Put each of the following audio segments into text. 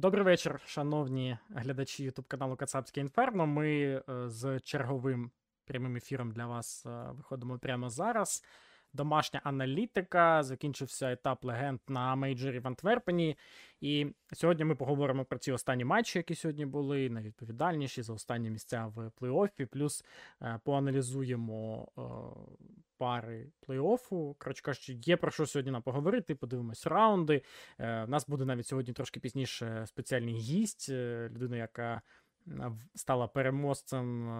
Добрий вечір, шановні глядачі Ютуб каналу Кацапське Інферно. Ми е, з черговим прямим ефіром для вас е, виходимо прямо зараз. Домашня аналітика. Закінчився етап легенд на мейджорі в Антверпені. І сьогодні ми поговоримо про ці останні матчі, які сьогодні були, найвідповідальніші за останні місця в плей-оффі. Плюс е, поаналізуємо е, пари плей-оффу. Коротше кажучи, є про що сьогодні нам поговорити. Подивимось раунди. Е, У нас буде навіть сьогодні трошки пізніше спеціальний гість, е, людина, яка е, стала переможцем.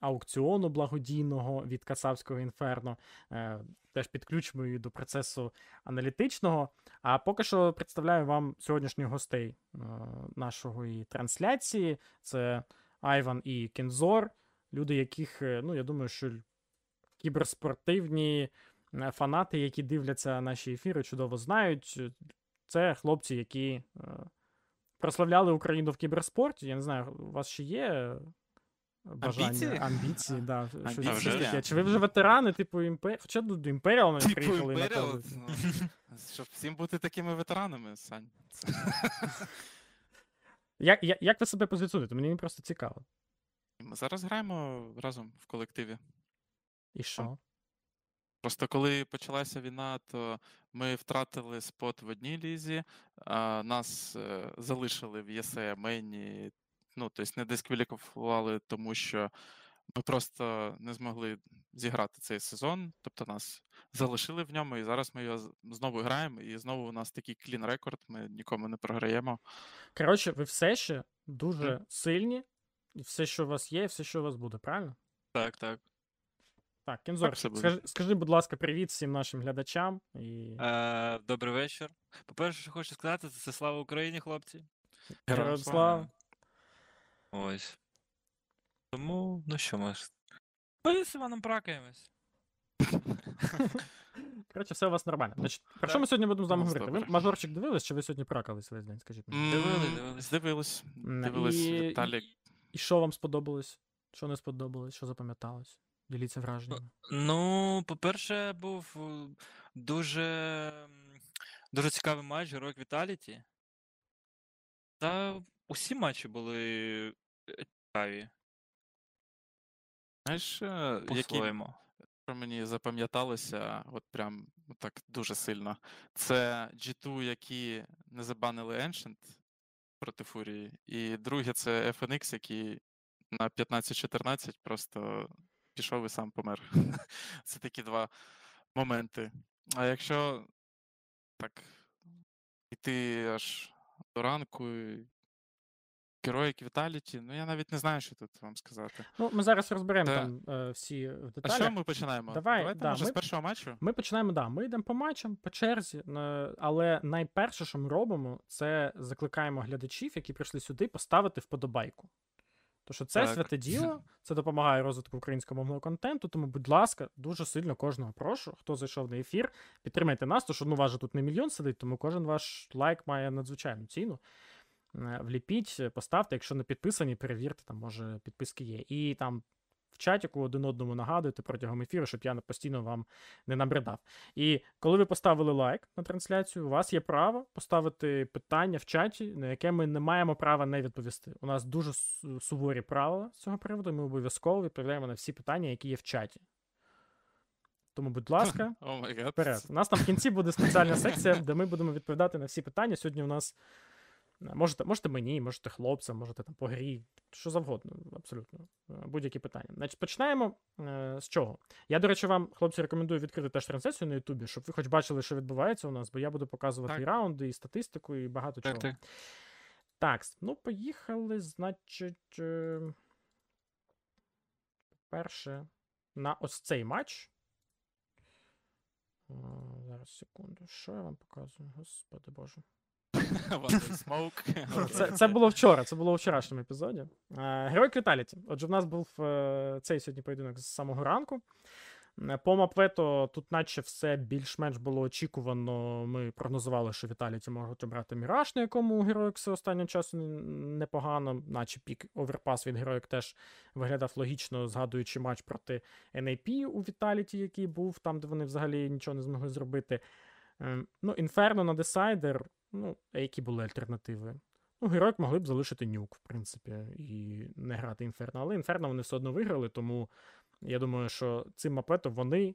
Аукціону благодійного від Касавського інферно. Е, теж підключимо її до процесу аналітичного. А поки що представляю вам сьогоднішніх гостей е, нашої трансляції. Це Айван і Кензор, люди, яких, е, ну, я думаю, що кіберспортивні фанати, які дивляться наші ефіри, чудово знають. Це хлопці, які прославляли Україну в кіберспорті. Я не знаю, у вас ще є. Бажання, Амбіції? амбіції, да, Амбіції, щось таке. Чи ви вже ветерани, типу імперіал? Хоча до імперіал навіть Типу приїхали на Імперіал, ну, щоб всім бути такими ветеранами, Сань. Як, як, як ви себе позиціонуєте? Мені просто цікаво. Ми зараз граємо разом в колективі. І що? Просто коли почалася війна, то ми втратили спот в одній лізі, а нас е, залишили в ЄСЕ мейні, ну, тобто не дискваліфікували, тому що ми просто не змогли зіграти цей сезон. Тобто нас залишили в ньому, і зараз ми його знову граємо, і знову у нас такий клін рекорд, ми нікому не програємо. Коротше, ви все ще дуже сильні, і все, що у вас є, і все, що у вас буде, правильно? Так, так. Так, Кінзор, скажи, скажи, будь ласка, привіт всім нашим глядачам. І... Е, добрий вечір. По-перше, що хочу сказати, це, це слава Україні, хлопці. Героям слава. Ось. Тому, ну що ми ж. Ми з Іваном пракаємось. Коротше, все у вас нормально. Значить, про що ми сьогодні будемо з вами нас говорити? Ви добре. мажорчик дивились, чи ви сьогодні пракались весь день? Скажіть мені. Дивились, дивились. Дивились. М, Дивились і- Віталік. І що вам сподобалось? Що не сподобалось? Що запам'яталось? Діліться враженнями. Ну, по-перше, був е, дуже, м, дуже цікавий матч Героїк Віталіті. Та усі матчі були е, цікаві Знаєш, е, які по-своєму. що мені запам'яталося, от прям ну, так дуже сильно. Це G2, які не забанили Ancient проти Фурії, і друге це FNX, який на 15-14 просто пішов і сам помер. Це такі два моменти. А якщо так йти аж до ранку, і Heroic Vitality, ну я навіть не знаю, що тут вам сказати. Ну, ми зараз розберемо Та- там е, всі в А що ми починаємо? Давай, Давайте, да, може, ми- з першого матчу? Ми починаємо, да, ми йдемо по матчам, по черзі, е, але найперше, що ми робимо, це закликаємо глядачів, які прийшли сюди, поставити вподобайку. Тому що це Так. святе діло, це допомагає розвитку українськомовного контенту. Тому, будь ласка, дуже сильно кожного прошу, хто зайшов на ефір, підтримайте нас, тому що ну, вас же тут не мільйон сидить, тому кожен ваш лайк має надзвичайну ціну. Е, Вліпіть, е, поставте, якщо не підписані, перевірте, там може підписки є. І там в чатіку один одному нагадуйте протягом ефіру, щоб я постійно вам не набридав. І коли ви поставили лайк на трансляцію, у вас є право поставити питання в чаті, на яке ми не маємо права не відповісти. У нас дуже суворі правила з цього приводу. Ми обов'язково відповідаємо на всі питання, які є в чаті. Тому, будь ласка, гад. вперед. У нас там в кінці буде спеціальна секція, де ми будемо відповідати на всі питання. Сьогодні у нас можете, можете мені, можете хлопцям, можете там по грі, що завгодно, абсолютно. Е, Будь-які питання. Значить, починаємо е, з чого? Я, до речі, вам, хлопці, рекомендую відкрити теж трансляцію на Ютубі, щоб ви хоч бачили, що відбувається у нас, бо я буду показувати Так. і раунди, і статистику, і багато Так, чого. так. Так, ну поїхали, значить. е, Перше, на ось цей матч. Е, Зараз секунду. Що я вам показую? Господи Боже. Smoke. Це, це було вчора, це було у вчорашньому епізоді. Е, Герой Віталіті. Отже, в нас був е, цей сьогодні поєдинок з самого ранку. Е, По Мапвето тут, наче все більш-менш було очікувано. Ми прогнозували, що Віталіті можуть обрати Міраж, на якому у Героїкса останнім часом непогано, наче пік Overpass від Heroic теж виглядав логічно, згадуючи матч проти NIP у Vitality, який був там, де вони взагалі нічого не змогли зробити. Ем, Ну, Інферно на decider. Ну, а які були альтернативи? Ну, Heroic могли б залишити Nuke, в принципі, і не грати Інферно. Але Інферно вони все одно виграли, тому я думаю, що цим мапвето вони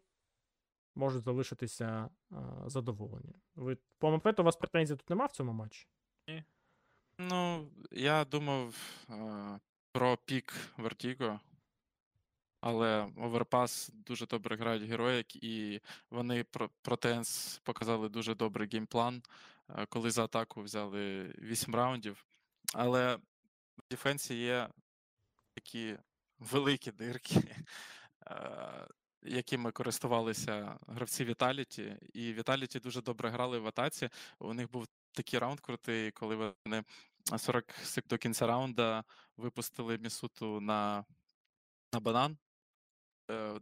можуть залишитися а, задоволені. Ви по мапвето у вас претензій тут нема в цьому матчі? Ні. Ну, я думав е, про пік Vertigo, але Overpass дуже добре грають Heroic, і вони про- проти ENCE показали дуже добрий геймплан, коли за атаку взяли 8 раундів. Але в дефенсі є такі великі дирки, е, якими користувалися гравці Vitality. І Vitality дуже добре грали в атаці. У них був такий раунд крутий, коли вони 40 сек до кінця раунда випустили Місуту на, на банан. Е,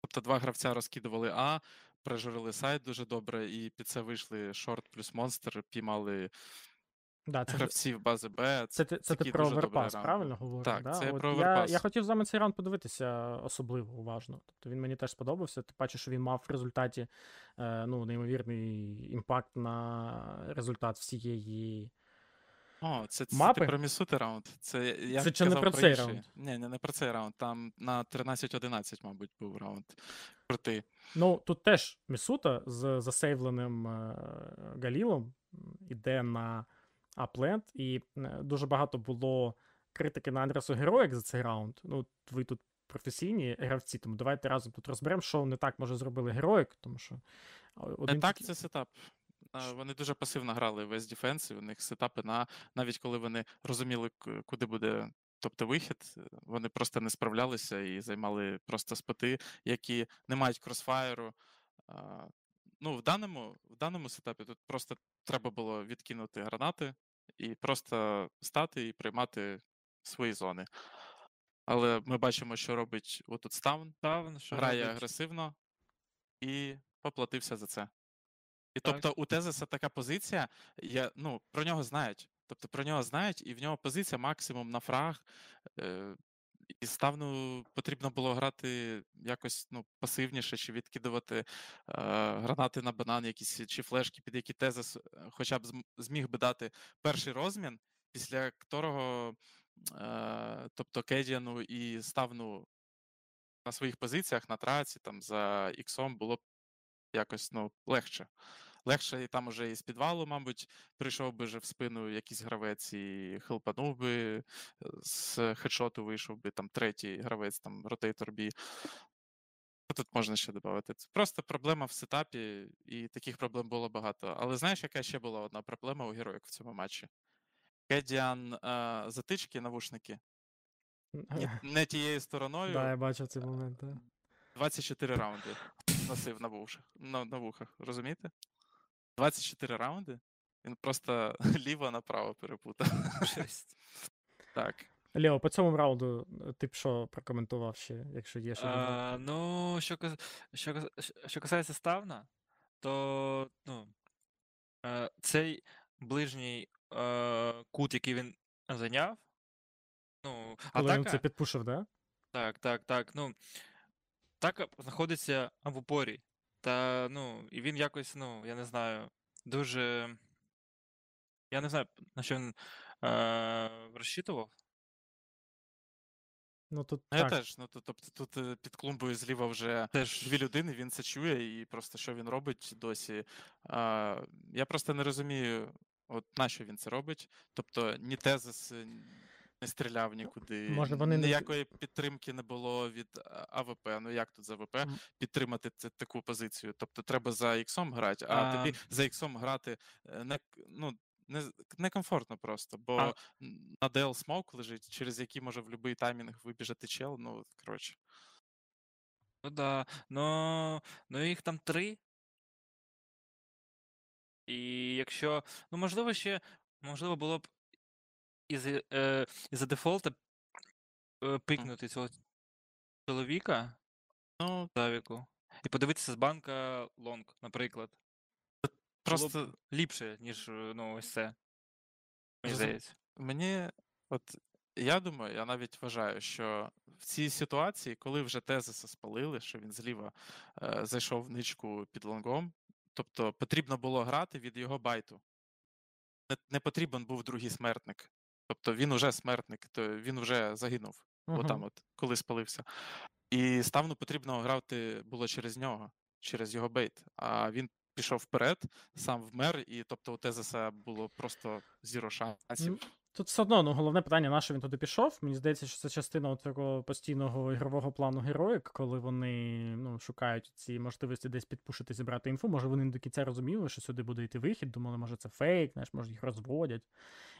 Тобто два гравця розкидували А, прижурили сайт дуже добре, і під це вийшли шорт плюс монстр, піймали Да, це, гравців бази Б. це, ти- це ти про раунд правильно говориш? Так, да? це От про я, я хотів саме цей раунд подивитися особливо уважно. Тобто він мені теж сподобався. Ти бачиш, що він мав в результаті е, ну, неймовірний імпакт на результат всієї. О, це, це Мапи? ти про Місути раунд. Це я Це чи не казав про цей інший. раунд? Ні, не, не про цей раунд. Там на 13-11, мабуть, був раунд. Крутий. Ну, тут теж Місута з засейвленим е, Галілом іде на апленд, і е, дуже багато було критики на Андресу Героїк за цей раунд. Ну, ви тут професійні гравці, тому давайте разом тут розберемо, що не так може зробили Heroic, тому що а, Не так, тільки- це setup. Вони дуже пасивно грали весь defense, і у них сетапи на навіть коли вони розуміли, куди буде. Тобто вихід, вони просто не справлялися і займали просто споти, які не мають кросфаєру. Ну, в даному, в даному сетапі тут просто треба було відкинути гранати і просто стати і приймати свої зони. Але ми бачимо, що робить отут Ставн. Ставн, що грає робить? агресивно і поплатився за це. І Так. тобто у Тезеса така позиція, я, ну, про нього знають. Тобто про нього знають, і в нього позиція максимум на фраг. Е, і ставну потрібно було грати якось ну, пасивніше, чи відкидувати е, гранати на банан, якісь чи флешки, під які Тезес е, хоча б зміг би дати перший розмін, після якого, е, тобто Кедіану і ставну на своїх позиціях на траці, там за іксом було б якось ну, легше. Легше і там уже із підвалу, мабуть, прийшов би вже в спину якийсь гравець і хелпанув би, е, з хедшоту вийшов би там третій гравець, там ротейтор бі. Тут можна ще додати. Це просто проблема в сетапі, і таких проблем було багато. Але знаєш, яка ще була одна проблема у героїк в цьому матчі? Кедіан е, затички, навушники, не тією стороною. Да, я бачив цей момент. Да. 24 раунди носив на вушах, на, на вухах, розумієте? 24 раунди. Він просто ліво направо перепутав. Так. Лео, по цьому раунду е, ти б що прокоментував ще, якщо є що? А, ну, що, що, що- що касається ставна, то ну, е, цей ближній е, кут, який він зайняв, ну, Коли він це підпушив, да? так, так, так, ну, атака знаходиться в упорі. Та, ну, і він якось, ну, я не знаю, дуже. Я не знаю, на що він е, розчитував. Ну тут Ну, я так. теж. Ну, то- тобто тут е, під клумбою зліва вже Теж дві людини, він це чує, і просто що він робить досі. А, я просто не розумію, от на що він це робить. Тобто ні тезис е, не стріляв нікуди, Може, вони не ніякої підтримки не було від АВП. Ну як тут за АВП підтримати ц- таку позицію? Тобто треба за іксом грати, а, А. тобі за іксом грати е, не, ну, не, некомфортно просто, бо А- на DL смок лежить, через який може в будь-який таймінг вибіжати чел. Ну, коротше. Ну да. Ну, ну їх там три. І якщо. Ну, можливо, ще. Можливо, було б із, е, із-за дефолта е, пикнути цього чоловіка Ну, Давіку. І подивитися з банка лонг, наприклад. Просто б ліпше, ніж ну, ось це. Мені здається. Мені, от я думаю, я навіть вважаю, що в цій ситуації, коли вже тезиса спалили, що він зліва е, зайшов в ничку під лонгом, тобто потрібно було грати від його байту. не, не потрібен був другий смертник. Тобто він уже смертник, то він вже загинув. Мгм. Отам, от, коли спалився. І ставну потрібно грати було через нього, через його bait. А він пішов вперед, сам вмер, і тобто у Тезеса було просто zero шансів. Тут все одно ну, головне питання, на що він туди пішов. Мені здається, що це частина цього постійного ігрового плану героїк, коли вони ну, шукають ці можливості десь підпушити, зібрати інфу. Може, вони не до кінця розуміли, що сюди буде йти вихід, думали, може, це фейк, знаєш, може, їх розводять.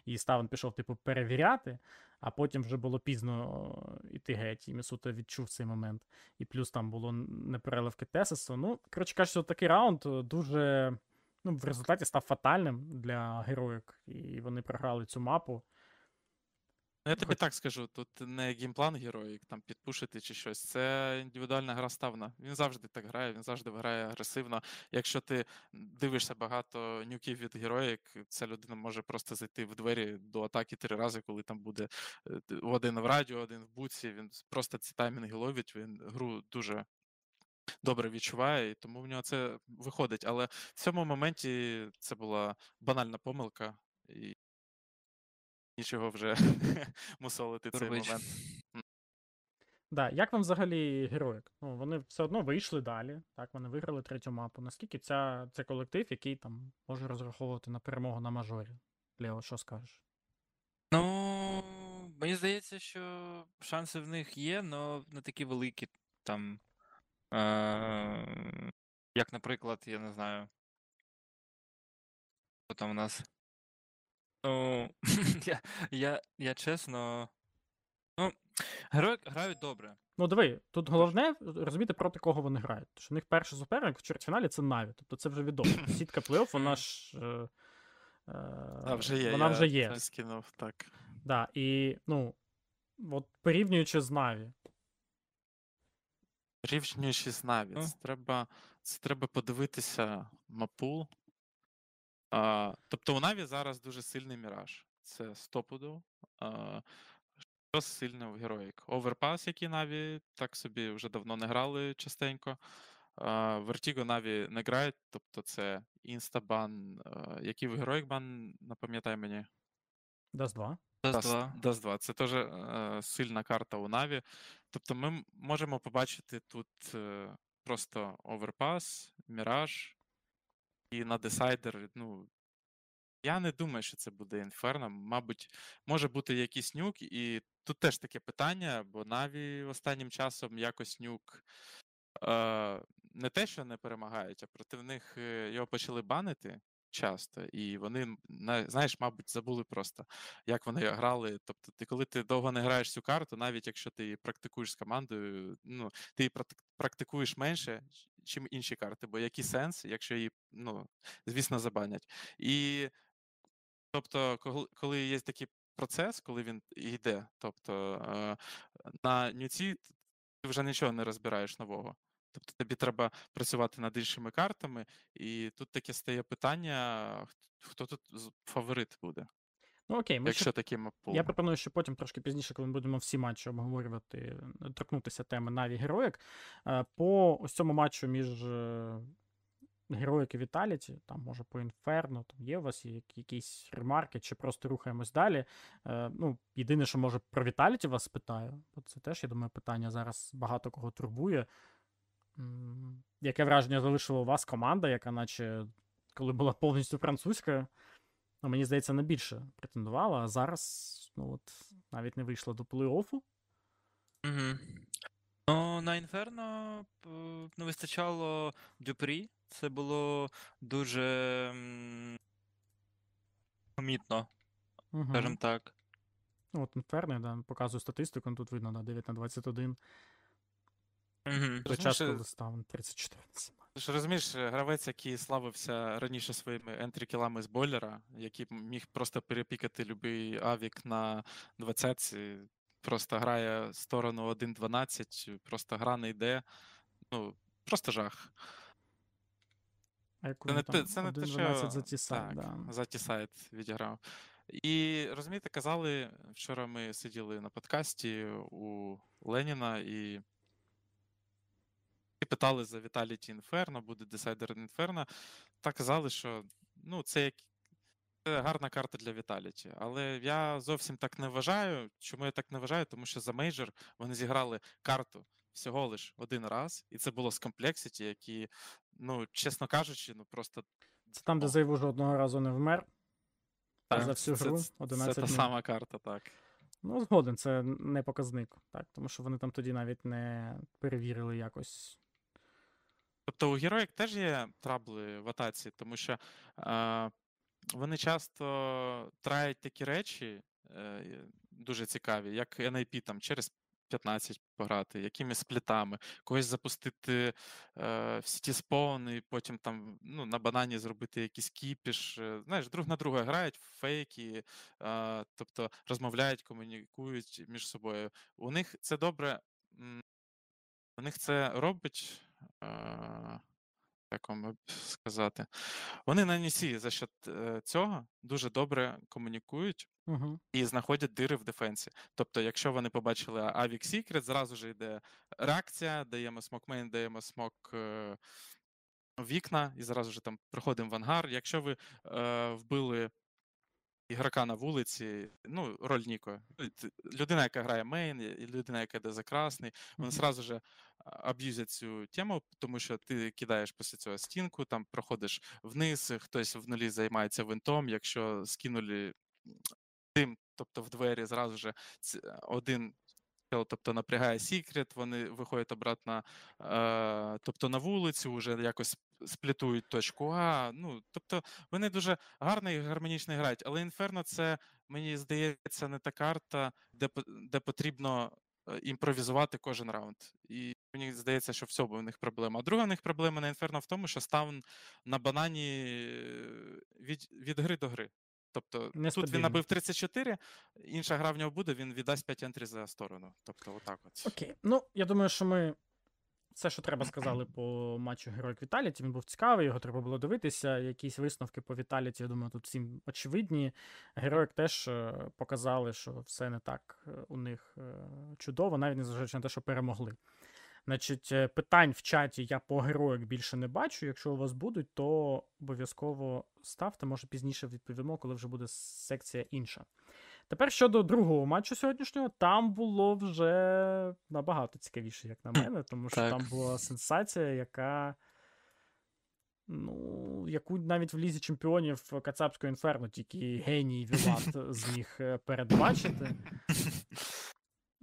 І Ставен пішов, типу, перевіряти, а потім вже було пізно о, іти геть, і Місуто відчув цей момент. І плюс там було непереливки Тесесу. Ну, коротше кажучи, такий раунд дуже ну, в результаті став фатальним для героїк, і вони програли цю мапу. Ну, я тобі Хоч- так скажу, тут не геймплан героїк, там підпушити чи щось. Це індивідуальна гра ставна. Він завжди так грає, він завжди грає агресивно. Якщо ти дивишся багато нюків від героїк, ця людина може просто зайти в двері до атаки три рази, коли там буде е, один в радіо, один в буці. Він просто ці таймінги ловить, він гру дуже. Добре відчуває, і тому в нього це виходить. Але в цьому моменті це була банальна помилка, і нічого вже мусолити цей Турбич. момент. Да, як вам взагалі героїк? Ну, вони все одно вийшли далі. Так, вони виграли третю мапу. Наскільки ця, це колектив, який там може розраховувати на перемогу на мажорі? Лео, що скажеш? Ну, мені здається, що шанси в них є, але не такі великі. Там, е- як, наприклад, я не знаю. Хто там у нас? Ну, я, я, я чесно. Ну, герої грають добре. Ну, диви, тут головне розуміти, проти кого вони грають. Тому що у них перший суперник в чвертьфіналі це Наві. Тобто це вже відомо. Сітка плей-офф, вона ж. Е, е, А, вже є. Вона я вже є. скинув, так. Да, і, ну, от порівнюючи з Наві. Рівнюючи з Ну. це треба, це треба подивитися мапу. А, тобто у Наві зараз дуже сильний міраж. Це стопудово. Що сильне в героїк? Оверпас, який Наві так собі вже давно не грали частенько. Vertigo Наві не грають, тобто це інстабан. Який в Heroic бан, напам'ятай мені. Даст 2. Раз, Даст, два. Даст 2. Це теж е, сильна карта у Na'Vi. Тобто ми можемо побачити тут е, просто Overpass, Mirage і на decider. Ну, я не думаю, що це буде інферно. Мабуть, може бути якийсь Nuke, і тут теж таке питання, бо Na'Vi останнім часом якось Nuke е, не те, що не перемагають, а проти них е, його почали банити часто, і вони, знаєш, мабуть, забули просто, як вони грали. Тобто, ти коли ти довго не граєш цю карту, навіть якщо ти практикуєш з командою, ну, ти практикуєш менше, чим інші карти, бо який сенс, якщо її, ну, звісно, забанять. І тобто, коли, є такий процес, коли він йде, тобто е, на нюці ти вже нічого не розбираєш нового. Тобто тобі треба працювати над іншими картами, і тут таке стає питання: хто тут фаворит буде, Ну окей, ми якщо ще такий мапул. Я пропоную, що потім трошки пізніше, коли ми будемо всі матчі обговорювати, е, торкнутися теми Наві Героїк. Е, По ось цьому матчу між е, Героїк і Віталіті, там може по Інферно, там є у вас якісь ремарки, чи просто рухаємось далі. Ну, єдине, що може про Віталіті вас спитаю, бо це теж, я думаю, питання зараз багато кого турбує. Яке враження залишила у вас команда, яка, наче, коли була повністю французькою, ну, мені здається, не більше претендувала, а зараз, ну от, навіть не вийшла до плей-оффу. Угу. Ну, на Інферно не вистачало Дюпрі. Це було дуже помітно, Угу. скажімо так. Ну, от Інферно, да, показую статистику, ну, тут видно на 9 на 21. Угу. Розумієш, став на 34 Ти ж розумієш, е, гравець, який славився раніше своїми ентрі-кілами з бойлера, який міг просто перепікати будь-який авік на 20 просто грає сторону 1-12, просто гра не йде. Ну, просто жах. А яку Це не там те, це не те, 1-12 що за ті сайт, так, да. за ті сайт відіграв. І розумієте, казали, вчора ми сиділи на подкасті у Леніна і питали за Vitality Inferno, буде Decider Inferno. Та казали, що ну, це як Це гарна карта для Віталіті, але я зовсім так не вважаю. Чому я так не вважаю? Тому що за мейджор вони зіграли карту всього лиш один раз, і це було з комплексіті, які, ну, чесно кажучи, ну просто Це там, де О. Зайву жодного разу не вмер. так, за всю це, гру це, 11 це та днів. сама карта, так. Ну, згоден, це не показник, так, тому що вони там тоді навіть не перевірили якось. Тобто у героїк теж є трабли в атаці, тому що е, вони часто траять такі речі е, дуже цікаві, як NIP там через 15 пограти, якимись split ами, когось запустити е, в CT spawn і потім там ну, на банані зробити якийсь кіпіш. Е, знаєш, друг на друга грають fake и, е, тобто розмовляють, комунікують між собою. У них це добре. У них це робить. Е, як вам сказати? Вони на Нісі за счет е, цього дуже добре комунікують Угу. і знаходять дири в дефенсі. Тобто, якщо вони побачили Avik Secret, зразу ж йде реакція, даємо смокмейн, даємо смок е, вікна, і зразу ж там приходимо в ангар. Якщо ви е, вбили ігрока на вулиці, ну, роль Ніко, ну, людина, яка грає мейн, і людина, яка йде за красний, вони Мгм. зразу же аб'юзять цю тему, тому що ти кидаєш після цього стінку, там проходиш вниз, хтось в нулі займається винтом. Якщо скинули дим, тобто в двері зразу же один. Тобто напрягає секрет, вони виходять обратно, е, тобто на вулицю, вже якось сплітують точку А. Ну, тобто вони дуже гарно і гармонічно грають. Але Інферно це, мені здається, не та карта, де, де потрібно е, імпровізувати кожен раунд. І мені здається, що в цьому у них проблема. А друга в них проблема на Інферно в тому, що став на банані е, від, від гри до гри. Тобто тут він набив 34, інша гра в нього буде, він віддасть 5 ентрі за сторону. Тобто, отак от. Окей. Ну, я думаю, що ми все, що треба, сказали по матчу Героїк Віталіті. Він був цікавий, його треба було дивитися. Якісь висновки по Віталіті, я думаю, тут всім очевидні. Героїк теж е, показали, що все не так е, у них е, чудово, навіть незважаючи на те, що перемогли. Значить, питань в чаті я по героїк більше не бачу. Якщо у вас будуть, то обов'язково ставте. Може пізніше відповімо, коли вже буде секція інша. Тепер щодо другого матчу сьогоднішнього, там було вже набагато цікавіше, як на мене, тому що Так. там була сенсація, яка. Ну, яку навіть в лізі чемпіонів Кацапського інферно тільки геній Вілат зміг е, передбачити.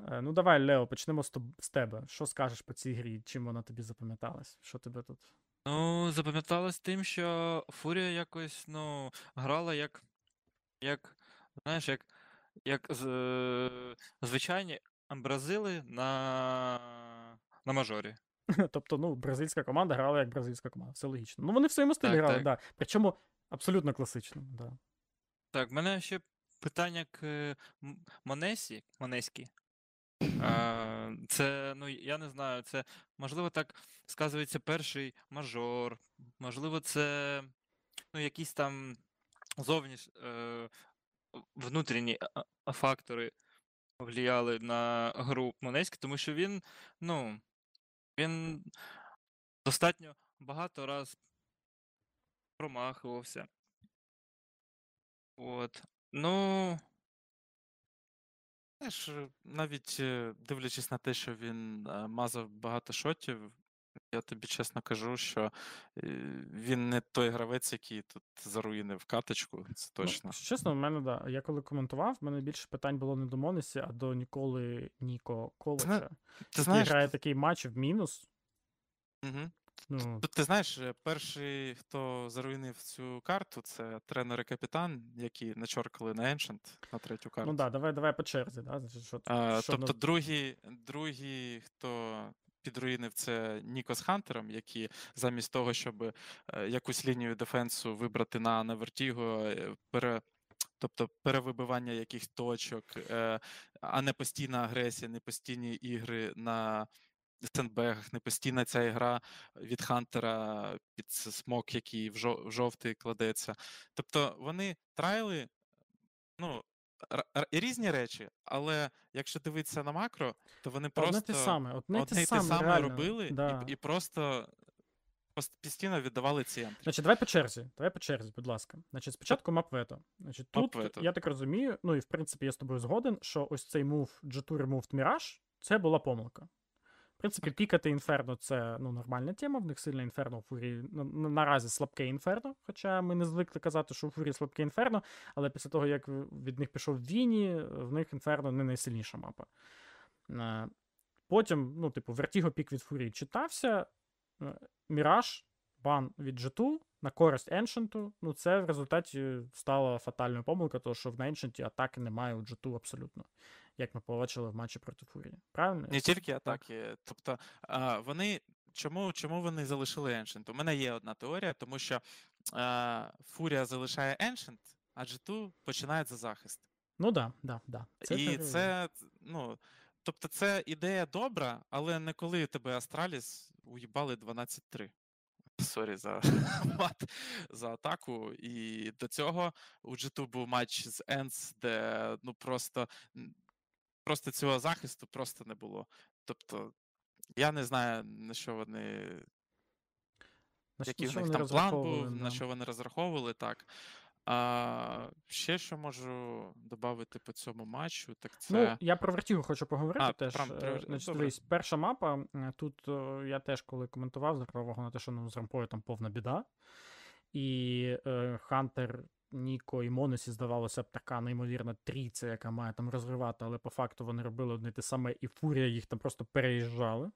Е, Ну, давай, Лео, почнемо з, тебе. Що скажеш по цій грі? Чим вона тобі запам'яталась? Що тебе тут? Ну, запам'яталось тим, що Фурія якось, ну, грала як, як, знаєш, як, як з, е, звичайні бразили на, на мажорі. Тобто, ну, бразильська команда грала як бразильська команда, все логічно. Ну, вони в своєму стилі Так, грали, так. да. Причому абсолютно класично. Да. Так, в мене ще питання к е, Монесі, Монеські. А, Це, ну, я не знаю, це можливо так сказується перший мажор, можливо, це ну, якісь там зовніш, е, внутрішні фактори повлияли на гру Монеськи, тому що він, ну, він достатньо багато раз промахувався. От. Ну, Знаєш, е, навіть е, дивлячись на те, що він е, мазав багато шотів, я тобі чесно кажу, що е, він не той гравець, який тут заруїнив каточку, це точно. Ну, чесно, в мене, да. Я коли коментував, в мене більше питань було не до Монесі, а до Ніколи Ніко Колича. Ти який знаєш, грає такий матч в мінус. угу. Ну, Тут ти знаєш, е, перший, хто заруїнив цю карту, це тренер і капітан, які начоркали на Ancient на третю карту. ну да, давай, давай по черзі, да? Що, А, що тобто, на- другий, другий, хто підруїнив, це Ніко з Хантером, які замість того, щоб е, якусь лінію дефенсу вибрати на, на Вертіго, е, пере, тобто перевибивання якихось точок, е, а не постійна агресія, не постійні ігри на сендбегах, не постійна ця ігра від Хантера під смок, який в жовтий кладеться. Тобто вони трайли, ну. Різні речі, але якщо дивитися на макро, то вони просто одне просто те саме, одне, те саме, саме робили, і- да. і, просто пос- постійно віддавали центр. Значить, давай по черзі. Давай по черзі, будь ласка. Значить, спочатку мапвето. Значить, тут Мапвето. я так розумію, ну і в принципі я з тобою згоден, що ось цей мув G2 Removed Mirage це була помилка. В принципі, пікати інферно це ну, нормальна тема, в них сильне інферно у фурії. на- на- Наразі слабке інферно, хоча ми не звикли казати, що у фурії слабке інферно, але після того, як від них пішов Віні, в них інферно не найсильніша мапа. Е, Потім, ну, типу, Vertigo пік від фурії читався. е, Міраж, бан від G2 на користь Ancient, ну це в результаті стала фатальною помилкою, тому що в Ancient атаки немає у G2 абсолютно, як ми побачили в матчі проти Фурії. Правильно? Не тільки атаки. Тобто, а, вони. Чому, чому вони залишили Ancient? У мене є одна теорія, тому що а, Фурія залишає Ancient, а G2 починає за захист. Ну да, да, да. І теорія. це, ну, тобто, це ідея добра, але не коли тебе Astralis уїбали 12-3. Сорі за мат, за атаку. І до цього у G2 був матч з ENCE, де ну просто, просто цього захисту просто не було. Тобто, я не знаю, на що вони На який в них там план був, да. на що вони розраховували, так. А, ще що можу додати по цьому матчу, так це. Ну, я про Вертігу хочу поговорити А, теж. прям- Е, Значить, дивись, перша мапа. е, Тут е, я теж коли коментував, звертав увагу на те, що ну, з рампою там повна біда. І е, Хантер, Ніко і Монесі, здавалося б, така неймовірна трійця, яка має там розривати, але по факту вони робили одне те саме, і Фурія їх там просто переїжджали.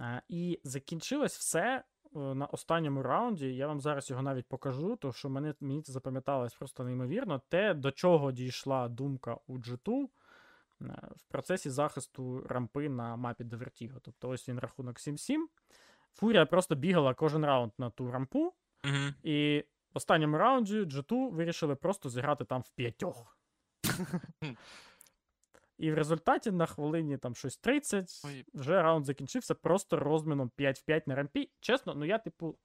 Е, І закінчилось все е, на останньому раунді. Я вам зараз його навіть покажу, тому що мене, мені це запам'яталось просто неймовірно. Те, до чого дійшла думка у G2 е, в процесі захисту рампи на мапі Vertigo. Тобто ось він рахунок 7-7. Фурія просто бігала кожен раунд на ту рампу, Угу. і в останньому раунді G2 вирішили просто зіграти там в п'ятьох. І в результаті на хвилині там щось 30, вже раунд закінчився просто розміном 5 в 5 на рампі. Чесно, ну я, типу.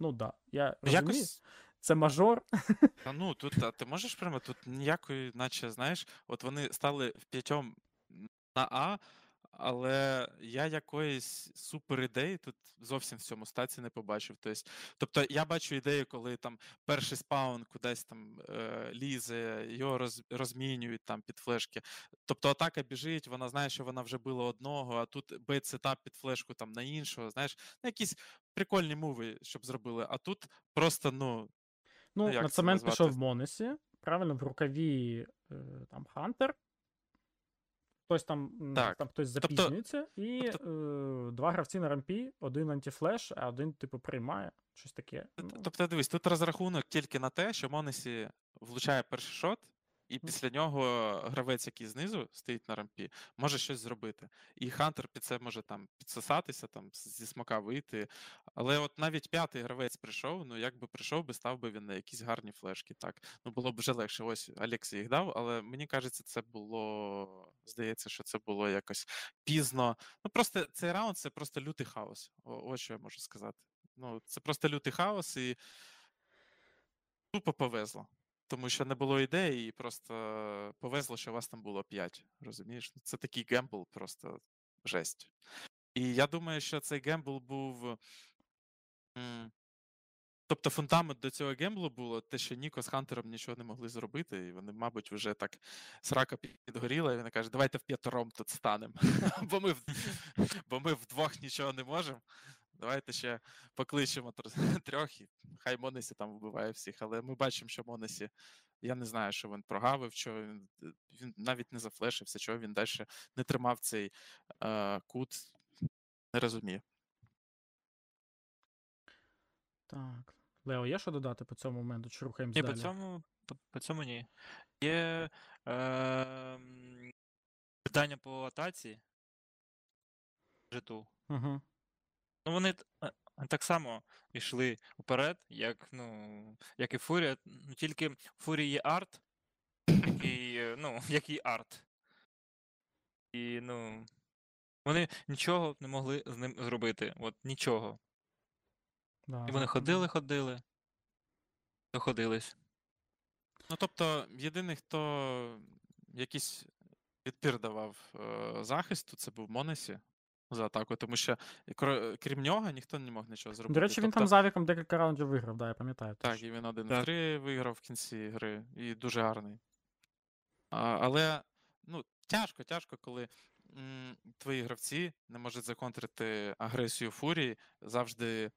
Ну да, я розумію, Якось. це мажор. Та ну тут, а ти можеш прямо тут ніякої, наче, знаєш, от вони стали в п'ятьом на А, але я якоїсь супер ідеї тут зовсім в цьому стаці не побачив. Тобто, я бачу ідею, коли там перший spawn кудись там е, лізе, його роз, розмінюють там під flash ки. Тобто атака біжить, вона знає, що вона вже била одного, а тут bait setup під flash ку там на іншого. Знаєш, ну, якісь прикольні move и, щоб зробили. А тут просто, ну, Ну, на цемент пішов в Монесі. Правильно, в рукаві е, там Хантер. Хтось там, Так. там хтось Тобто- запізнюється, і е, два гравці на рампі, один anti-flash, а один, типу, приймає. Щось таке. Ну, Тобто, дивись, тут розрахунок тільки на те, що Монесі влучає перший шот, і після нього гравець, який знизу стоїть на рампі, може щось зробити. І Хантер під це може там підсосатися, там зі смока вийти. Але от навіть п'ятий гравець прийшов, ну як би прийшов би, став би він на якісь гарні флешки. Так, ну було б вже легше. Ось Алексій їх дав, але мені кажеться, це було. Здається, що це було якось пізно. Ну просто цей раунд це просто лютий хаос. О, ось що я можу сказати. Ну, це просто лютий хаос, і тупо повезло. Тому що не було ідеї, і просто повезло, що вас там було 5. Розумієш? Це такий gamble, просто жесть. І я думаю, що цей gamble був. Тобто фундамент до цього gamble у було те, що Ніко з Хантером нічого не могли зробити, і вони, мабуть, вже так срака підгоріла, і він каже, давайте в п'ятером тут станемо. бо, ми, бо ми вдвох нічого не можемо. Давайте ще покличемо трьох, і хай Монесі там вбиває всіх. Але ми бачимо, що Монесі, я не знаю, що він прогавив, що він, він навіть не зафлешився, чого він далі не тримав цей е, кут. Не розумію. Так. Лео, є що додати по цьому моменту? Чи рухаємось Ні, далі? по цьому, по, по цьому ні. Є е, питання по атаці. Житу. Угу. Ну, вони е, так само йшли вперед, як, ну, як і Фурія. Ну, тільки Фурії є арт, який, е, ну, який арт. І, ну, вони нічого не могли з ним зробити. От нічого. Да, І вони ходили, ходили, доходились. Ну, тобто, єдиний, хто якийсь відпір давав е, захисту, це був Монесі. За атаку, тому що крім нього ніхто не мог нічого зробити. До речі, він Тобто, там з Авіком декілька раундів виграв, да, я пам'ятаю. Так, і він один Так. в три виграв в кінці гри, і дуже гарний. А, але ну, тяжко, тяжко, коли м, твої гравці не можуть законтрити агресію фурії, завжди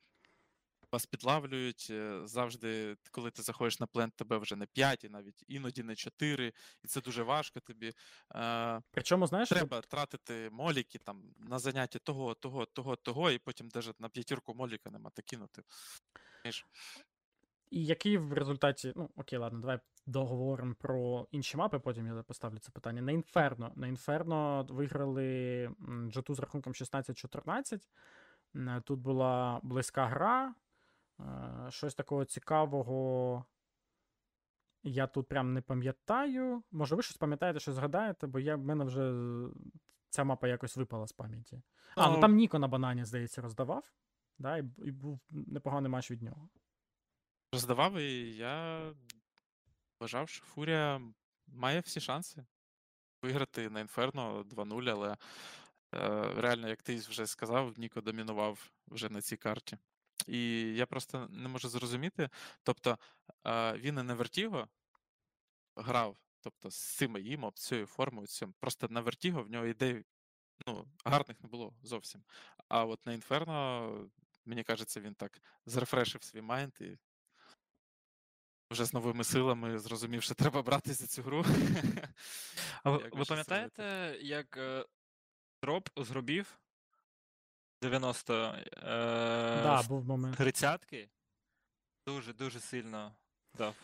вас підлавлюють, е, завжди, коли ти заходиш на плент, тебе вже не 5, і навіть іноді не 4, і це дуже важко тобі. Е, Причому, знаєш, Треба тратити моліки там на заняття того, того, того, того, і потім навіть на п'ятірку моліка нема та кинути. І який в результаті. Ну, окей, ладно, давай договоримо про інші мапи, потім я поставлю це питання. На Інферно. На Інферно виграли G2 з рахунком 16-14. Тут була близька гра. Е, Щось такого цікавого. Я тут прям не пам'ятаю. Може, ви щось пам'ятаєте, що згадаєте, бо я, в мене вже ця мапа якось випала з пам'яті. А, ну Ну, там Ніко на банані, здається, роздавав. Да, і, і був непоганий матч від нього. роздавав, і я вважав, що Фурія має всі шанси виграти на Інферно 2-0, але е, реально, як ти вже сказав, Ніко домінував вже на цій карті. І я просто не можу зрозуміти. Тобто е, він і на Вертіго грав, тобто з цим їм, цією формою, цим. Просто на Вертіго в нього ідей ну, гарних не було зовсім. А от на Інферно, мені кажеться, він так зрефрешив свій майнд і вже з новими силами зрозумів, що треба брати за цю гру. А ви, пам'ятаєте, як е, drop з груб'ів 90 е, Да, був момент. тридцятки дуже дуже сильно дав.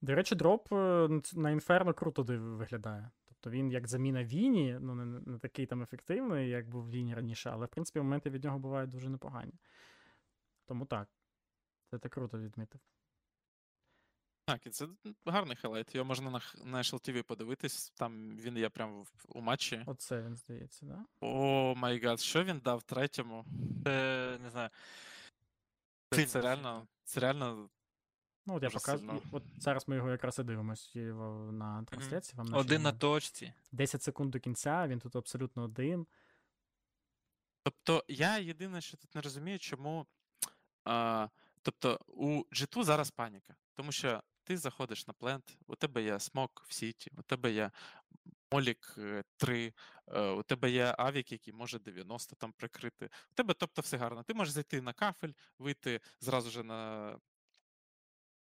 До речі, drop е, н- ц- на Інферно круто виглядає. Тобто він як заміна Віні, ну не, не такий там ефективний, як був Віні раніше, але в принципі моменти від нього бувають дуже непогані. Тому так. Це ти круто відмітив. Так, і це гарний highlight. Його можна на, на HLTV подивитись. Там він є прямо в- у матчі. Оце він здається, да? Oh my god, що він дав третьому? Це не знаю. Це, це реально, це реально Ну, от я показую. От зараз ми його якраз і дивимося його на трансляції. Вам Один на точці. 10 секунд до кінця, він тут абсолютно один. Тобто, я єдине, що тут не розумію, чому. А, тобто, у G2 зараз паніка. Тому що ти заходиш на плент, у тебе є смок в сіті, у тебе є Молік 3, у тебе є авік, який може 90 там прикрити. У тебе, тобто, все гарно. Ти можеш зайти на кафель, вийти зразу же на,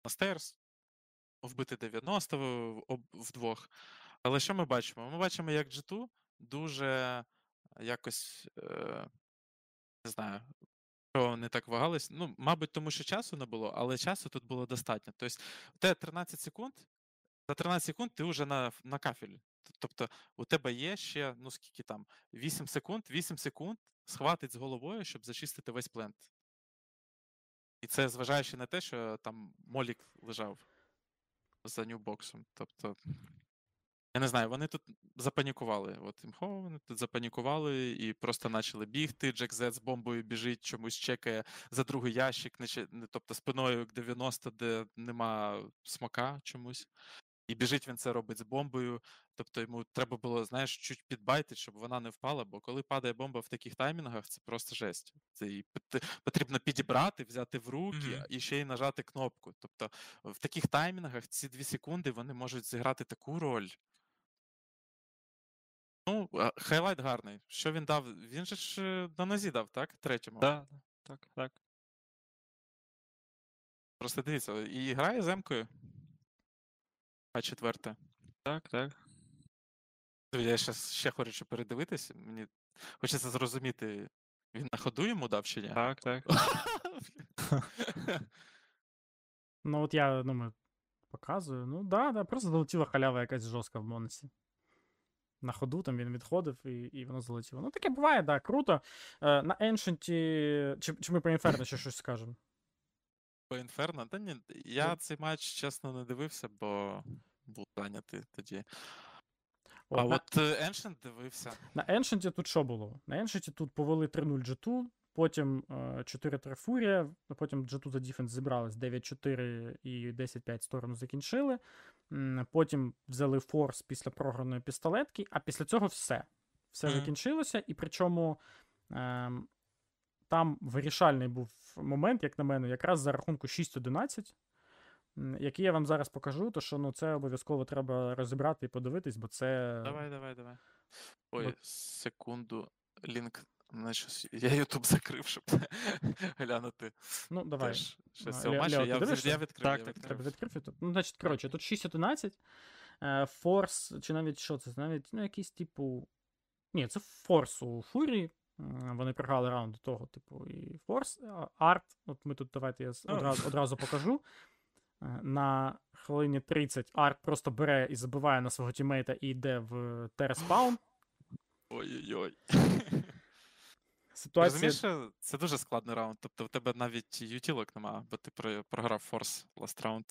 на стейрс, вбити 90 в- об- вдвох. Але що ми бачимо? Ми бачимо, як G2 дуже якось. Е, не знаю, що вони так вагались. Ну, мабуть, тому що часу не було, але часу тут було достатньо. Тобто, у тебе 13 секунд, за 13 секунд ти вже на, на кафелі. Тобто, у тебе є ще, ну скільки там, 8 секунд, 8 секунд схватить з головою, щоб зачистити весь плент. І це зважаючи на те, що там Молік лежав за нюбоксом. Тобто. Я не знаю, вони тут запанікували. От імхо, вони тут запанікували і просто почали бігти. Джек Зет з бомбою біжить, чомусь чекає за другий ящик, не не- тобто спиною к 90, де нема смока чомусь. І біжить він це робить з бомбою. Тобто йому треба було, знаєш, чуть підбайтити, щоб вона не впала, бо коли падає бомба в таких таймінгах, це просто жесть. Це її потрібно підібрати, взяти в руки Мгм. і ще й нажати кнопку. Тобто в таких таймінгах ці дві секунди вони можуть зіграти таку роль. Ну, хайлайт гарний. Що він дав? Він же ж е, на нозі дав, так? Третьому. Да, так, так. Просто дивіться, і грає з емкою. А четверте. Так, так. Я ще, ще хочу передивитись. Мені хочеться зрозуміти, він на ходу йому дав чи ні? Так, так. Ну, от я думаю, показую. Ну, да, да, просто залетіла халява якась жорстка в Монесі. На ходу там він відходив і, і воно залетіло. Ну, таке буває, да, круто. Е, на Ancient, чи, чи ми про Inferno ще щось скажемо? По Інферно? Та ні, я цей матч, чесно, не дивився, бо був зайнятий тоді. От, а на, от е, Ancient дивився. на Ancient тут що було? На Ancient тут повели 3-0 G2, потім е, 4-3 Фурія, потім G2 за Defense зібрались 9-4 і 10-5 сторону закінчили. Потім взяли форс після програної пістолетки, а після цього все. Все закінчилося, і причому Ем, там вирішальний був момент, як на мене, якраз за рахунку 6-11, який я вам зараз покажу, то що ну, це обов'язково треба розібрати і подивитись, бо це. Давай, давай, давай. Ой, Бо- секунду. Link. Щось- Я YouTube закрив, щоб глянути. Ну, давай. Теж щось цього матчу. Я, дивишся? я відкрив. Так, я так. Тебе відкрив YouTube? Ну, значить, коротше, тут 6-11. Е, Force, чи навіть що це? Навіть ну, якийсь типу. Ні, це Force у FURI. Вони програли раунд до того, типу, і Force. art. От ми тут давайте я Ну. одразу, одразу покажу. Е, На хвилині 30 Арт просто бере і забиває на свого teammate а і йде в T-spawn. Ой-ой-ой. Ситуація. Розумієш, це дуже складний раунд. Тобто в тебе навіть ютілок нема, бо ти програв форс last раунд.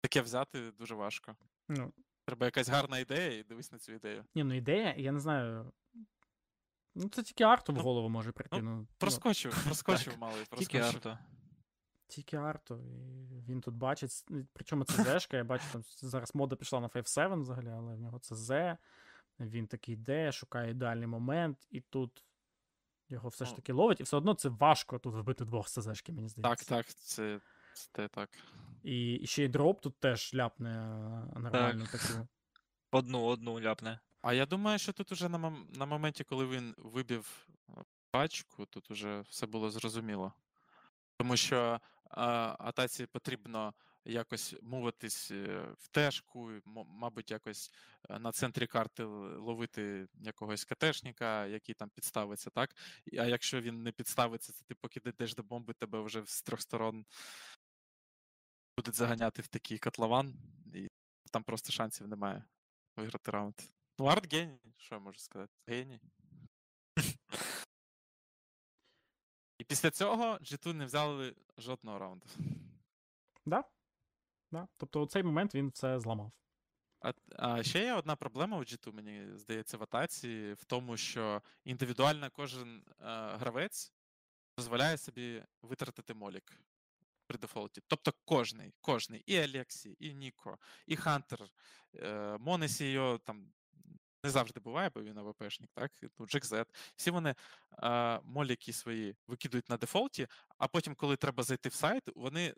Таке взяти дуже важко. Ну, Треба якась гарна ідея і дивись на цю ідею. ні, ну ідея, я не знаю. Ну, це тільки арту в Ну, голову може прийти. Ну, ну, Проскочив, проскочив малий, Тільки проскочив. Тільки Арту, і він тут бачить. ну, Причому це Зешка, я бачу, там зараз мода пішла на 5-7 взагалі, але в нього це З. Він такий йде, шукає ідеальний момент, і тут його все ж Ну. таки ловить, і все одно це важко тут вбити двох СЗшки, мені здається. Так, так, це, це так. І, і ще й дроп тут теж ляпне е, нормальну таку. Одну, одну ляпне. А я думаю, що тут уже на, мом- на моменті, коли він вибив е, пачку, тут уже все було зрозуміло. Тому що е, атаці потрібно якось муватись е, в тежку, мабуть, якось е, на центрі карти ловити якогось КТшника, який там підставиться, так? А якщо він не підставиться, це ти поки дійдеш до бомби, тебе вже з трьох сторон будуть заганяти в такий котлован, і там просто шансів немає виграти раунд. Ну, арт геній, що я можу сказати? Геній. І після цього G2 не взяли жодного раунду. Да? Да? Тобто цей момент він все зламав. А, а ще є одна проблема у G2, мені здається, в атаці, в тому, що індивідуально кожен е, гравець дозволяє собі витратити молік при дефолті. Тобто кожний, кожний, і Алексі, і Ніко, і Хантер, е, Монесі його там не завжди буває, бо він АВПшник, так? Ну. Всі вони е, моліки свої викидують на дефолті, а потім, коли треба зайти в сайт, вони.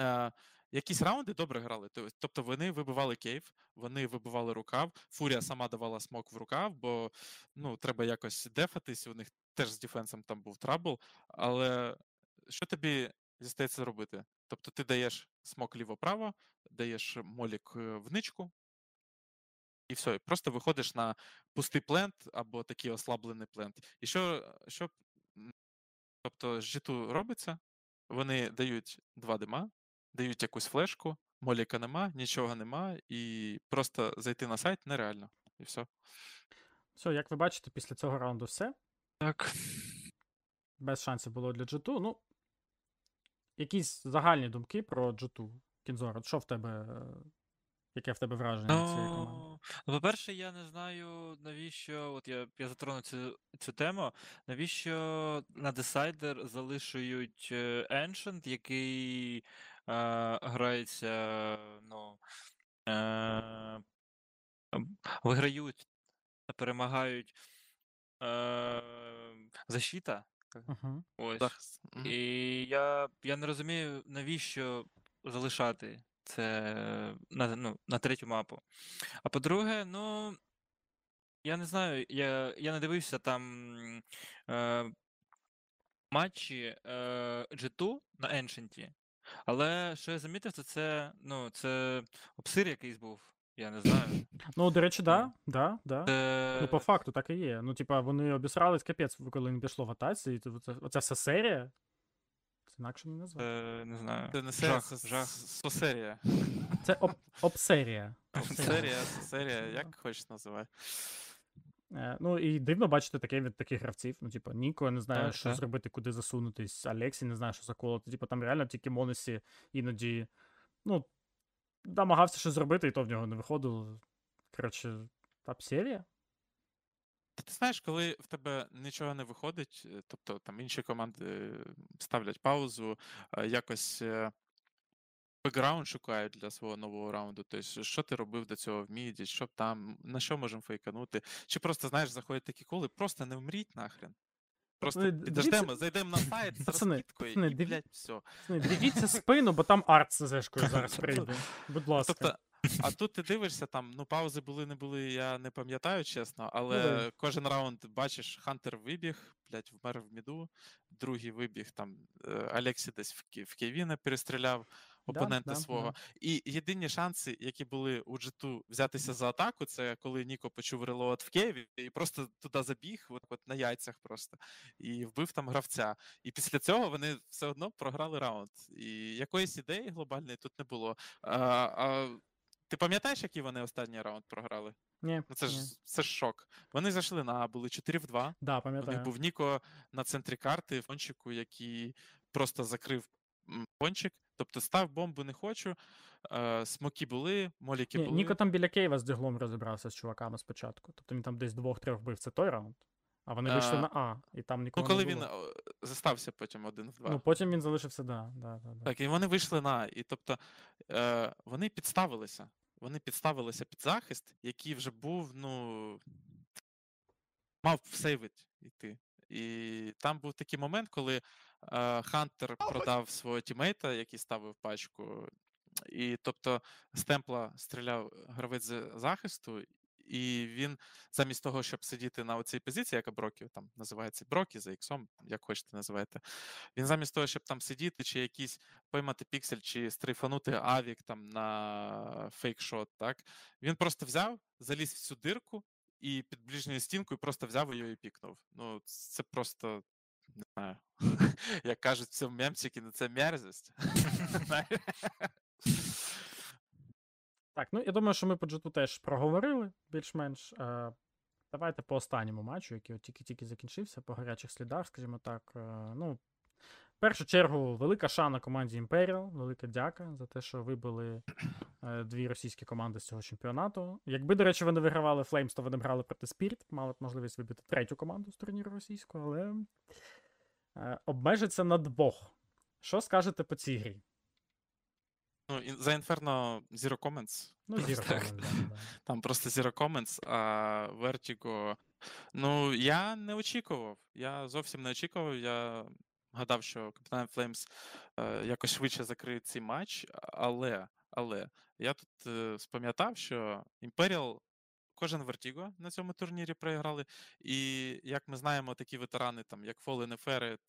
Е, Якісь раунди добре грали. Тобто вони вибивали cave, вони вибивали рукав. Фурія сама давала smoke в рукав, бо ну, треба якось def атись. У них теж з defense ом там був trouble. Але що тобі зістається робити? Тобто ти даєш smoke ліво-право, даєш molly к е, в ничку, і все, просто виходиш на пустий plant або такий ослаблений plant. І що, що тобто з G2 робиться? Вони дають два дима, дають якусь флешку, моліка нема, нічого нема, і просто зайти на сайт нереально. І все. Все, як ви бачите, після цього раунду все. Так. Без шансів було для G2. Ну, якісь загальні думки про G2. Кінзор, що в тебе. Яке в тебе враження від цієї команди? Ну, ну, по-перше, я не знаю, навіщо. От я, я затрону цю, цю тему. Навіщо на Decider залишують е, Ancient, який грається, ну. Е, виграють перемагають е, защита. Угу. Ось. Мгм. І я, я не розумію, навіщо залишати це на, ну, на третю мапу. А по-друге, ну. Я не знаю, я, я не дивився там е, матчі е, G2 на Ancient, але що я замітив, то це, ну, це обсир якийсь був. Я не знаю. Ну, до речі, да, Ну. да, да. Це... Ну, по факту так і є. Ну, типа, вони обісрались капець, коли не пішло в атаці, і це, оця вся серія. Це інакше не назвати. Це, не знаю. Це не серія, жах, це жах. сосерія. Це об, обсерія. Обсерія. Серія, серія, як хочеш називай. Е, Ну і дивно бачити таке від таких гравців. Ну, типу, Ніко не знає, Так, що так. зробити, куди засунутись. Алексій не знає, що заколоти. Типу, там реально тільки Монесі іноді, ну, намагався щось зробити, і то в нього не виходило. Коротше, серія. Та ти знаєш, коли в тебе нічого не виходить, е, тобто там інші команди е, ставлять паузу, якось бекграунд шукають для свого нового раунду. Тобто, що ти робив до цього в міді, що там, на що можемо fake ануть, чи просто, знаєш, заходять такі call и, просто не вмріть нахрен. Просто дивіться- підождемо, зайдемо на сайт з Пацани, розкидкою пацани, і, диві- блядь, все. Пацани, Дивіться спину, бо там арт з ЗЗшкою зараз прийде. Будь ласка. Тобто, а тут ти дивишся, там, ну, паузи були, не були, я не пам'ятаю, чесно, але да. кожен раунд бачиш, Хантер вибіг, блядь, вмер в міду, другий вибіг, там, е, Алексі десь в, Ки- в Кевіна перестріляв опонента да, свого. да. І єдині шанси, які були у Джиту взятися за атаку, це коли Ніко почув релоад в Києві і просто туди забіг, от, от на яйцях просто, і вбив там гравця. І після цього вони все одно програли раунд. І якоїсь ідеї глобальної тут не було. А, а, ти пам'ятаєш, який вони останній раунд програли? Ні, Ну це ні. ж це ж шок. Вони зайшли на А, були 4 в 2. Да, У них був Ніко на центрі карти, фончику, який просто закрив пончик. Тобто став бомбу не хочу. Е, смоки були, моліки були. Ніко там біля Києва з Діглом розібрався з чуваками спочатку. Тобто він там десь двох-трьох вбив. Це той раунд. А вони вийшли А, на А, і там Ну, коли не він було. е, застався потім один в два. Ну, потім він залишився, да, да, да, да. Так, і вони вийшли на. А. І тобто е, вони підставилися. Вони підставилися під захист, який вже був, ну. Мав save-ить йти. І там був такий момент, коли е, Хантер продав свого teammate-а, який ставив пачку. І тобто з temple-а стріляв гравець з захисту, і він замість того, щоб сидіти на оцій позиції, яка Broke-ів там називається Брокі за іксом, як хочете називайте. Він замість того, щоб там сидіти, чи якийсь поймати піксель, чи strafe-анути AWP-ік там на fake shot, так він просто взяв, заліз в цю дирку і під ближньою стінкою просто взяв її і пікнув. Ну, це просто. Не знаю. Як кажуть в цьому мемчикі, ну це мерзость. Так, ну я думаю, що ми по джету теж проговорили більш-менш. Е, давайте по останньому матчу, який тільки-тільки закінчився, по гарячих слідах, скажімо так. Е, ну, в першу чергу, велика шана команді Imperial, велика дяка за те, що вибили е, дві російські команди з цього чемпіонату. Якби, до речі, вони вигравали Flames, то вони грали проти Spirit, мали б можливість вибити третю команду з турніру російського, але обмежиться на двох. Що скажете по цій грі? Ну, за Inferno Zero Comments. Ну, Zero так. Comment, да, да. Там просто Zero Comments, а Vertigo. Ну, я не очікував. Я зовсім не очікував. Я гадав, що Капітан Флеймс е, якось швидше закриє цей матч, але, але я тут е, спам'ятав, що Imperial кожен Vertigo на цьому турнірі проіграли. І як ми знаємо, такі ветерани, там, як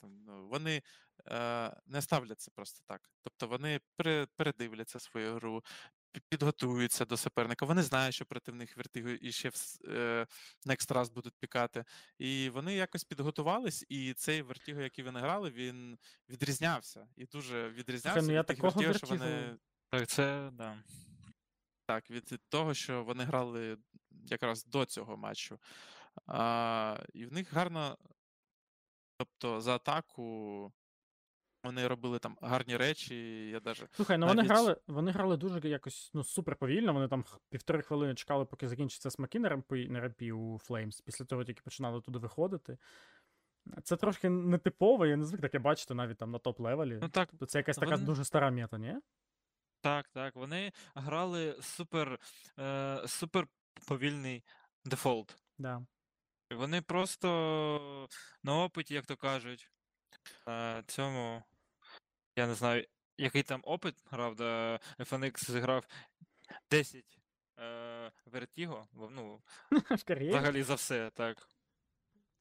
там, ну, вони е, не ставляться просто так. Тобто вони пере- передивляться свою гру, підготуються до суперника. Вони знають, що проти них Vertigo і ще в е, next раз будуть пікати. І вони якось підготувались, і цей Vertigo, який вони грали, він відрізнявся. І дуже відрізнявся ну я тих такого Vertigo, що вони Так, це да. так, від того, що вони грали якраз до цього матчу. А, і в них гарно. Тобто за атаку вони робили там гарні речі. Я даже... Слухай, ну вони грали, вони грали дуже якось ну, супер повільно. Вони там півтори хвилини чекали, поки закінчаться смаки на рампі, на рампі у Flames. Після того тільки починали туди виходити. Це трошки нетипово, я не звик таке бачити навіть там на top level-і. Ну так, Тобто це якась така вони- дуже стара мета, ні? так, так. Вони грали супер, е, супер повільний дефолт. Да. Вони просто на опыте, як то кажуть, на цьому. Я не знаю, який там опыт, правда, FNX зіграв 10 е, Vertigo, ну, В взагалі за все, так.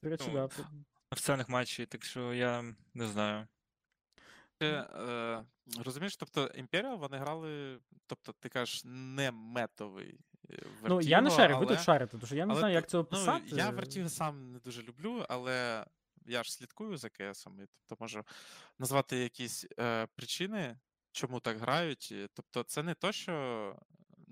До речі, ну, да. Офіціальних матчів, так що я не знаю. Ще, е, розумієш, тобто Imperial вони грали, тобто ти кажеш, не метовий. Е, Ну, я не Vertigo, шарю, ви тут шарите, тому що я не але знаю, як це Ну, я Vertigo сам не дуже люблю, але я ж слідкую за КСом, і тобто можу назвати якісь е, причини, чому так грають. Тобто, це не то, що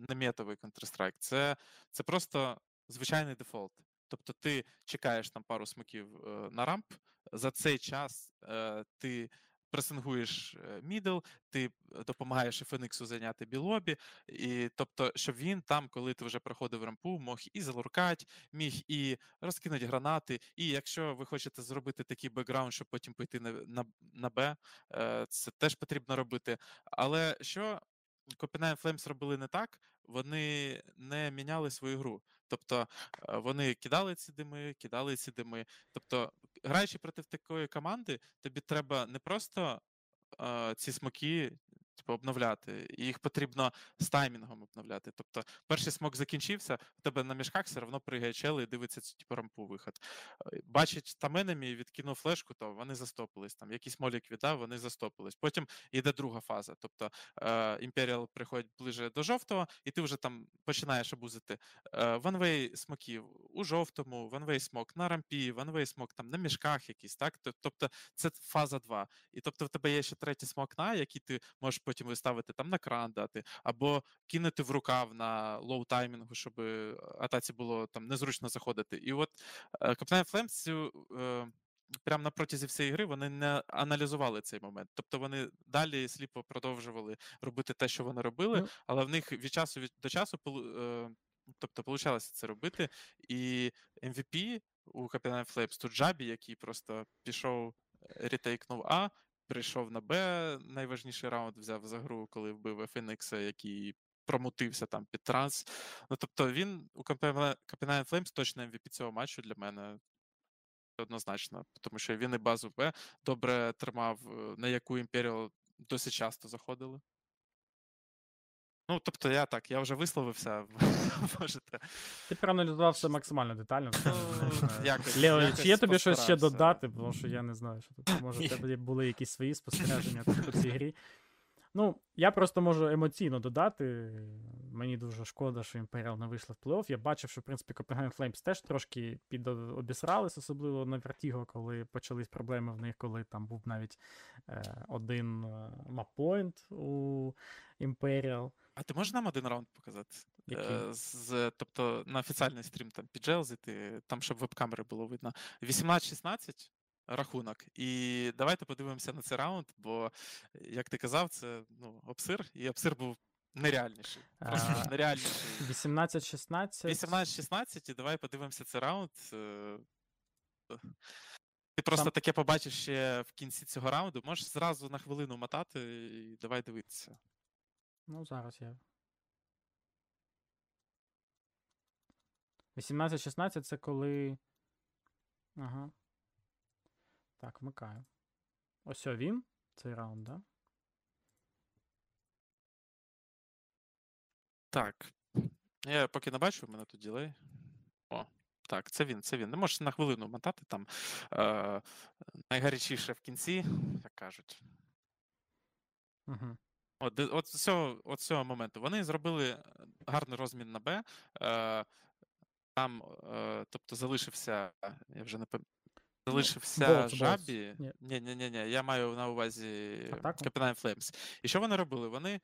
не метовий Counter-Strike, це, це просто звичайний дефолт. Тобто ти чекаєш там пару smoke-ів е, на ramp, за цей час е, ти пресингуєш middle, ти допомагаєш FNX зайняти білобі, і тобто, щоб він там, коли ти вже проходив ramp-у, мог і за lurk-ати, міг і розкинути гранати. І якщо ви хочете зробити такий бекграунд, щоб потім пойти на, на, на Б, е, це теж потрібно робити. Але що Copenhagen Flames робили не так, вони не міняли свою гру. Тобто е, вони кидали ці дими, кидали ці дими. Тобто, граючи проти такої команди, тобі треба не просто е, ці смоки типу, обновляти, їх потрібно з таймінгом обновляти. Тобто, перший смок закінчився, в тебе на мішках все одно пригає чел і дивиться цю типу, рампу виход. Е, Бачить там енемі, відкинув флешку, то вони застопились. Там якийсь молік віддав, вони застопились. Потім йде друга фаза. Тобто Імперіал приходить ближе до жовтого, і ти вже там починаєш abuse-ити one-way smoke-ів у жовтому, one-way smoke на ramp-і, one-way smoke там на мішках якісь, так? Тобто це фаза 2. І тобто в тебе є ще третій smoke на, який ти можеш потім виставити там на кран дати, або кинути в рукав на low timing-у, щоб е, атаці було там незручно заходити. І от Капітан Флеймс цю. Прямо на протязі всієї гри вони не аналізували цей момент. Тобто вони далі сліпо продовжували робити те, що вони робили, Ну. але в них від часу від до часу е, тобто получалося це робити. І MVP у Капітана Флеймс тут Жабі, який просто пішов, е, retake-нув А, прийшов на Б, найважніший раунд взяв за гру, коли вбив Фенікса, який промутився там під транс. Ну тобто він у Капітана Флеймс точно MVP цього матчу для мене. Однозначно, тому що він і базу Б добре тримав, е, на яку Імперіал досить часто заходили. Ну, тобто, я так, я вже висловився. Можете. Ти проаналізував все максимально детально. Ну, якось- Лео, якось чи є тобі щось ще постарався. додати, тому що я не знаю, що тут. Може, в тебе були якісь свої спостереження по цій грі. Ну, я просто можу емоційно додати. Мені дуже шкода, що Imperial не вийшла в плей-офф. Я бачив, що в принципі Copenhagen Flames теж трошки підобісрались, особливо на Vertigo, коли почались проблеми в них, коли там був навіть е, один е, маппойнт у Imperial. А ти можеш нам один раунд показати? Який? Е, З, тобто на офіціальний стрім там піджелзити, там, щоб веб-камери було видно. 18-16 рахунок. І давайте подивимося на цей раунд, бо, як ти казав, це ну, обсир, і обсир був нереальніший. Просто А, нереальніший. 18-16. 18-16, і давай подивимося цей раунд. е, Ти просто Там- таке побачиш ще в кінці цього раунду. Можеш зразу на хвилину мотати і давай дивитися. Ну, зараз я. 18-16 це коли. Ага. Так, вмикаю. Ось він. Цей раунд, да? Так. Я поки не бачу, у мене тут ділей. О, так, це він, це він. Не можеш на хвилину мотати там. Е, найгарячіше в кінці, як кажуть. Угу. От, от, з цього, от з цього моменту. Вони зробили е, гарний розмін на Б. Е, там, е, тобто, залишився, я вже не пам'ятаю. Залишився Болтс. жабі. Ні. Ні, ні, ні. Я маю на увазі Капітан Флеймс. І що вони робили? Вони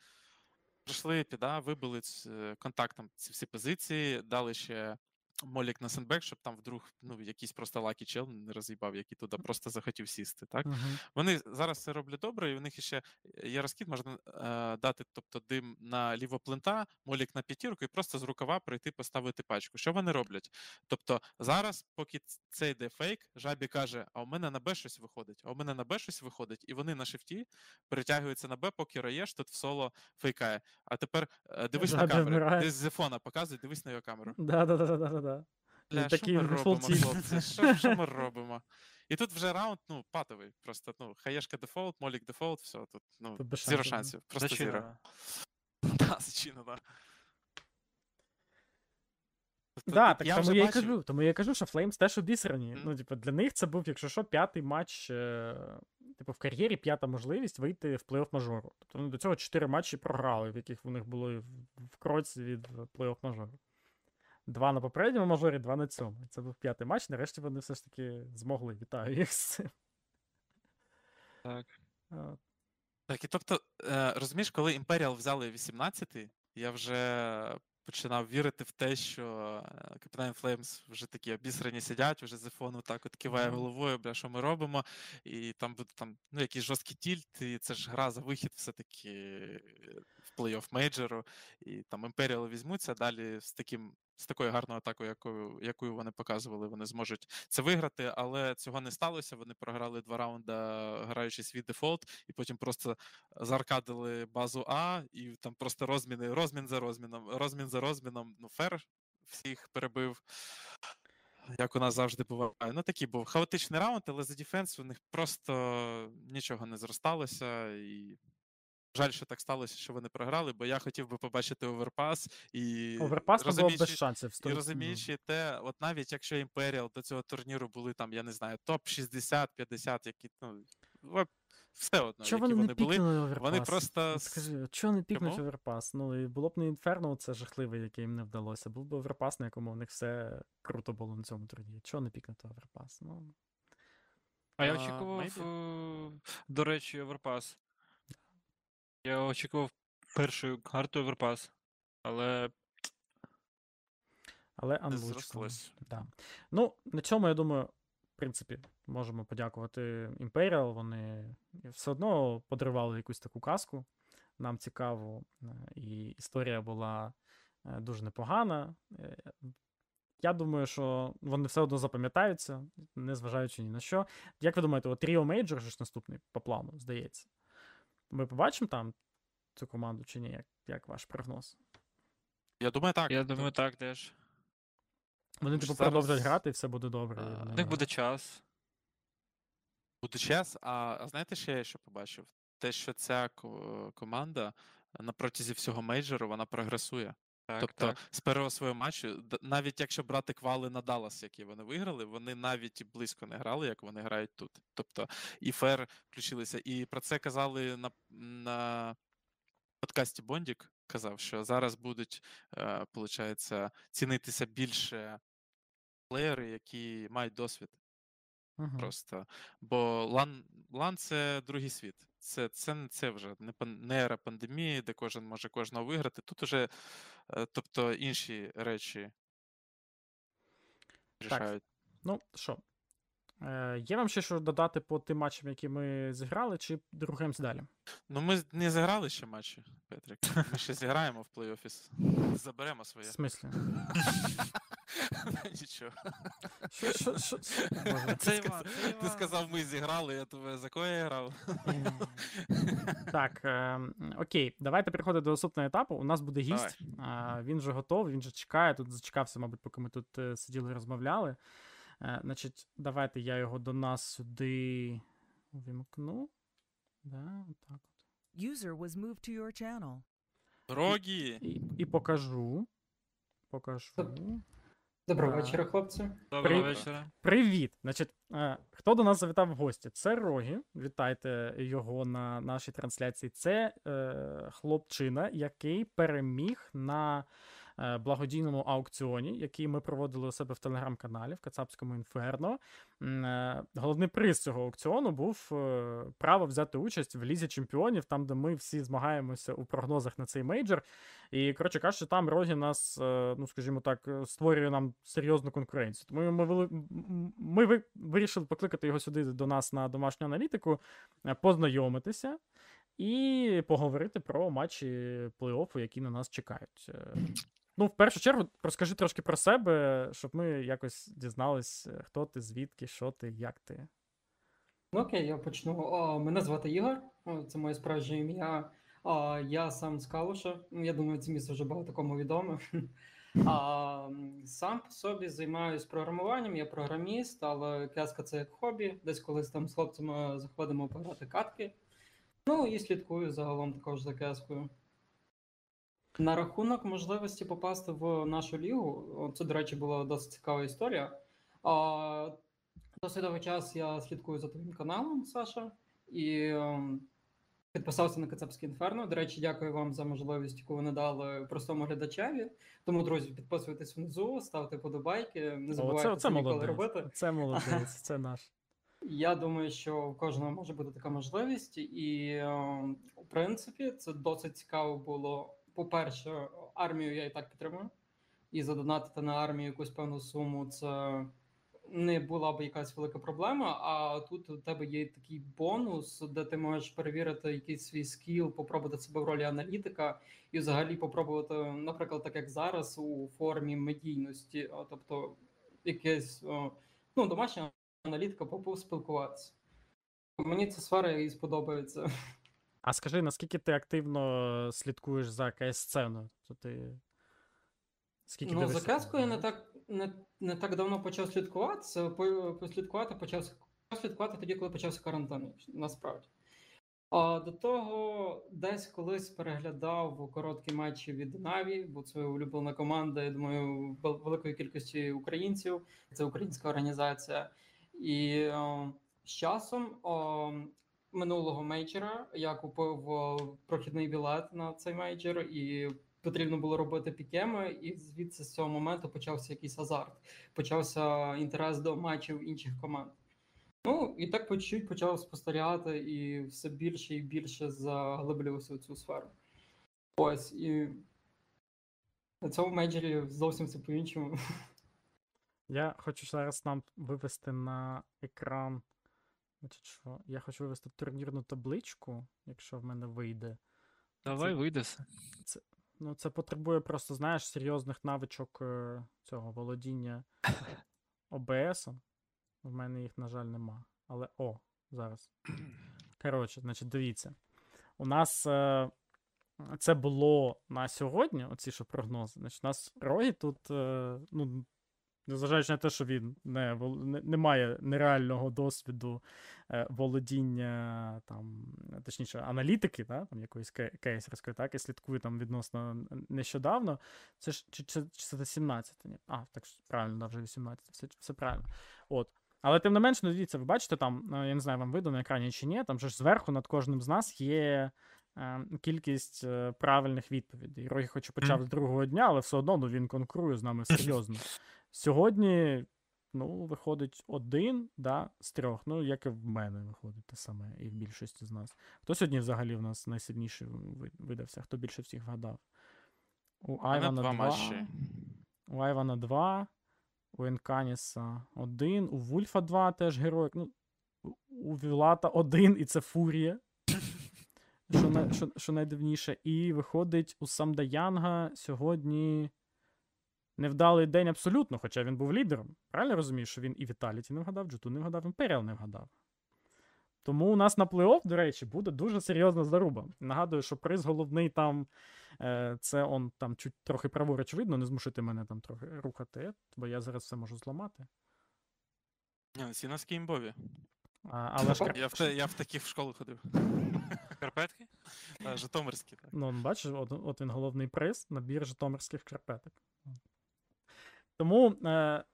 прийшли піда, вибили ц- контактом ці всі позиції, дали ще molly-к на sandbag, щоб там вдруг ну, якийсь просто lucky чел не роз'їбав, який туди просто захотів сісти. Так? Угу. Вони зараз це роблять добре, і у них ще є розкид, можна е, дати тобто, дим на ліво плента, molly-к на п'ятірку і просто з рукава прийти поставити пачку. Що вони роблять? Тобто зараз, поки це йде fake, жабі каже: а у мене на Б щось виходить, а у мене на Б щось виходить, і вони на shift-і перетягуються на Б, поки роєш тут в соло фейкає. А тепер е, дивись на камеру. Ти з зефона показуй, дивись на його камеру. Да, да. Бля, що ми робимо, хлопці? Що, що ми робимо? І тут вже раунд, ну, патовий. Просто, ну, хаєшка дефолт, молік дефолт, все, тут, ну, Тут без зіро шансів, шансів. Просто зіро. Зачинено. Да, зачинено. Тобто, Да, тут так я тому вже я і бачив- кажу, тому я і кажу, що Флеймс теж обісрані. Мгм. Ну, типу, для них це був, якщо що, п'ятий матч, е, типу, в кар'єрі п'ята можливість вийти в плей-офф мажору. Тобто вони до цього чотири матчі програли, в яких у них було в, в кроці від плей-офф мажору. Два на попередньому мажорі, два на цьому. Це був п'ятий матч. Нарешті вони все ж таки змогли. Вітаю їх з цим. Так. От. Так, і тобто, е, розумієш, коли Імперіал взяли 18-й, я вже починав вірити в те, що е, Капітан Флеймс вже такі обісрані сидять, вже зефону так от киває головою, бля, що ми робимо, і там буде там, ну, якийсь жорсткий тільт, і це ж гра за вихід все-таки. В плей-офф мейджору, і там Імперіал візьмуться далі з таким. З такою гарною атакою, якою якою вони показували, вони зможуть це виграти, але цього не сталося. Вони програли два раунди, граючи свій дефолт, і потім просто заркадили базу А, і там просто розміни, розмін за розміном, розмін за розміном. Ну, фер всіх перебив як у нас завжди буває. Ну, такий був хаотичний раунд, але за defense у них просто нічого не зросталося. І жаль, що так сталося, що вони програли, бо я хотів би побачити оверпас і Оверпас було розуміючи, без шансів. і розуміючи те, от навіть якщо Імперіал до цього турніру були там, я не знаю, топ 60, 50, які ну все одно, Чого які вони вони не були. оверпас? Вони просто Скажи, чого не пікнуть Чому? оверпас? Ну, і було б не інферно, це жахливе, яке їм не вдалося. Був би оверпас, на якому у них все круто було на цьому турнірі. Чого не пікнути оверпас? Ну, А я очікував, е, до речі, оверпас. Я очікував першою карту оверпас. Але але зрослось. Да. Ну, на цьому, я думаю, в принципі, можемо подякувати Imperial. Вони все одно подривали якусь таку казку. Нам цікаво, е, і історія була е, дуже непогана. Е, Я думаю, що вони все одно запам'ятаються, незважаючи ні на що. Як ви думаєте, от Тріо Мейджор ж наступний по плану, здається. Ми побачимо там цю команду чи ні? Як, як ваш прогноз? Я думаю, так. я думаю, так теж. Вони типу зараз, продовжать грати, і все буде добре. У них буде час. Буде час, а, а знаєте, що я ще побачив? Те, що ця команда на протязі всього мейджору вона прогресує. Так, тобто так. з першого свого матчу, навіть якщо брати квали на Даллас, які вони виграли, вони навіть і близько не грали, як вони грають тут. Тобто і Фер включилися. І про це казали на, на подкасті Бондік. Казав, що зараз будуть, е, получається, цінитися більше player-и, які мають досвід. Мгм. Просто. Бо LAN, LAN це другий світ. Це, це, це вже не, ера пандемії, де кожен може кожного виграти. Тут уже, е, тобто, інші речі рішають. Ну, що? Е, є вам ще що додати по тим матчам, які ми зіграли, чи рухаємось далі? Ну, ми не зіграли ще матчі, Петрик. Ми ще зіграємо в плей-офі. Заберемо В своє. смислі? Нічого. Що, що, що? що? Це Ти Іван, Ти сказав, ми зіграли, я тебе за кого я грав? Так, е, окей, давайте переходити до наступного етапу. У нас буде гість. Він вже готовий, він вже чекає. Тут зачекався, мабуть, поки ми тут е, сиділи і розмовляли. Е, значить, давайте я його до нас сюди вимкну. Да, отак от. User was moved to your channel. Рогі! І, і покажу. Покажу. Доброго Так. вечора, хлопці. Доброго Привіт. вечора. Привіт! Значить, е, хто до нас завітав в гості? Це Рогі. Вітайте його на нашій трансляції. Це е, хлопчина, який переміг на е, благодійному аукціоні, який ми проводили у себе в телеграм-каналі в Кацапському інферно. Е, Головний приз цього аукціону був е, право взяти участь в лізі чемпіонів, там, де ми всі змагаємося у прогнозах на цей мейджор. І, коротше кажучи, там Рогі нас, е, ну скажімо так, е, створює нам серйозну конкуренцію. Тому ми, вели- ми вирішили покликати його сюди до нас на домашню аналітику, е, познайомитися і поговорити про матчі плей-оффу, які на нас чекають. Ну, в першу чергу, розкажи трошки про себе, щоб ми якось дізнались, е, хто ти, звідки, що ти, як ти. Ну окей, я почну. О, мене звати Ігор, це моє справжнє ім'я. А, я сам з Калуша. Ну, Я думаю, це місце вже багато кому відоме. А, сам по собі займаюся програмуванням, я програміст, але кеска це як хобі. Десь колись там з хлопцями заходимо пограти катки. Ну і слідкую загалом також за кескою. На рахунок можливості попасти в нашу лігу, це, до речі, була досить цікава історія. А, Досить довгий час я слідкую за твоїм каналом, Саша, і ем, підписався на Кацапське інферно. До речі, дякую вам за можливість, яку ви надали простому глядачеві. Тому, друзі, підписуйтесь внизу, ставте подобайки, не забувайте це, це це ніколи робити. Це молодець, це наш. Я думаю, що у кожного може бути така можливість, і ем, в принципі це досить цікаво було. По-перше, армію я і так підтримую, і задонатити на армію якусь певну суму це не була б якась велика проблема. А тут у тебе є такий бонус, де ти можеш перевірити якийсь свій скіл, попробувати себе в ролі аналітика, і взагалі попробувати, наприклад, так як зараз, у формі медійності, тобто якесь ну, домашня аналітика, поспілкуватися. Мені ця сфера і сподобається. А скажи, наскільки ти активно слідкуєш за КС-сценою? Ти... Скільки Ну, за дивишся? я не так не, не так давно почав слідкувати. по- Послідкувати почав почав слідкувати тоді, коли почався карантин, насправді. А до того десь колись переглядав короткі матчі від Наві, бо це улюблена команда, я думаю, великої кількості українців. Це українська організація. І о, з часом о, минулого мейджора я купив прохідний білет на цей мейджор, і потрібно було робити пікеми, і звідси з цього моменту почався якийсь азарт, почався інтерес до матчів інших команд. Ну, і так по чуть-чуть почав спостерігати і все більше і більше заглиблювався в цю сферу. Ось і на цьому мейджорі зовсім все по-іншому. Я хочу зараз нам вивести на екран. Значить, що? Я хочу вивести турнірну табличку, якщо в мене вийде. Давай вийде все. Ну, це потребує просто, знаєш, серйозних навичок е, цього володіння ОБС. В мене їх, на жаль, нема. Але о, зараз. Коротше, значить, дивіться. У нас е, це було на сьогодні, оці що прогнози. Значить, у нас Рогі тут, е, ну, незважаючи на те, що він не, не, не має нереального досвіду е, володіння, там, точніше, аналітики, да, там, якоїсь кейсерської, так, і слідкує там відносно нещодавно. Це ж чи, чи, чи це 17? Ні. А, так правильно, да, вже 18, все, все правильно. От. Але тим не менш, ну дивіться, ви бачите, там, е, я не знаю, вам видно на екрані чи ні, там же ж зверху над кожним з нас є е, кількість правильних відповідей. Рогі хоч і почав з другого дня, але все одно ну, він конкурує з нами серйозно. Сьогодні, ну, виходить один да, з трьох. Ну, як і в мене виходить те саме, і в більшості з нас. Хто сьогодні взагалі в нас найсильніший видався? Хто більше всіх вгадав? У Айвана 2, матчі. у Айвана 2, у Енканіса 1, у Вульфа 2 теж герой. Ну, у- у Вілата 1, і це Фурія. Що, що, що найдивніше. І виходить, у Самдаянга сьогодні невдалий день абсолютно, хоча він був лідером. Правильно розумієш, що він і Віталіті не вгадав, Джуту не вгадав, Імперіал не вгадав. Тому у нас на плей-офф, до речі, буде дуже серйозна заруба. Нагадую, що приз головний там Е, Це он там чуть трохи праворуч видно, не змушуйте мене там трохи рухати, бо я зараз все можу зламати. Ні, ці носки імбові. А, але ж, Я в, я в таких в школу ходив. Карпетки? Житомирські, так. ну, бачиш, от, от він головний приз набір житомирських шкарпеток. Тому, е,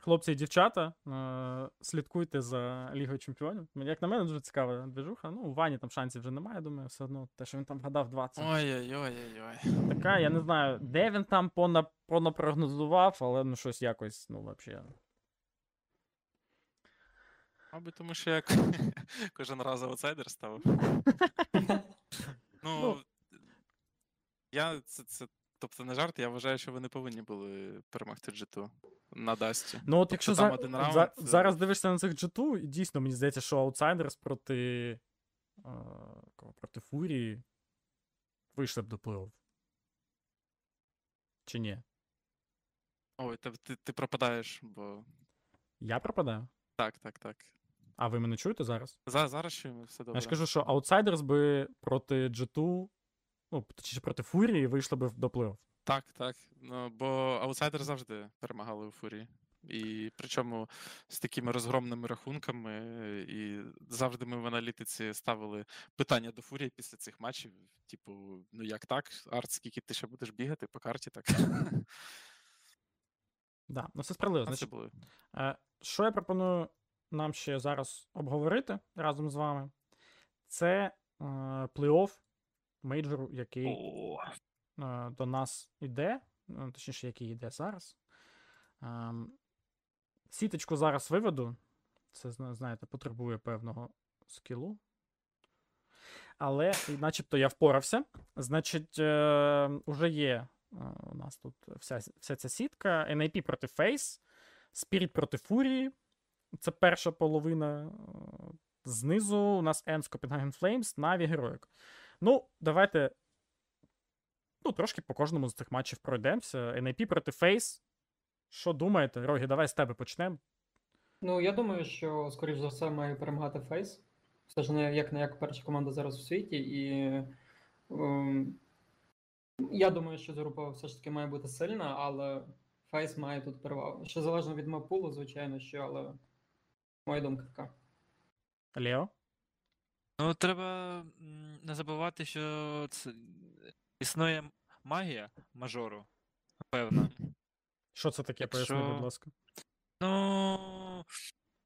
хлопці і дівчата, е, слідкуйте за Лігою Чемпіонів. Як на мене, дуже цікава движуха. Ну, у Вані там шансів вже немає, думаю, все одно. Те, що він там вгадав 20. Ой-ой-ой-ой. Така, я не знаю, де він там пона, понапрогнозував, але ну щось якось, ну, взагалі. Мабуть, тому що я кожен раз аутсайдер став. Ну, я це, це, тобто не жарт, я вважаю, що ви не повинні були перемогти G2 на Дасті. Ну, от Тобто якщо там за, один за- раунд, е, зараз дивишся на цих G2, і дійсно мені здається, що аутсайдерс проти, кого, проти Фурії вийшли б до плей-офф. Чи ні? Ой, ти, ти, ти пропадаєш, бо. Я пропадаю? Так, так, так. А ви мене чуєте зараз? За, зараз чуємо, все добре. Я ж кажу, що аутсайдерс би проти G2, ну, точніше проти Фурії, вийшли б до плей-офф. Так, так. Ну, бо аутсайдери завжди перемагали у фурії. І причому з такими розгромними рахунками, і завжди ми в аналітиці ставили питання до фурії після цих матчів. Типу, ну як так? Арт, скільки ти ще будеш бігати по карті, так. Да, ну це справедливо. Значить. Е, Що я пропоную нам ще зараз обговорити разом з вами? Це е, плей-офф мейджору, який О, е, до нас іде, е, точніше, який йде зараз. Ем, Сіточку зараз виведу. Це, знаєте, потребує певного скілу. Але, начебто, я впорався. Значить, е, уже є е, у нас тут вся, вся ця сітка. NIP проти FaZe. Спіріт проти Фурії. Це перша половина. Е, Знизу у нас Енс Копенгаген Флеймс, Наві Героїк. Ну, давайте. Ну, трошки по кожному з цих матчів пройдемося. NIP проти Фейс. Що думаєте? Рогі, давай з тебе почнемо. Ну, я думаю, що, скоріш за все, має перемагати Фейс. Все ж не як не як перша команда зараз у світі. І ем, я думаю, що група все ж таки має бути сильна, але Фейс має тут перевагу. Ще залежно від map pool-у, звичайно, що, але моя думка така. Лео? Ну, треба м, не забувати, що це... існує магія мажору, напевно. Що це таке? Поясни, будь ласка. Ну,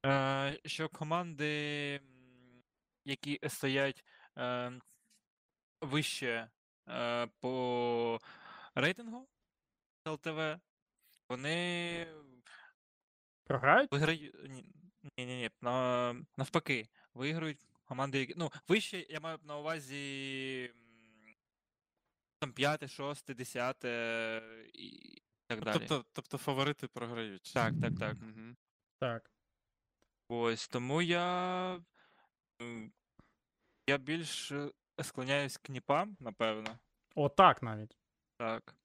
е, що команди, м, які стоять е, вище е, по рейтингу ЛТВ, вони Програють? виграють. Ні, ні, ні, на, навпаки, виграють команди, які. Ну, вище я маю на увазі там п'яте, шосте, десяте і так далі. Тобто, тобто фаворити програють. Так, так, так. Угу. Так. Ось тому я. Я більш е, склоняюсь к ніпам, напевно. Отак навіть. Так.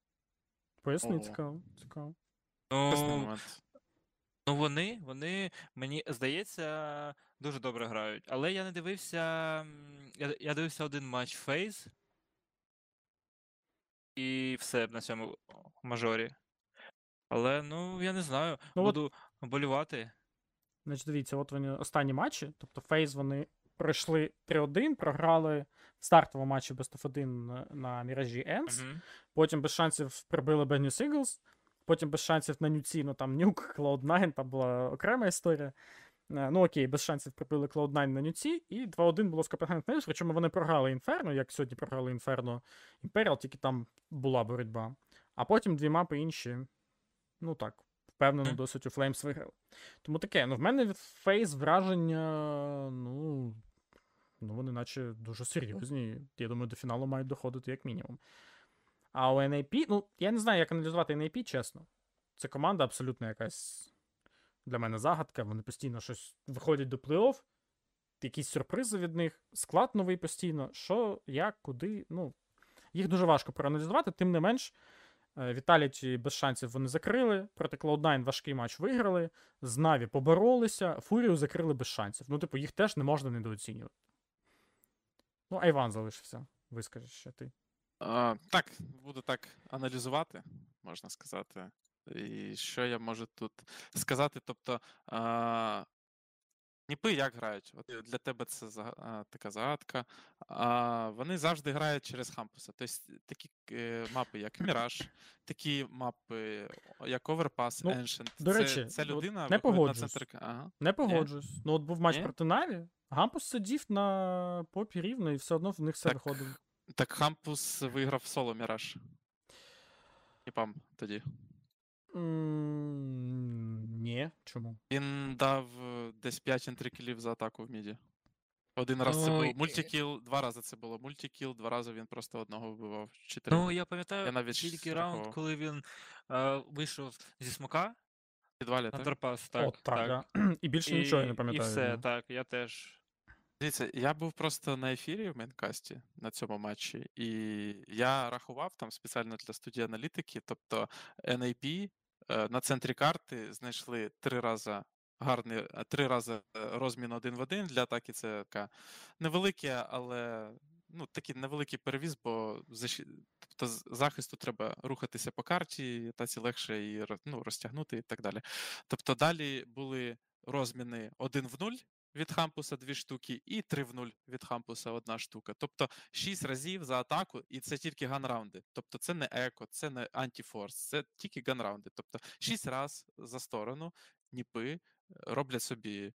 Поясни, цікаво. цікаво. Ну. Ну вони, вони, мені здається, дуже добре грають. Але я не дивився. Я, я дивився один матч Фейз. І все на цьому мажорі. Але ну, я не знаю. Ну, от- Буду болювати. Значить, дивіться, от вони останні матчі. Тобто Фейс вони пройшли 3-1, програли в стартовому матчі Best of 1 на, на міражі Енс. Мгм. Потім без шансів прибили News Eagles. Потім без шансів на Нюці, ну там Нюк, Cloud9, там була окрема історія. Е, Ну окей, без шансів прибили Cloud9 на Нюці, і 2-1 було з Copenhagen Flames, причому вони програли Інферно, як сьогодні програли Інферно Imperial, тільки там була боротьба. А потім дві мапи інші, ну так, впевнено, досить у Flames виграли. Тому таке, ну в мене від Фейс враження, ну. Ну, вони наче дуже серйозні. Я думаю, до фіналу мають доходити як мінімум. А у NAP, ну, я не знаю, як аналізувати NAP, чесно. Це команда абсолютно якась для мене загадка. Вони постійно щось виходять до плей-офф, якісь сюрпризи від них, склад новий постійно. Що, як, куди. Ну, їх дуже важко проаналізувати, тим не менш. Віталіті без шансів вони закрили. Проти Cloud9 важкий матч виграли. З Наві поборолися, Фурію закрили без шансів. Ну, типу, їх теж не можна недооцінювати. Ну, Айван залишився. Вискажеш ще ти. А, так, буду так аналізувати, можна сказати. І що я можу тут сказати? Тобто, а, Ніпи як грають? От для тебе це а, така загадка. А, вони завжди грають через хампуса. Тобто такі е, мапи, як Міраж, такі мапи, як Overpass, Ну, Ancient. до це, речі, це от людина не погоджусь. на центр. Ага. Не погоджуюсь. Ну, от був матч Ні? проти Наві, Гампус сидів на попі рівно, і все одно в них все Так, виходило. Так Хампус виграв соло Міраж. Ніпам тоді. М, Ні, чому? Він дав десь 5 інтрикілів за атаку в міді. Один раз це Ну, був і- мультикіл, два рази це було мультикіл, два рази він просто одного вбивав. Чи три. Ну, я пам'ятаю Я навіть тільки раунд, такого. коли він е, вийшов зі смока підвалі, на так? торпас, так. От так, Да. І більше нічого я не пам'ятаю. І від все, нього. так, я теж. Дивіться, я був просто на ефірі в мейнкасті на цьому матчі, і я рахував там спеціально для студії аналітики, тобто NIP е, на центрі карти знайшли три рази гарний, е, три рази е, розмін один в один для атаки. Це така невелике, але ну, такий невеликий перевіз, бо тобто захисту треба рухатися по карті, таці легше її ну, розтягнути і так далі. Тобто далі були розміни 1 в 0 від хампуса дві штуки, і 3 в 0 від хампуса одна штука. Тобто 6 разів за атаку, і це тільки ганраунди. Тобто це не еко, це не антіфорс, це тільки ганраунди. Тобто 6 раз за сторону ніпи е, роблять собі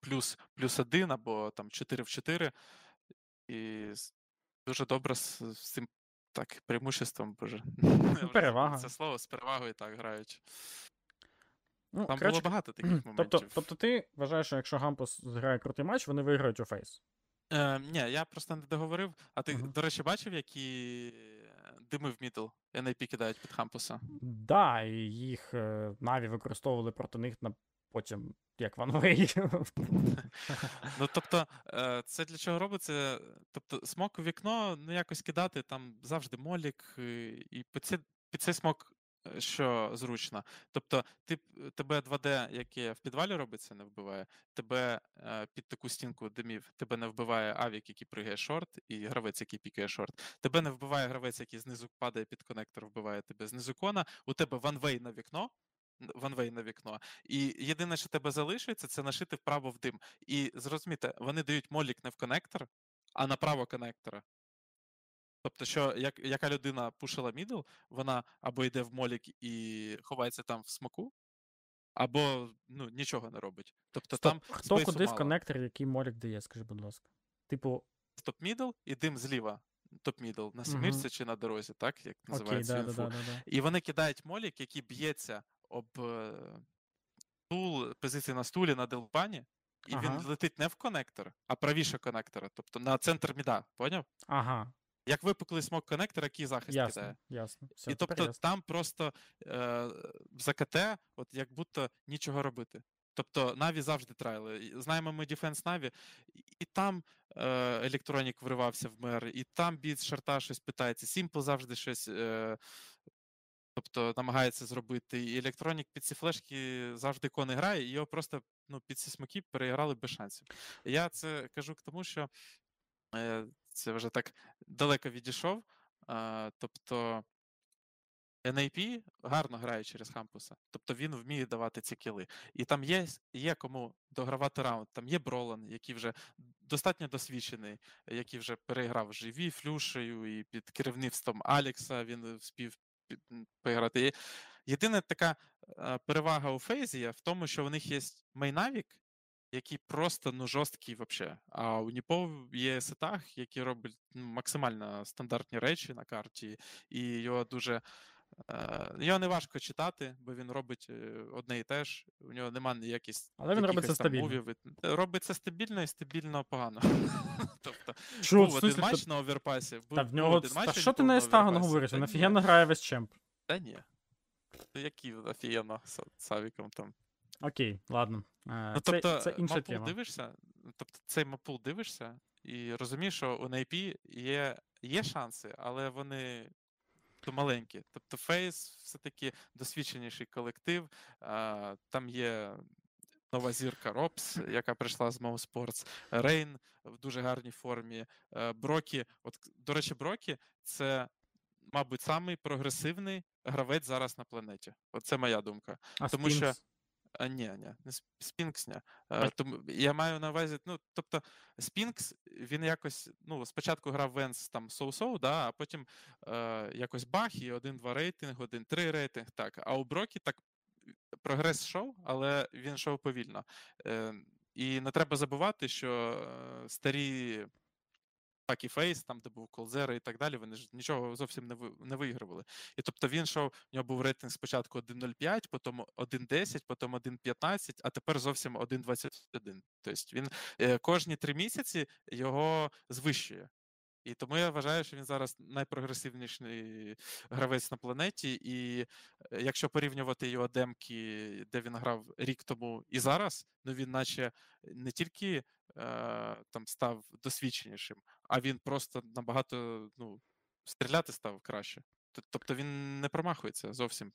плюс, плюс 1 або там 4 в 4. І дуже добре з, з цим так, преимуществом, боже. забув перевага. Це слово з перевагою так грають. Ну, Там коротше, було багато таких моментів. Тобто, тобто ти вважаєш, що якщо Гампус зграє крутий матч, вони виграють у фейс. Е, ні, я просто не договорив. А ти, Мгм. до речі, бачив, які дими в middle. NIP кидають під хампуса. Да, і їх е, Наві використовували проти них на потім, як ванвей. Ну, тобто, е, це для чого робиться? Тобто, смок у вікно, ну, якось кидати, там завжди молік, е, і під цей, під цей смок, е, що зручно. Тобто, ти, тебе 2D, яке в підвалі робиться, не вбиває, тебе е, під таку стінку димів, тебе не вбиває авік, який пригає шорт, і гравець, який пікає шорт. Тебе не вбиває гравець, який знизу падає під конектор, вбиває тебе знизу кона. У тебе ванвей на вікно. Ванвей на вікно, і єдине, що тебе залишиться, це нашити вправо в дим. І зрозумійте, вони дають молік не в конектор, а направо конектора. Тобто, що як, яка людина пушила middle, вона або йде в молік і ховається там в смоку, або ну, нічого не робить. Тобто Стоп, там хто куди в коннектор, який молік дає, скажи, будь ласка. Типу, Top middle і дим зліва. Топ мідл на семірці чи на дорозі, так? Як окей, називають да, інфу. да, да, да. І вони кидають молік, який б'ється об е, стул, позиції на стулі на делпані, і Ага. він летить не в конектор, а правіше конектора, тобто на центр міда, поняв? Ага, Як випуклий смок конектор, який захист ясно, кидає. ясно. Все, і тобто ясно. там просто е, за КТ, от як будто нічого робити. Тобто Наві завжди трайли. Знаємо ми Defense Наві, і, там е, електронік вривався в мер, і там біт шарта щось питається. Simple завжди щось. Е, Тобто намагається зробити. І електронік під ці флешки завжди кони грає, і його просто ну, під ці смоки переіграли без шансів. Я це кажу к тому, що е, це вже так далеко відійшов. Е, тобто NAP гарно грає через хампуса. Тобто він вміє давати ці кіли. І там є, є кому догравати раунд. Там є Бролан, який вже достатньо досвідчений, який вже переграв живі флюшею і під керівництвом Алекса він спів поіграти. Єдина така перевага у Фейзі є в тому, що у них є мейнавік, який просто ну, жорсткий вообще. А у Ніпов є сетах, які роблять ну, максимально стандартні речі на карті, і його дуже. Е, його не важко читати, бо він робить е, одне і те ж. У нього нема ніяких. Але він робить це стабільно. мувів. Е, Робить це стабільно і стабільно погано. тобто, Що, був один матч та- на оверпасі. Був, Та в був один матч, Та що ти на на Естаган говориш? Він офігенно грає весь чемп. Та ні. Які офігенно з авіком там. Окей, ладно. Е, Ну, це, тобто, це інша тема. дивишся, тобто цей map pool дивишся і розумієш, що у NIP є, є шанси, але вони то маленькі. Тобто Фейз все-таки досвідченіший колектив. А, там є нова зірка Робс, яка прийшла з Mouse Sports, Рейн в дуже гарній формі. е, Брокі, от, до речі, Брокі це. Мабуть, самий прогресивний гравець зараз на планеті. Оце моя думка. А тому що- Спінкс? А, ні, ні, не Сп- Спінкс. А- Е, тому я маю на увазі, ну, тобто, Спінкс, він якось, ну, спочатку грав Венс там соу-соу, да, а потім е, якось бах, і один-два рейтинг, один-три рейтинг, так. А у Брокі так прогрес йшов, але він йшов повільно. Е, і не треба забувати, що е, старі Пакі Фейс, там, де був Колзера і так далі, вони ж нічого зовсім не, ви, не вигравали. І тобто він йшов, у нього був рейтинг спочатку 1.05, потім 1.10, потім 1.15, а тепер зовсім 1.21. Тобто він е, кожні три місяці його звищує. І тому я вважаю, що він зараз найпрогресивніший гравець на планеті. І е, якщо порівнювати його демки, де він грав рік тому і зараз, ну він наче не тільки там став досвідченішим, а він просто набагато ну, стріляти став краще. Тобто він не промахується зовсім.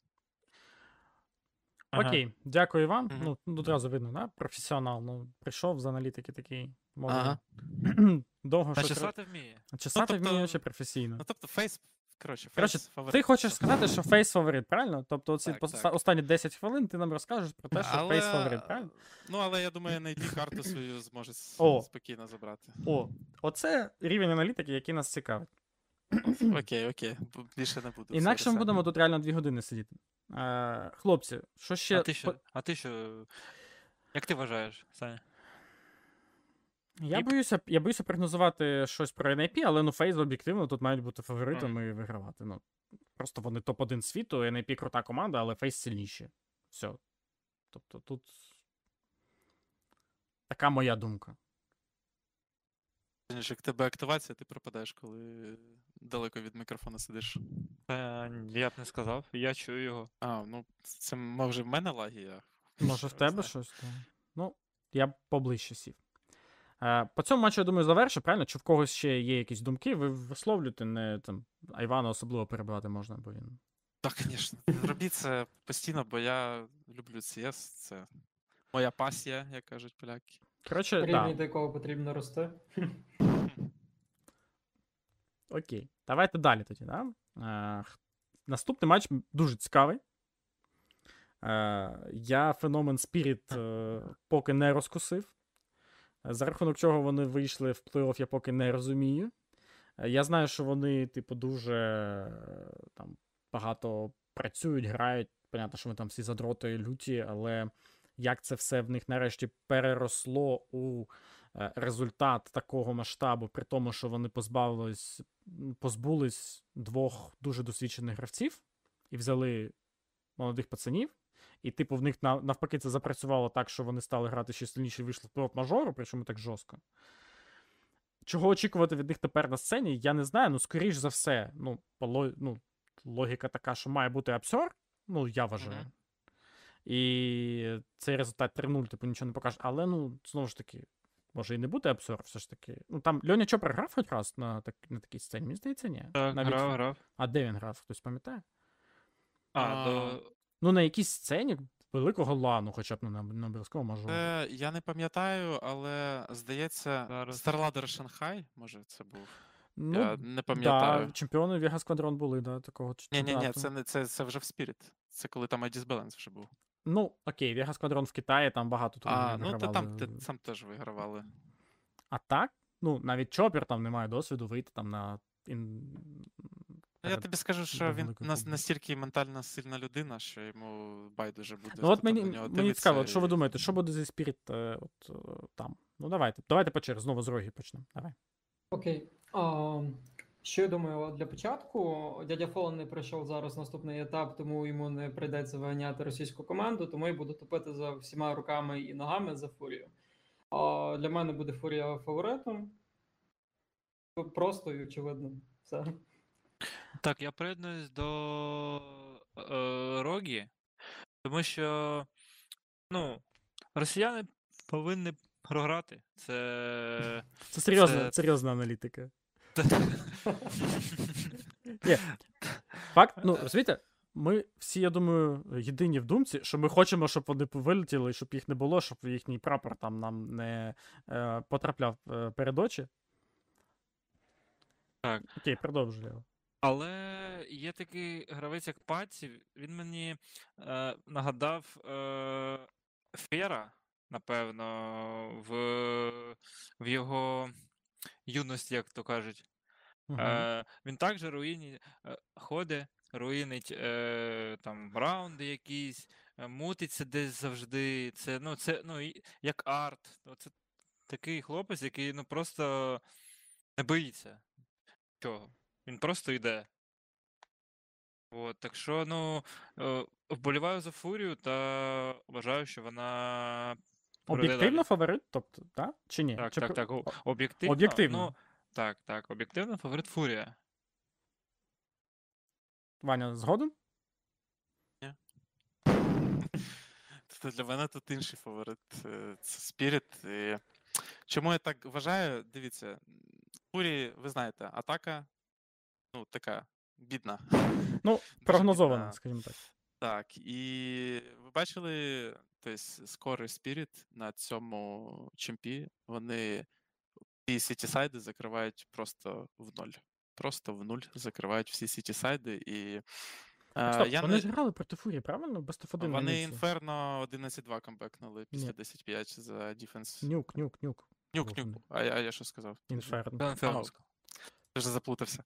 Ага. Окей, дякую вам. Мгм. Ну, ну, одразу видно, да? професіонал. Ну, прийшов з аналітики такий. Ага. довго ро- чесати вміє. Чесати тобто- вміє ще професійно. Ну тобто фейс, коротше, Коротше, фаворит. Ти хочеш сказати, що фейс фаворит, правильно? Тобто, оці Так, пос- так. останні 10 хвилин ти нам розкажеш про те, що фейс фаворит, правильно? Ну, але я думаю, знайти карту свою зможе с- О. спокійно забрати. О, оце рівень аналітики, який нас цікавить. Окей, окей. б- Більше не буду. Інакше ми будемо тут реально 2 години сидіти. Е, хлопці, що ще. А ти по- що? А ти що? Як ти вважаєш, Саня? Я І- боюся, я боюся прогнозувати щось про NIP, але ну фейз об'єктивно тут мають бути фаворитами і вигравати. Ну, просто вони топ-1 світу, NIP крута команда, але фейс сильніші. Все. Тобто тут. Така моя думка. Як тебе активація, ти пропадаєш, коли далеко від мікрофона сидиш? Е, я б не сказав, я чую його. А, ну це може в мене лаги, я. Може, в тебе щось? Ну, я б поближче сів. Е, по цьому матчу, я думаю, завершу, правильно? Чи в когось ще є якісь думки? Ви висловлюєте, не там, а Івана особливо перебивати можна, бо він. Так, звісно. Робіть це постійно, бо я люблю CS, це моя пасія, як кажуть поляки. Коротше, да, до якого потрібно рости. окей. Давайте далі тоді, да? Е, наступний матч дуже цікавий. Е, я феномен Spirit е, поки не розкусив. За рахунок чого вони вийшли в плей-офф, я поки не розумію. Е, Я знаю, що вони, типу, дуже е, там багато працюють, грають. Понятно, що вони там всі задроти люті, але як це все в них нарешті переросло у е, результат такого масштабу, при тому, що вони позбавились, позбулись двох дуже досвідчених гравців і взяли молодих пацанів. І, типу, в них навпаки це запрацювало так, що вони стали грати ще сильніше вийшли в мажору, причому так жорстко. Чого очікувати від них тепер на сцені, я не знаю. Ну, скоріш за все, ну, по ну, логіка така, що має бути абсор, ну, я вважаю. І цей результат 3-0, типу, нічого не покаже. Але, ну, знову ж таки, може і не бути абсор, все ж таки. Ну, там Льоня Чопер грав хоч раз на, так, на такій сцені? Мені здається, ні. Так, Навіть- грав, грав. А де він грав? Хтось пам'ятає? А, А, до... Ну, на якійсь сцені великого лану, хоча б ну, на, на обов'язково мажору. Це я не пам'ятаю, але здається, Зараз. StarLadder Шанхай, може, це був. Ну, я не да, чемпіони Вега Сквадрон були, да, такого Ні, ні, ні, це не це, це вже в Spirit. Це коли там Aegis Balance вже був. Ну, окей, Вега Сквадрон в Китаї, там багато турнірів А, ну то вигравали. там те- там теж вигравали. А так, ну, навіть Чопер там не має досвіду вийти там на. Ін... Я тобі скажу, що він нас настільки ментально сильна людина, що йому байдуже буде. Ну, от мені, мені цікаво, от що ви думаєте, що буде зі Spirit е, от, е, там? Ну, давайте. Давайте по черзі, знову з роги почнемо. Давай. Окей. А, що я думаю, для початку дядя Фолен не пройшов зараз наступний етап, тому йому не прийдеться виганяти російську команду, тому я буду топити за всіма руками і ногами за фурію. А, для мене буде фурія фаворитом. Просто і очевидно. Все. Так, я приєднуюсь до е, Рогі, тому що ну, росіяни повинні програти. Це. Це серйозна, Це- серйозна аналітика. Ні. Факт, ну, розумієте, ми всі, я думаю, єдині в думці, що ми хочемо, щоб вони вилетіли, щоб їх не було, щоб їхній прапор там нам не е, потрапляв е, перед очі. Так. Окей, продовжуємо. Але є такий гравець, як Паці, він мені е, нагадав е, Фера, напевно, в, в його юності, як то кажуть. Е, він також руїні е, ходить, руїнить е, там раунди якісь, е, мутиться десь завжди. Це, ну, це ну, як арт. Ну, Це такий хлопець, який ну, просто не боїться чого. Він просто йде. От, так що, ну, е, вболіваю за фурію та вважаю, що вона. Об'єктивно далі. фаворит, тобто, так? Чи ні? Так, Чи так, про- так. Об'єктивно. об'єктивно. Ну, так, так, об'єктивно фаворит Фурія. Ваня, згоден? Тобто для мене тут інший фаворит. е, Це. І... Чому я так вважаю? Дивіться, Фурі, ви знаєте, атака, ну, така бідна. Ну, бідна. скажімо так. Так, і ви бачили, тобто, скори Spirit на цьому чемпі, вони всі сіті-сайди закривають просто в ноль. Просто в нуль закривають всі сіті-сайди. І Стоп, я вони не... ж грали проти Фурії, правильно? Best of 1 Вони. Inferno 11-2 камбекнули після 10-5 за defense. Нюк, нюк, нюк. Нюк, нюк. А, я- а я що сказав? Інферно. Інферно Ти вже заплутався.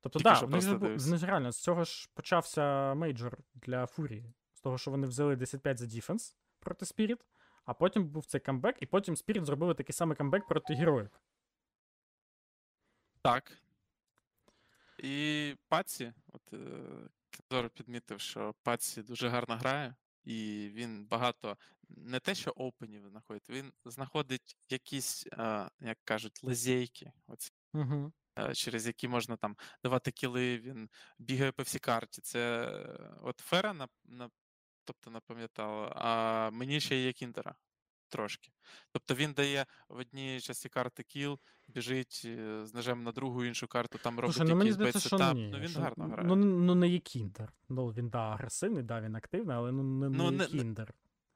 Тобто, Тільки так, що в них в них реально, з цього ж почався мейджор для Фурії. З того, що вони взяли 10-5 за defense проти Spirit, а потім був цей камбек, і потім Spirit зробили такий самий камбек проти Heroic. Так. І Паці, от е, підмітив, що Паці дуже гарно грає, і він багато не те, що опенів знаходить, він знаходить якісь, е, як кажуть, лазейки. Оці, Угу. Е, через які можна там давати кіли, він бігає по всій карті. Це е, от Фера на, на, тобто напам'ятала, а мені ще є Кіндера трошки. Тобто він дає в одній часті карти кіл, біжить е, з ножем на другу іншу карту, там робить Слушай, ну якийсь бейт-сетап. Ну він що- гарно грає. Ну, ну не є кіндер. Ну він да, агресивний, да, він активний, але ну не, Ну, не, є кіндер.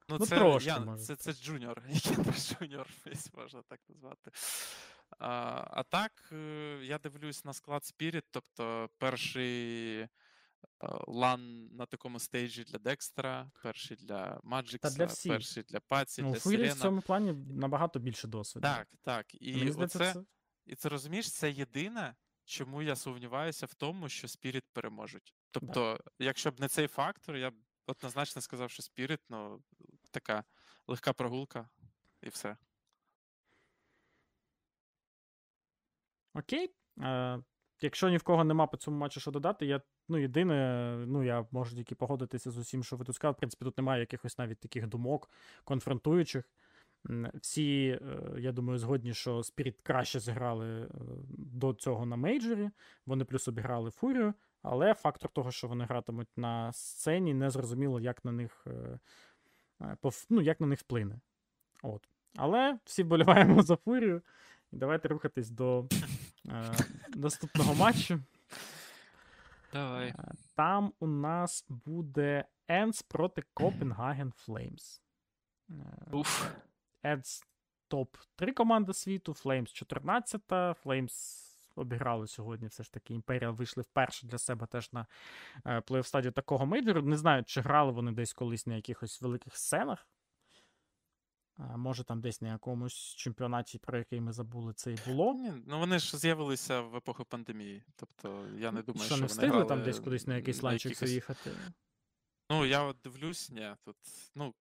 Ну, Ну, це, трошки, я, може. це, це джуніор, Кіндер джуніор, можна так назвати. А, а так, е, я дивлюсь на склад Spirit, тобто перший лан на такому стейджі для Декстера, перший для Маджикса, всіх. перший для Паці, Ну, для Фурі в цьому плані набагато більше досвіду. Так, так. І Мені здається, оце, це... і це розумієш, це єдине, чому я сумніваюся в тому, що Spirit переможуть. Тобто, якщо б не цей фактор, я б однозначно сказав, що Spirit, ну, така легка прогулка, і все. Окей. Е, якщо ні в кого нема по цьому матчу що додати, я ну, єдине, ну я можу тільки погодитися з усім, що ви тут сказали. В принципі, тут немає якихось навіть таких думок конфронтуючих. Всі, е, я думаю, згодні, що Spirit краще зіграли е, до цього на мейджорі. Вони плюс обіграли Фурію, але фактор того, що вони гратимуть на сцені, не зрозуміло, як на них, е, ну, як на них вплине. От. Але всі вболіваємо за Фурію. І давайте рухатись до е, наступного матчу. Давай. Е, Там у нас буде Енс проти Копенгаген Флеймс. Уф. Енс топ-3 команда світу, Флеймс 14. Флеймс обіграли сьогодні. Все ж таки Імперіал вийшли вперше для себе теж на е, плей-офф стадію такого мейджору. Не знаю, чи грали вони десь колись на якихось великих сценах. А, може, там десь на якомусь чемпіонаті, про який ми забули, це і було. Ні, ну вони ж з'явилися в епоху пандемії. Тобто я не думаю, що що не вони встигли грали там десь кудись на якийсь ланчик якихось- заїхати. Ну, я от дивлюсь, ні, тут, ну,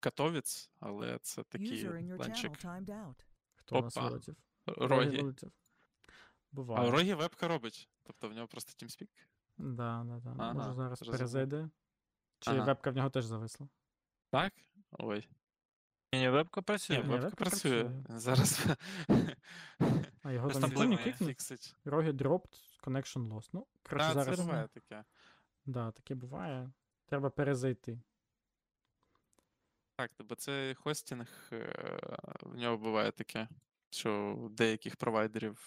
Катовіц, але це такий ланчик. Хто у нас Опа. вилетів? Рогі. вилетів. А Буває. у Рогі вебка робить. Тобто в нього просто TeamSpeak. Да, да, да. Ага, Може зараз зрозумів. перезайде. Чи Ага. вебка в нього теж зависла? Так? Ой. Ні, ні, вебка працює. Ні, вебка працює. Зараз. А його там ніхто не кикнув? фіксить. Рогі dropped, connection lost. Ну, коротше, Так, це зараз. буває таке. Да, таке буває. Треба перезайти. Так, бо це хостінг, е, в нього буває таке, що у деяких провайдерів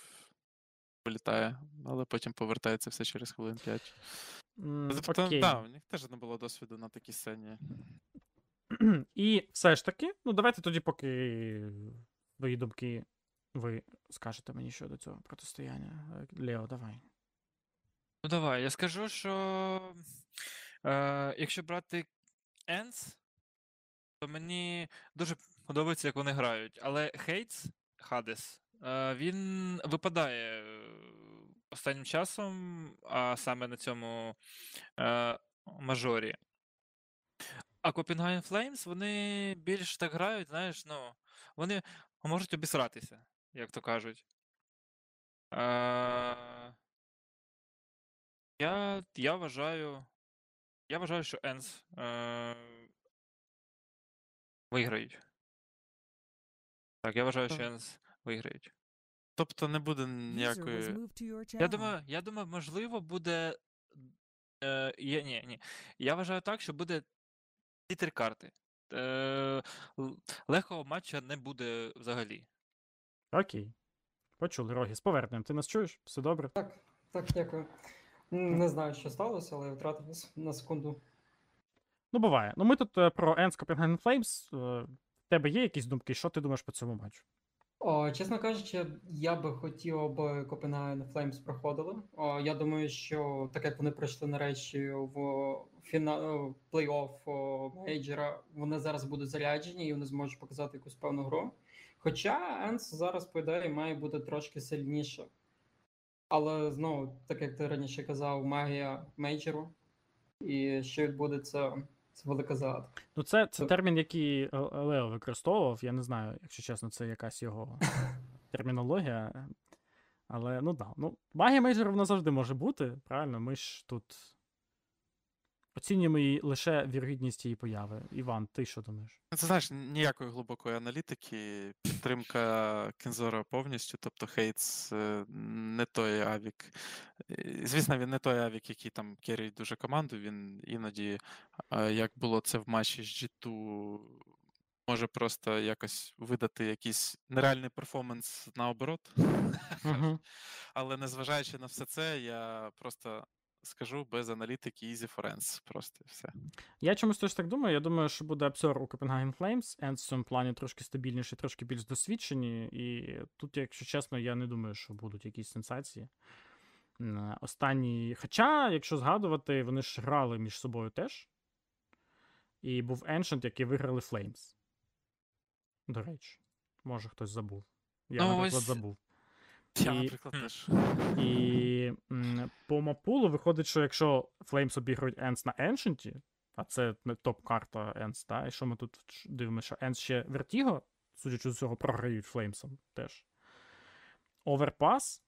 вилітає, але потім повертається все через хвилин 5. М, Тобто, Окей. да, у них теж не було досвіду на такій сцені. І все ж таки, ну давайте тоді, поки свої думки ви скажете мені щодо цього протистояння. Е, Лео, давай. Ну давай, я скажу, що е, якщо брати ENCE, то мені дуже подобається, як вони грають. Але Хейтс, Хадес, е, він випадає е, останнім часом, а саме на цьому е, мажорі. А Copenhagen Flames, вони більш так грають, знаєш, ну, вони можуть обісратися, як то кажуть. Е, я, я вважаю. Я вважаю, що Енс е, виграють. Так, я вважаю, що Так. Енс виграють. Тобто не буде ніякої. Я думаю, я думаю, можливо, буде. Е, ні, ні. Я вважаю так, що буде ці три карти. Е, легкого матча не буде взагалі. Окей. Почули, Рогі, з поверненням. Ти нас чуєш? Все добре? Так, так, дякую. Не знаю, що сталося, але втратив на секунду. Ну, буває. Ну, ми тут е, про Енс Copenhagen Flames. Е, В тебе є якісь думки? Що ти думаєш по цьому матчу? О, чесно кажучи, я би хотів, аби Copenhagen Flames проходили. О, я думаю, що так як вони пройшли нарешті в фіна... плей-офф о, мейджора, вони зараз будуть заряджені і вони зможуть показати якусь певну гру. Хоча Енс зараз, по ідеї, має бути трошки сильніше. Але знову, так як ти раніше казав, магія мейджору. І що відбудеться, це велика загадка. Ну, це, це термін, який е, Лео використовував. Я не знаю, якщо чесно, це якась його термінологія. Але ну да. Ну, магія мейджора вона завжди може бути. Правильно, ми ж тут оцінюємо її лише вірогідність її появи. Іван, ти що думаєш? Це знаєш, ніякої глибокої аналітики, підтримка Кензора повністю, тобто Хейтс е, не той авік. Е, Звісно, він не той авік, який там керує дуже команду. Він іноді, як було це в матчі з G2, може просто якось видати якийсь нереальний перформанс наоборот. Але незважаючи на все це, я просто скажу без аналітики Easy for Ends. Просто і все. Я чомусь теж так думаю. Я думаю, що буде обзор у Copenhagen Flames. Енс в цьому плані трошки стабільніші, трошки більш досвідчені. І тут, якщо чесно, я не думаю, що будуть якісь сенсації. Останні. Хоча, якщо згадувати, вони ж грали між собою теж. І був Ancient, який виграли Flames. До речі, може хтось забув. Я, Ну, наприклад, ось- забув. Я, І- наприклад, теж. І м, по мапулу виходить, що якщо Flames обіграють Ends на Ancient, а це не топ-карта Ends, да? і що ми тут дивимося, що Ends ще Vertigo, судячи з цього, програють Флеймсом теж. Overpass.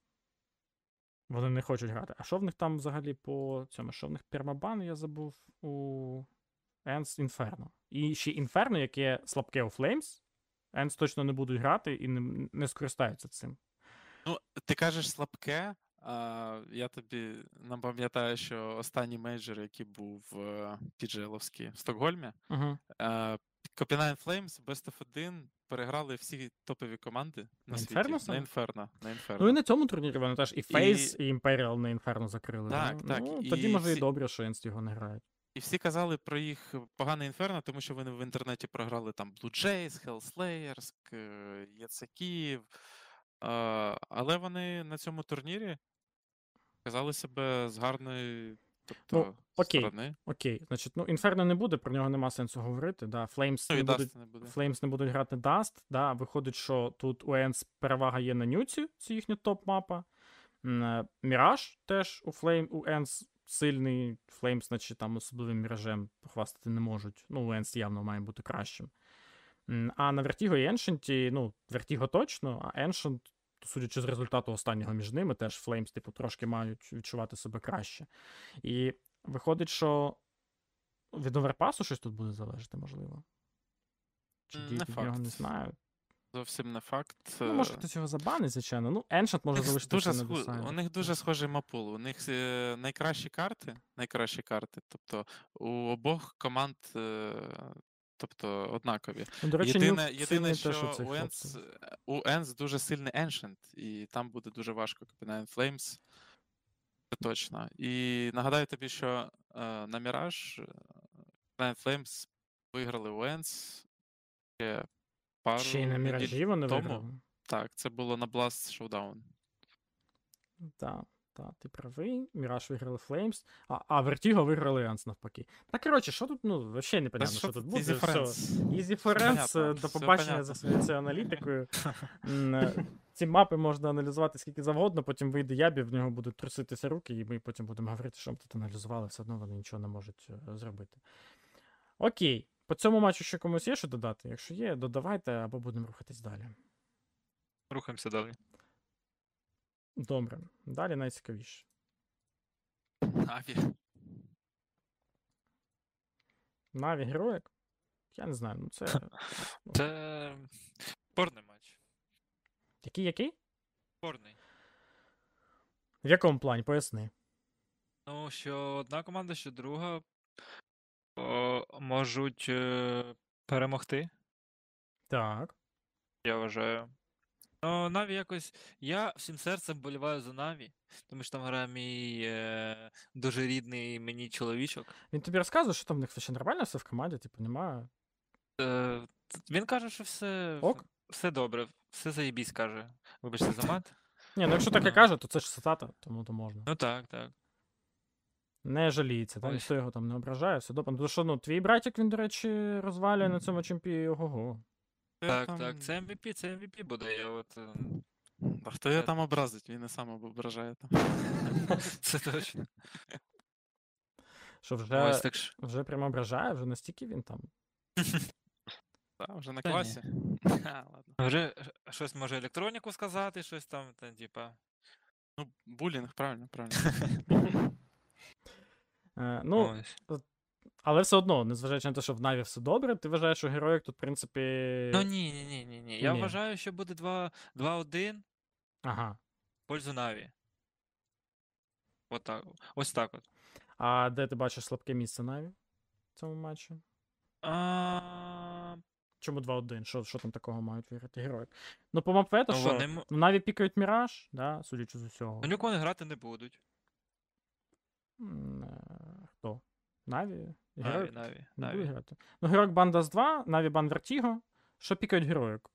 Вони не хочуть грати. А що в них там взагалі по цьому? Що в них пермабан, я забув у Ends Inferno. І ще Inferno, яке слабке у Flames, ENCE точно не будуть грати і не, не скористаються цим. Ну, ти кажеш слабке, а я тобі напам'ятаю, що останній мейджор, який був PGL-овський в Стокгольмі, е, Copenhagen Flames Best of 1 переграли всі топові команди на На світі. Inferno На? Inferno. На Inferno. Ну і на цьому турнірі вони теж і Фейс, і Imperial на Inferno закрили. Так, да? так, Ну, і тоді може і добре, що ENCE його не грають. І всі казали про їх погане інферно, тому що вони в інтернеті програли там Blue Jays, Hellslayers, Київ. А, але вони на цьому турнірі показали себе з гарної тобто, окей. сторони. Окей, значить, ну Inferno не буде, про нього нема сенсу говорити. Да. Flames, Ну не будуть, не буде. Flames не будуть грати Dust. Да. Виходить, що тут у Енс перевага є на нюці, це їхня топ-мапа. Міраж теж у Flame, у Енс сильний. Flames, значить, там особливим міражем похвастати не можуть. Ну, у Енс явно має бути кращим. А на Vertigo і Ancient, ну, Vertigo точно, а Ancient, судячи з результату останнього між ними, теж Flames, типу, трошки мають відчувати себе краще. І виходить, що від оверпасу щось тут буде залежати, можливо. Чи не від нього, не знаю. Зовсім не факт. Ну, може, Е, хтось його забанить, звичайно. Ну, Ancient може них с- залишити дуже все на сху- У них дуже схожий мапул. У них е, найкращі карти, найкращі карти. Тобто у обох команд е, тобто, однакові. Ну, до речі, єдине, єдине, що теж у у Енс, у Енс дуже сильний Ancient, і там буде дуже важко Copenhagen Flames. Це точно. І нагадаю тобі, що е, на Mirage е, Copenhagen Flames виграли у Енс ще пару Ще й на міражі вони тому. виграли. Так, це було на Blast Showdown. Так, так, ти правий. Міраж виграли Flames, а, а Vertigo виграли Енс навпаки. Та коротше, що тут, ну, взагалі непонятно, що тут буде. Easy Все. Friends. Е, до побачення за своєю цією аналітикою. Е, Ці мапи можна аналізувати скільки завгодно, потім вийде ябі, в нього будуть труситися руки, і ми потім будемо говорити, що ми тут аналізували, все одно вони нічого не можуть е, зробити. Окей. По цьому матчу ще комусь є що додати? Якщо є, додавайте або будемо рухатись далі. Рухаємося далі. Добре, далі найцікавіше. Аві. Наві героїк? Я не знаю, ну це. Це спорний матч. Який який? Спорний. В якому плані? Поясни. Ну, що одна команда, що друга о, можуть е, перемогти, Так. я вважаю. Ну, Наві якось. Я всім серцем боліваю за Наві, тому що там грає мій е, дуже рідний мені чоловічок. Він тобі розказує, що там в них все нормально, все в команді, типу, немає. Е, він каже, що все, Ок. все добре, все заєбісь каже. Вибачте за мат. Ні, ну якщо таке каже, то це ж цитата, тому то можна. Ну так, так. Не жаліється, там ніхто його там не ображає, все добре. Ну, тому що, ну, твій братик, він, до речі, розвалює на цьому чемпі ого-го. Так, там- так, це MVP, це MVP буде. Я от, е, А хто його там образить? Він і сам ображає там. це точно. Що Ось вже, так ж. вже прямо ображає, вже настільки він там. Та, вже на Та ні. класі. Ха, ладно. Вже ш- щось може електроніку сказати, щось там, та, типа. Ну, булінг, правильно, правильно. Е, ну, ось. Але все одно, незважаючи на те, що в Наві все добре, ти вважаєш, що героїк тут, в принципі. Ну ні, ні, ні, ні, ні. Я Ні. вважаю, що буде 2 2-1 в Ага. пользу Наві. От так. Ось так от. А де ти бачиш слабке місце Наві в цьому матчі? А, Чому 2-1? Що, що там такого мають виграти героїк? Ну, по мапвету, ну, що? вони, м- Ну, Наві пікають Міраж, да, судячи з усього. ну, нюк вони грати не будуть. М, е, Хто? Наві? Наві, Наві, Наві. грати. Ну, героїк Бандас 2, Наві Бан Вертіго. Що пікають героїк?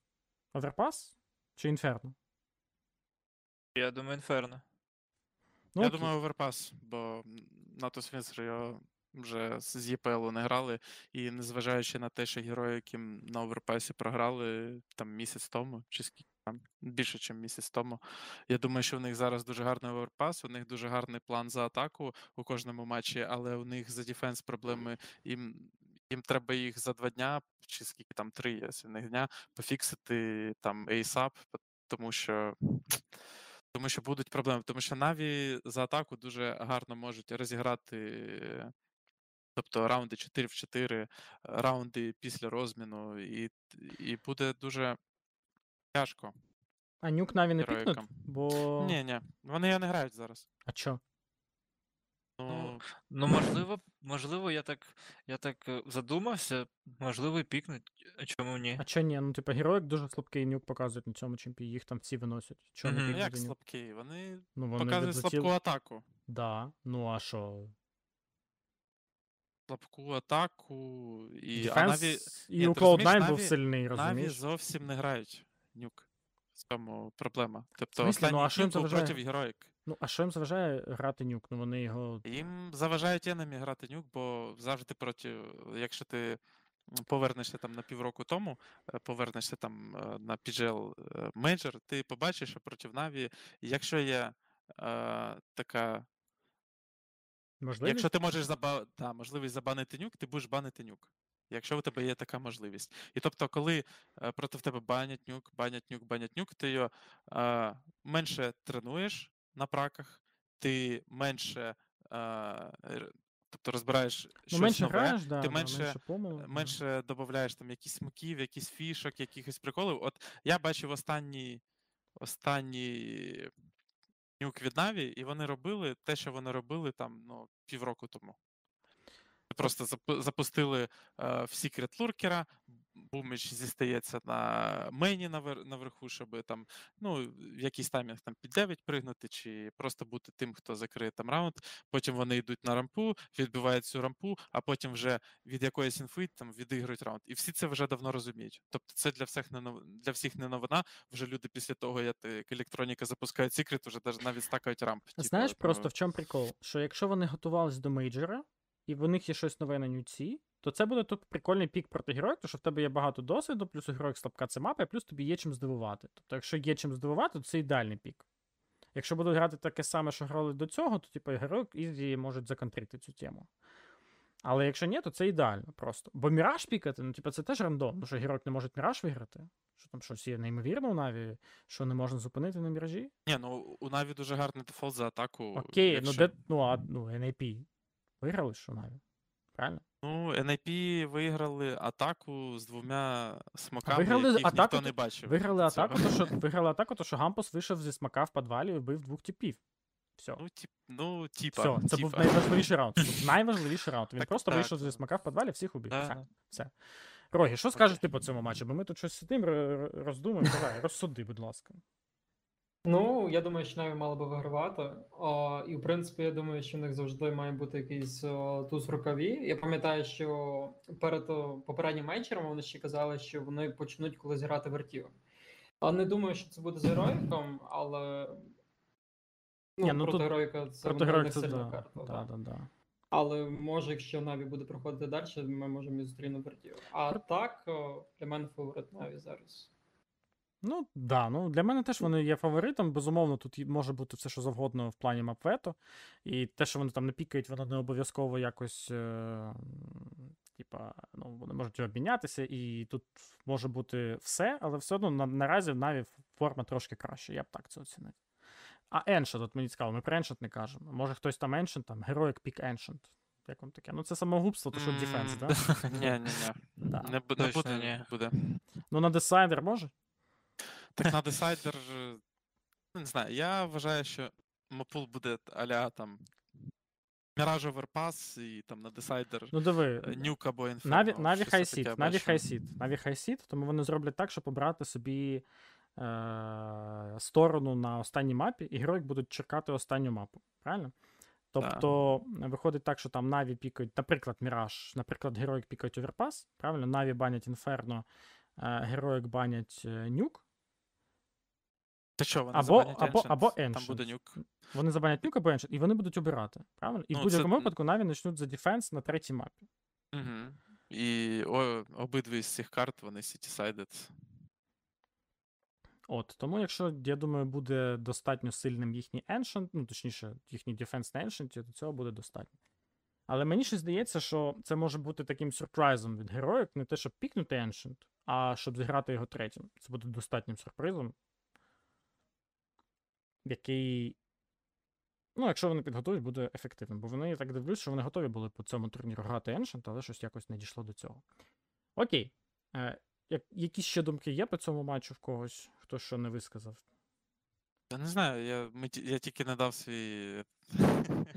Оверпас? Чи Інферно? Я думаю, Інферно. Ну, Я окей. думаю, оверпас, бо Натус Вінсер його вже з з ЄПЛ не грали, і незважаючи на те, що герої, яким на оверпасі програли там місяць тому, чи скільки більше, ніж місяць тому. Я думаю, що в них зараз дуже гарний оверпас, у них дуже гарний план за атаку у кожному матчі, але у них за defense проблеми. Їм, їм треба їх за два дня, чи скільки там три є в них дня, пофіксити там ASAP, тому що. Тому що будуть проблеми, тому що Наві за атаку дуже гарно можуть розіграти, тобто раунди 4 в 4, раунди після розміну, і, і буде дуже тяжко. А нюк Наві не пікнуть? героїкам. Бо. Ні, ні, вони його не грають зараз. А чо? Ну, Ну, можливо, можливо, я так, я так е, задумався, можливо, і пікнуть. а Чому ні? А чо ні? Ну, типа, героїк дуже слабкий нюк показують на цьому чемпі, їх там всі виносять. Чо не Мгм. ну пікнути як нюк? слабкі? Вони Ну, вони показують відлетіли- слабку атаку. Да. Ну, а що? Слабку атаку. І, а Дефенс Наві, і Ні, у ти розумієш, Cloud9 був Наві- сильний, Наві розумієш? зовсім не грають нюк. В цьому проблема. Тобто смислі? Ну, а що їм заважає? проти героїк. Ну, а що їм заважає грати нюк? Ну, вони його. Їм заважають енемі грати нюк, бо завжди проти, якщо ти повернешся там на півроку тому, е, повернешся там е, на PGL е, Major, ти побачиш, що проти Наві, якщо є е, така. Можливість? Якщо ти можеш заба... та, можливість забанити нюк, ти будеш банити нюк. Якщо у тебе є така можливість. І тобто, коли е, проти тебе банять нюк, банять нюк, банять нюк, ти його е, менше тренуєш на праках, ти менше е, тобто розбираєш Ну, щось менше нове, граєш, да, ти да, менше, менше помилок. да. менше додаєш там якісь смаків, якісь фішок, якихось приколів. От я бачив останній, останній нюк від Наві, і вони робили те, що вони робили там ну, півроку тому. Просто запу- запустили е, в Secret Lurker, Буміч зістається на навер- наверху, щоб там, ну, в якийсь таймінг там під 9 пригнути, чи просто бути тим, хто закриє там раунд. Потім вони йдуть на рампу, відбивають цю рампу, а потім вже від якоїсь інфи там відіграють раунд. І всі це вже давно розуміють. Тобто це для всіх не нов... для всіх не новина. Вже люди після того, як як електроніка запускає secret, вже навіть стакають ramp. типу, Знаєш, тому- просто в чому прикол? Що якщо вони готувались до мейджора, і в них є щось нове на нюці, то це буде тут прикольний пік проти Heroic, тому що в тебе є багато досвіду, плюс у Heroic слабка це мапа, і плюс тобі є чим здивувати. Тобто, якщо є чим здивувати, то це ідеальний пік. Якщо будуть грати таке саме, що грали до цього, то типу Heroic easy можуть законтрити цю тему. Але якщо ні, то це ідеально просто. Бо міраж пікати, ну, типу, це теж рандом, тому що Heroic не може міраж виграти. Що там щось є неймовірно у Наві, що не можна зупинити на міражі? Ні, ну у Наві дуже гарний дефолт за атаку. Окей, якщо- ну де ну, а, ну NAP виграли у Правильно? Ну, NIP виграли атаку з двома смоками, виграли яких атаку ніхто не бачив. Виграли цього. атаку, то що виграли атаку, то що Гампус вийшов зі смака в підвалі і вбив двох типів. Все. Ну, тип, ну, типа. Все, це був найважливіший раунд. Був найважливіший раунд. Він Так, просто так, вийшов зі смака в підвалі, всіх убив. Да, Все. Все. Рогі, що скажеш ти по цьому матчу? Бо ми тут щось сидимо, роздумуємо. Давай, розсуди, будь ласка. Ну, я думаю, що Наві мало би вигравати. О, і в принципі, я думаю, що в них завжди має бути якийсь о, туз в рукаві. Я пам'ятаю, що перед о, попереднім вечором вони ще казали, що вони почнуть колись грати вертів. А не думаю, що це буде з героїком, але ну, Ні, ну проти тут героїка це Проти це сильна да. карта. Да, да. да, да. Але може, якщо Наві буде проходити далі, ми можемо і зустрінути вертів. А Про- так, о, для мене фаворит Наві зараз. Ну, да, ну для мене теж вони є фаворитом. Безумовно, тут може бути все, що завгодно в плані мапвето. І те, що вони там не пікають, воно не обов'язково якось. Е- типа, ну, вони можуть обмінятися, і тут може бути все, але все одно на, наразі в Наві форма трошки краще, я б так це оцінив. А Ancient, от мені цікаво, ми про Ancient не кажемо. Може хтось там Ancient, там Heroic Pick Ancient. Як вам таке? Ну це самогубство, то що дефенс, так? Ні, ні, ні. Не, буде. ні. буде. Ну на десайдер може? Так на десайдер, е, ну, не знаю, я вважаю, що Мапул буде аля там Міраж Оверпас і там на десайдер Ну диви, е, Нюк або Інферно. Наві, Наві щось таке Хайсіт, Наві бачу. Хайсіт, Наві Хайсіт, тому вони зроблять так, щоб обрати собі е, сторону на останній мапі, і Heroic будуть чекати останню мапу. Правильно? Тобто виходить так, що там Наві пікають, наприклад, Міраж, наприклад, Heroic пікають Overpass, правильно? Наві банять Інферно, е, Heroic банять е, Nuke. Та що, вони Або- забанять або- Ancient? або Там Ancient. буде Nuke. Вони забанять Nuke або Ancient, і вони будуть обирати. Правильно? І в Ну, це- будь-якому випадку Наві почнуть за defense на третій мапі. Угу. І о, обидві з цих карт вони CT-sided. От, тому, якщо, я думаю, буде достатньо сильним їхній Ancient, ну, точніше, їхній defense на Ancient, то цього буде достатньо. Але мені ще здається, що це може бути таким сюрпризом від Heroic, не те, щоб пікнути Ancient, а щоб зіграти його третім. Це буде достатнім сюрпризом, який, ну, якщо вони підготують, буде ефективним. Бо вони, я так дивлюсь, що вони готові були по цьому турніру грати Ancient, але щось якось не дійшло до цього. Окей. Е, як, якісь ще думки є по цьому матчу в когось, хто що не висказав? Я не знаю, я, ми, я тільки не дав свій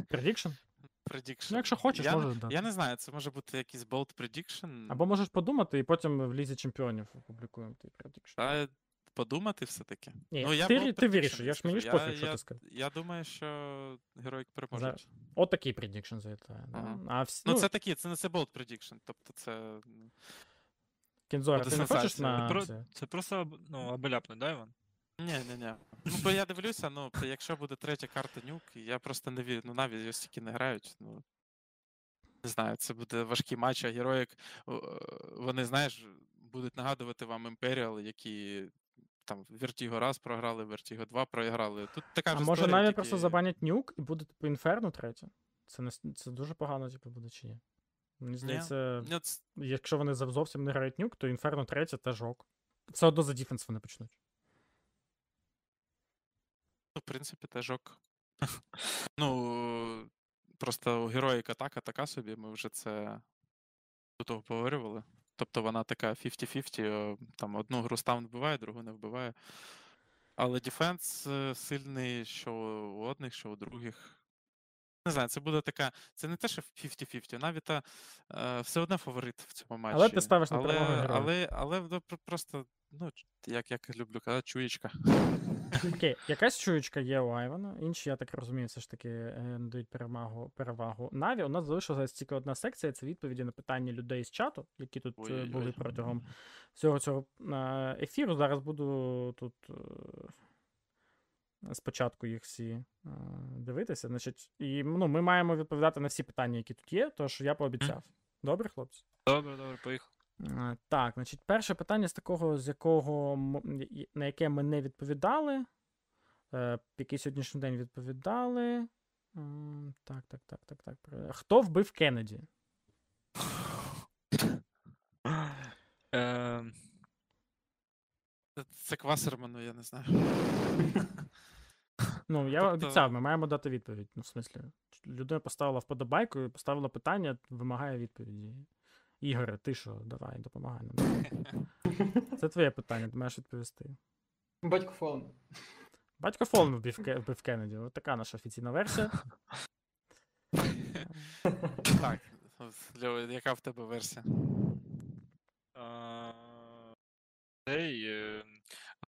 Prediction? prediction. Ну, якщо хочеш, я, можеш дати. Я не знаю, це може бути якийсь bold prediction. Або можеш подумати, і потім в лізі чемпіонів опублікуємо твій prediction. Та подумати все-таки. Ні, ну, я ти, bold ти prediction я ж мені ж пофіг, що я, ти скажеш. Я думаю, що героїк переможуть. От такий prediction залітає. Да? Ага. А всі, Ну, ну, це такі, це не це bold prediction. Тобто це. ну, буде ти не хочеш на Про- це? Це просто ну, аби да, Іван? Ні, ні, ні. Ну, бо я дивлюся, ну, якщо буде третя карта нюк, я просто не вірю. Ну, навіть його стільки не грають. Ну, не знаю, це буде важкий матч, а героїк, е, вони, знаєш, будуть нагадувати вам Imperial, які там Vertigo раз програли, Vertigo 2 програли. Тут така А може навіть тільки- просто забанять Nuke і буде типу інферно третє? Це, не, це дуже погано, типу, буде чи ні? Мені здається, якщо вони зовсім не грають Nuke, то інферно третє теж ok. Все одно за defense вони почнуть. Ну, в принципі, теж ok. ну, просто у Heroic атака така собі, ми вже це тут обговорювали. Тобто вона така 50-50, там одну гру ставить вбиває, другу не вбиває. Але defense е, сильний, що у одних, що у других. Не знаю, це буде така. Це не те, що 50-50, Наві та, е, все одно фаворит в цьому матчі. Але ти ставиш на перемогу героїв. але, але, ну, пр- просто, ну, як, як люблю казати, чуєчка. Окей, якась чуєчка є у Айвана, інші, я так розумію, все ж таки е, надають перевагу, перевагу Наві. У нас залишилась тільки одна секція це відповіді на питання людей з чату, які тут е, були Ой-ой-ой. протягом всього цього е, ефіру. Зараз буду тут спочатку їх всі дивитися. Значить, і ну, ми маємо відповідати на всі питання, які тут є, тож я пообіцяв. Добре, хлопці? Добре, добре, поїхав. Е, Так, значить, перше питання з такого, з якого на яке ми не відповідали. Е, який сьогоднішній день відповідали. Так, так, так, так, так. Хто вбив Кеннеді? Це, це Квасерману, я не знаю. Ну, я Тобто- обіцяв, ми маємо дати відповідь. Ну, в смислі, людина поставила вподобайку і поставила питання, вимагає відповіді. Ігоре, ти що, давай, допомагай нам. Це твоє питання, ти маєш відповісти. Батько Фолен. Батько Фолн вбив, Ке- вбив Кеннеді. Ось така наша офіційна версія. Так, Льова, яка в тебе версія? а, Цей. е,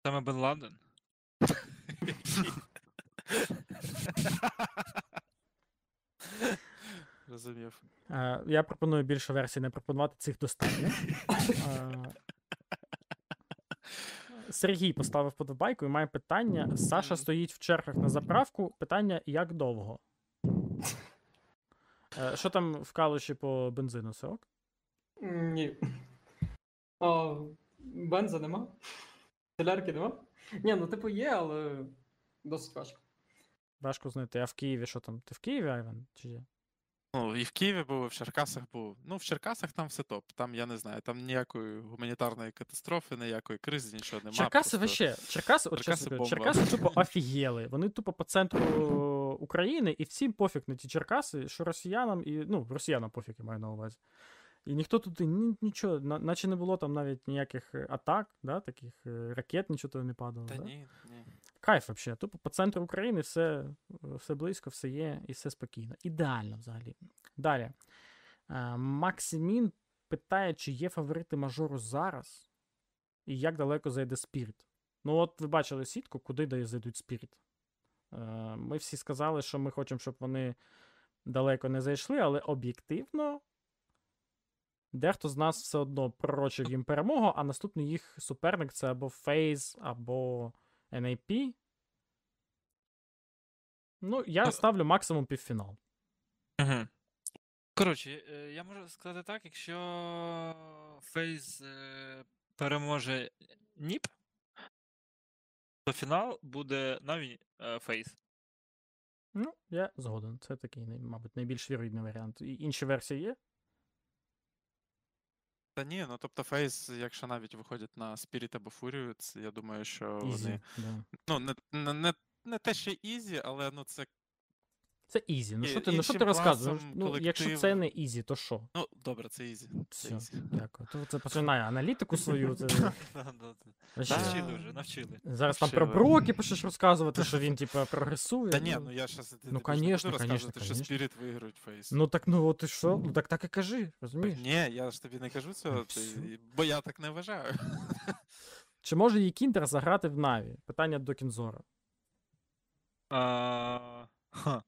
Саме Бен Ладен. Розумів. Е, Я пропоную більше версій не пропонувати цих достатньо. Е, Сергій поставив подобайку і має питання. Саша стоїть в чергах на заправку. Питання: як довго? Е, Що там в калуші по бензину? Все ок? Ні. А, бенза нема. Солярки нема. Ні, ну типу є, але досить важко. Важко знайти. А в Києві що там? Ти в Києві, Айван? Чи є? Ну, і в Києві був, і в Черкасах був. Ну, в Черкасах там все топ. Там, я не знаю, там ніякої гуманітарної катастрофи, ніякої кризи, нічого нема. Черкаси просто- вообще. Черкаси, от Черкаси бомба. Черкаси тупо офігели. Вони тупо по центру України, і всім пофіг на ті Черкаси, що росіянам і. Ну, росіянам пофіг, я маю на увазі. І ніхто тут нічого, на- наче не було там навіть ніяких е, атак, да, таких е, ракет, нічого не падало. Та да? ні, ні. Кайф вообще. Тупо по центру України все, все близько, все є і все спокійно. Ідеально взагалі. Далі. Е, Максимін питає, чи є фаворити мажору зараз, і як далеко зайде Spirit. Ну, от ви бачили сітку, куди зайдуть Спіріт. Е, Ми всі сказали, що ми хочемо, щоб вони далеко не зайшли, але об'єктивно. Дехто з нас все одно пророчив їм перемогу, а наступний їх суперник це або FaZe, або NAP. Ну, я Ну, ставлю максимум півфінал. Угу. Коротше, е, я можу сказати так, якщо Фейз е, переможе NiP, то фінал буде Наві FaZe. Ну, я згоден. Це такий, мабуть, найбільш вірогідний варіант. І інші версії є? Та ні, ну тобто FaZe, якщо навіть виходять на Spirit або Фурію, це я думаю, що easy, вони. Да. Ну, не, не, не, не те, що ізі, але ну це. Це easy. Ну що ти, ну, що ти розказуєш? Ну, якщо це не ізі, то що? Ну, добре, це ізі. Це Все, ізі. дякую. То це починає аналітику свою. Це... Навчили вже, навчили. Зараз там про. Брокі почнеш розказувати, що він, типа, прогресує. Та ні, ну я щас Ну, конечно, конечно, що. Spirit виграють Фейс. Ну так ну от і що? Ну так так і кажи, розумієш? Ні, я ж тобі не кажу цього, ти- бо я так не вважаю. Чи може її Кіндер заграти в Наві? Питання до Кінзора. А, ха.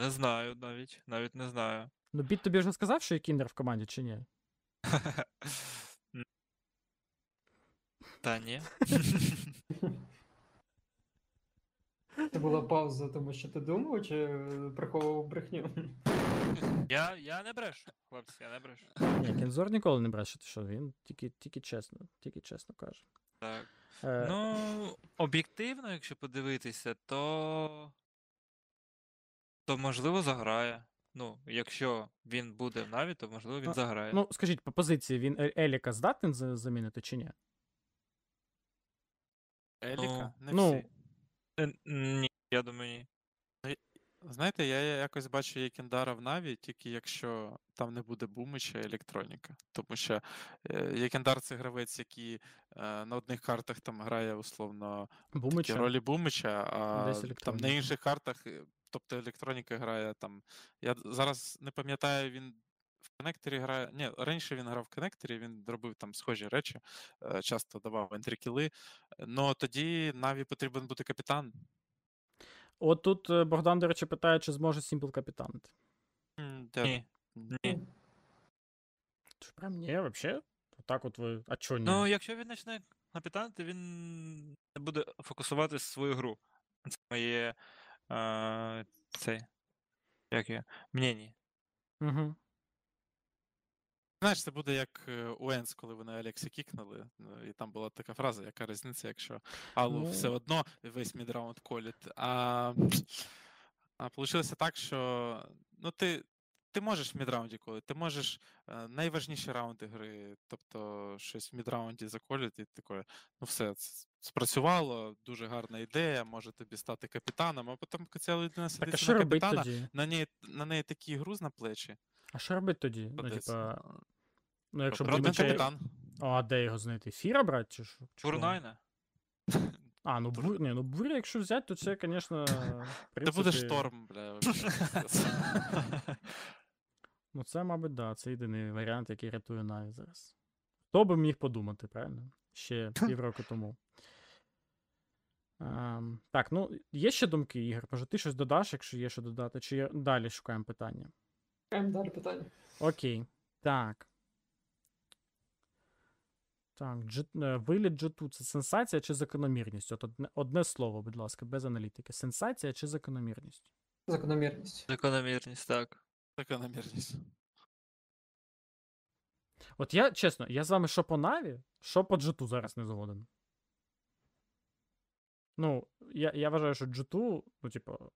Не знаю навіть, навіть не знаю. Ну, Біт тобі вже сказав, що є Кіндер в команді, чи ні? Та ні. Це була пауза, тому що ти думав чи е, приховував брехню? Я, я не брешу, хлопці, я не брешу. Ні, Кінзор ніколи не бреше, ти що він тільки, тільки чесно, тільки чесно каже. Так. Е, Ну, об'єктивно, якщо подивитися, то. То можливо заграє. Ну, якщо він буде в Наві, то можливо він Ну, заграє. ну, скажіть, по позиції він Е- Еліка здатен за- замінити чи ні? Еліка? Не ну, всі. Е, Ні, я думаю, ні. Знаєте, я якось бачу Єкіндара в Наві, тільки якщо там не буде Бумича і електроніка. Тому що е, Єкіндар це гравець, який е, на одних картах там грає условно такі Бумича. ролі Бумича, а Десь там на електроніка. інших картах, е, тобто електроніка грає там. Я зараз не пам'ятаю, він в коннекторі грає. Ні, раніше він грав в коннекторі, він робив там схожі речі, е, часто давав ентрікіли. Ну тоді Наві потрібен бути капітан. От тут е, Богдан, до речі, питає, чи зможе Сімпл капітанити. Ні. Ні. Прям ні, взагалі? Так от ви. А чо ні? Ну, якщо він почне капітанити, він не буде фокусувати свою гру. Це моє. Е, це. Як я? Мнення. Угу. Знаєш, це буде як е, у Енс, коли вони Алексі кікнули. ну, І там була така фраза, яка різниця, якщо Аллу Ну. все одно весь мідраунд коліт. А, а вийшло так, що ну, ти, ти можеш в мідраунді колити, ти можеш е, найважніші раунди гри, тобто щось в мідраунді заколіти, і таке, ну все, це спрацювало, дуже гарна ідея, може тобі стати капітаном, а потім ця людина сидить на капітана, тоді? на неї, на неї такий груз на плечі. А що робить тоді? Ну, типа, ну, якщо Бумича... капітан. О, а де його знайти? Фіра брати чи що? Бурнайна. А, ну бур... Ні, ну буря, якщо взяти, то це, звісно. Це буде шторм, бля. Ну, це, мабуть, да, це єдиний варіант, який рятує Наві зараз. Хто би міг подумати, правильно? Ще півроку тому. Ем, так, ну, є ще думки, Ігор? Може, ти щось додаш, якщо є що додати, чи далі шукаємо питання? Чекаємо далі питання. Окей. Так. Так, джет, е, виліт джету це сенсація чи закономірність? От одне, одне слово, будь ласка, без аналітики. Сенсація чи закономірність? Закономірність. Закономірність, так. Закономірність. От я, чесно, я з вами що по Наві, що по джету зараз не згоден. Ну, я, я вважаю, що джету, ну, типу.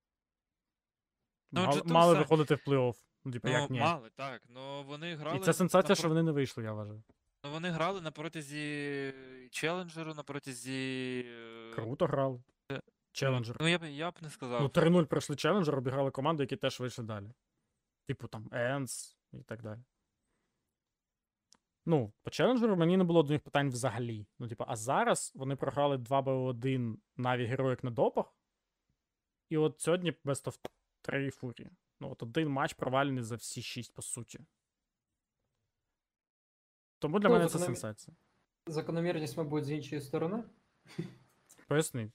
Ну, мали, G2 мали все- виходити в плей-офф. Ну, типу, Ну, як ні. мали, так. Ну вони грали. І це сенсація, на що вони не вийшли, я вважаю. Ну, вони грали на протязі челенджеру, на протязі. е, Круто грали. Челенджер. Ну, я б я б не сказав. Ну, 3-0 пройшли челенджер, обіграли команди, які теж вийшли далі. Типу там Енс і так далі. Ну, по челенджеру мені не було до них питань взагалі. Ну, типу, а зараз вони програли 2Б1 Наві героїк на допах. І от сьогодні Best of 3 фурії. Ну, от один матч провалений за всі 6, по суті. Тому для Ну, мене це сенсація. Закономірність, мабуть, з іншої сторони. Поясни.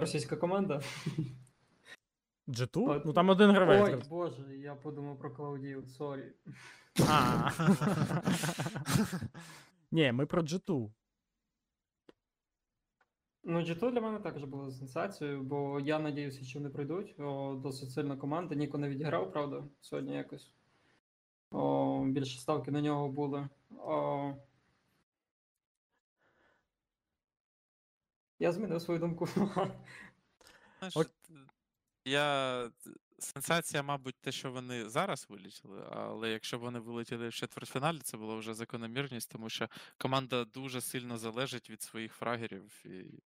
Російська команда. G2? От. Ну там один гравець. Ой, боже, я подумав про Cloud9, сорі. А. Ні, ми про G2. Ну, G2 для мене також було сенсацією, бо я надіюся, що вони пройдуть. О, досить сильна команда. Ніко не відіграв, правда, сьогодні якось. О, більше ставки на нього були. О... Я змінив свою думку. Знаєш, я сенсація, мабуть, те, що вони зараз вилетіли, але якщо б вони вилетіли в четвертьфіналі, це була вже закономірність, тому що команда дуже сильно залежить від своїх фрагерів. І,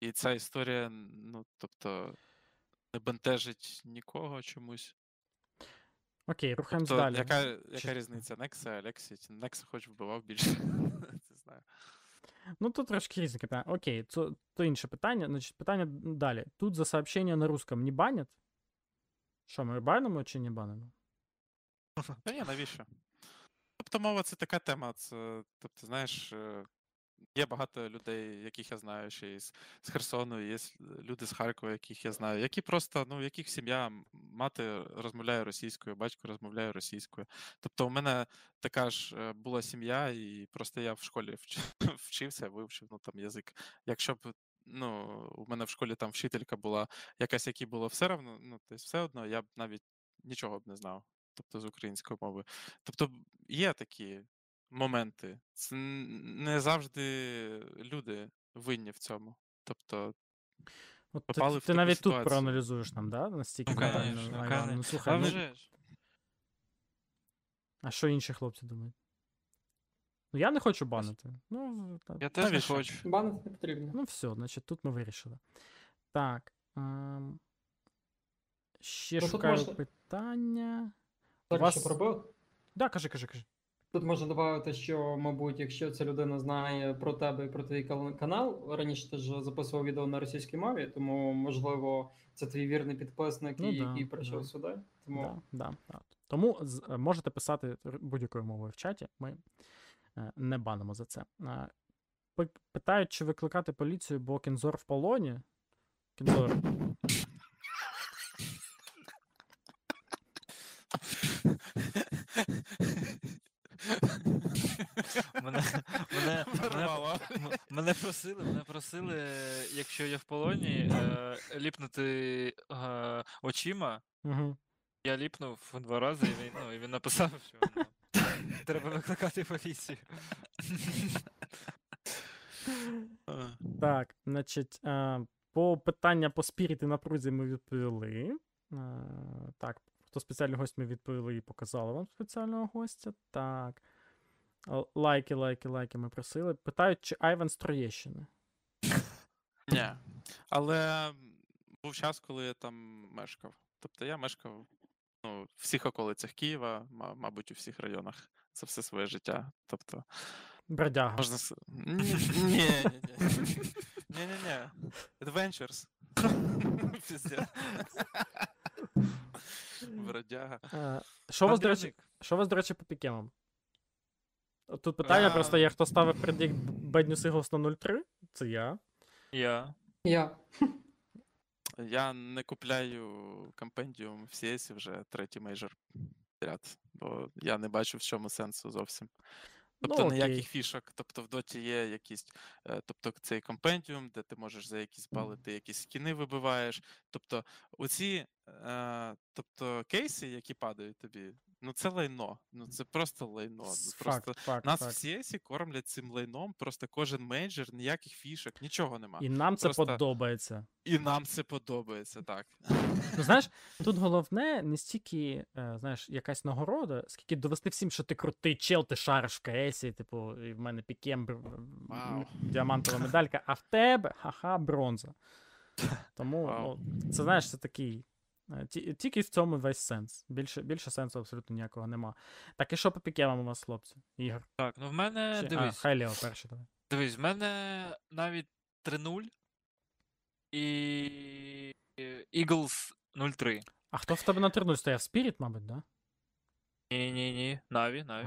і ця історія, ну, тобто, не бентежить нікого чомусь. Окей, рухаємось Тобто, далі. яка, яка Чи- різниця? Некса, Алексі? Некса хоч вбивав більше. Не знаю. Ну, тут трошки різні питання. Окей, це то інше питання. Значить, питання далі. Тут за сообщення на русском не банять? Що, ми банимо чи не банимо? Та ні, навіщо? Тобто мова це така тема. Це, тобто, знаєш, е, є багато людей, яких я знаю ще із з Херсону, є люди з Харкова, яких я знаю, які просто, ну, яких сім'я, мати розмовляє російською, батько розмовляє російською. Тобто, у мене така ж е, була сім'я, і просто я в школі вч- вчився, вивчив ну, там язик. Якщо б ну, у мене в школі там вчителька була якась, якій було все одно, ну, тобто все одно, я б навіть нічого б не знав тобто з української мови. Тобто є такі моменти. Це не завжди люди винні в цьому. Тобто, От ти, в ти навіть тут проаналізуєш нам, да? Настільки Ну, конечно? Ну, слухай, А ну, вже ж. а що інші хлопці думають? Ну, я не хочу банити. Ну, та- Я теж не навіщо? хочу. Банити не потрібно. ну все, значить, тут ми вирішили. Так. Ем... Ще Ну, тут шукаю можна- питання. Так, вас- що пробив? Да, кажи, кажи, кажи. Тут можна додати, що, мабуть, якщо ця людина знає про тебе і про твій кал- канал, раніше ти ж записував відео на російській мові, тому, можливо, це твій вірний підписник, Ну і- да, який прийшов да. сюди. Тому Да, да, да. Тому з- е, можете писати р- будь-якою мовою в чаті. Ми не банимо за це. Е, Питають, чи викликати поліцію, бо Кінзор в полоні. Кінзор. Мене, мене, мене, мене просили, мене просили, е, якщо я в полоні, е, ліпнути е, очима. Угу. Я ліпнув два рази, і він, ну, і він написав, що ну, треба викликати поліцію. Так, значить, е, по питання по спіріти на прузі ми відповіли. Е, Так, хто спеціальний гость ми відповіли і показали вам спеціального гостя. Так. Лайки, лайки, лайки ми просили. Питають, чи Айван з Троєщини. Ні. Але був час, коли я там мешкав. Тобто я мешкав ну, в всіх околицях Києва, ма- мабуть, у всіх районах за все своє життя. Тобто, Бродяга. Можна... Ні, ні, ні. Ні, ні, ні. Adventures. Бродяга. Що вас, до речі, що вас, до речі, по пікемам? Тут питання А. просто є, хто ставив предікт Bad News Eagles на 0-3? Це я. Я. я. Я не купляю компендіум в CS вже третій мейджор ряд, бо я не бачу в чому сенсу зовсім. Тобто Ну, ніяких фішок. Тобто в доті є якісь, е, тобто цей компендіум, де ти можеш за якісь бали, ти якісь скіни вибиваєш. Тобто, оці е, тобто, кейси, які падають тобі, Ну це лайно. Ну це просто лайно. Ну, просто Факт, факт, нас в факт. CS кормлять цим лайном, просто кожен мейджор, ніяких фішок, нічого нема. І нам це Просто- подобається. І нам це подобається, так. Ну, знаєш, тут головне не стільки, е, знаєш, якась нагорода, скільки довести всім, що ти крутий чел, ти шариш в КСі, типу, і в мене пікем бр- діамантова медалька, а в тебе ха-ха, бронза. Тому ну, це знаєш, це такий. Е, ті- Тільки в цьому весь сенс. Більше, більше сенсу абсолютно ніякого нема. Так, і що по пікемам у вас, хлопці? Ігор. Так, ну в мене Чи- А, дивись. хай Лео перший давай. Дивись, в мене навіть 3-0 і Eagles 0-3. А хто в тебе на 3 стояв? Спіріт, мабуть, да? Ні-ні-ні. Наві, А, Наві.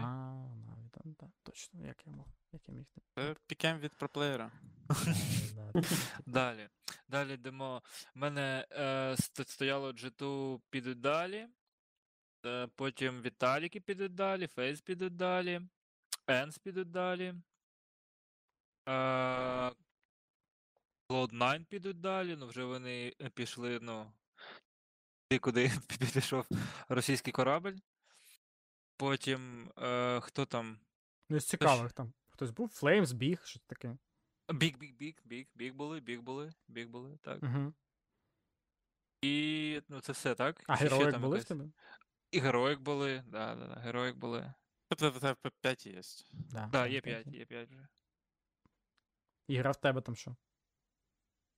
там, так, точно, як я мог, як я міг. не- Це пікем від проплеєра. Да, да, Далі. Далі йдемо. У мене е, ст- стояло G2 підуть далі. Е, потім Віталіки підуть далі, Фейс підуть далі, Енс підуть далі. Е, Cloud9 підуть далі, ну вже вони е, пішли, ну. Туди, куди пішов російський корабль. Потім е, хто там? Ну, з цікавих там. Хтось був? Флеймс, біг, щось таке. Біг, біг, біг, біг, біг були, біг були, біг були, так. Угу. І ну це все, так? А Чи ще героїк там були в якась- тебе? І героїк були, да, да, да, героїк були. Тобто в тебе 5 є. Да, Да, так, є 5, є 5 вже. Ігра в тебе там що?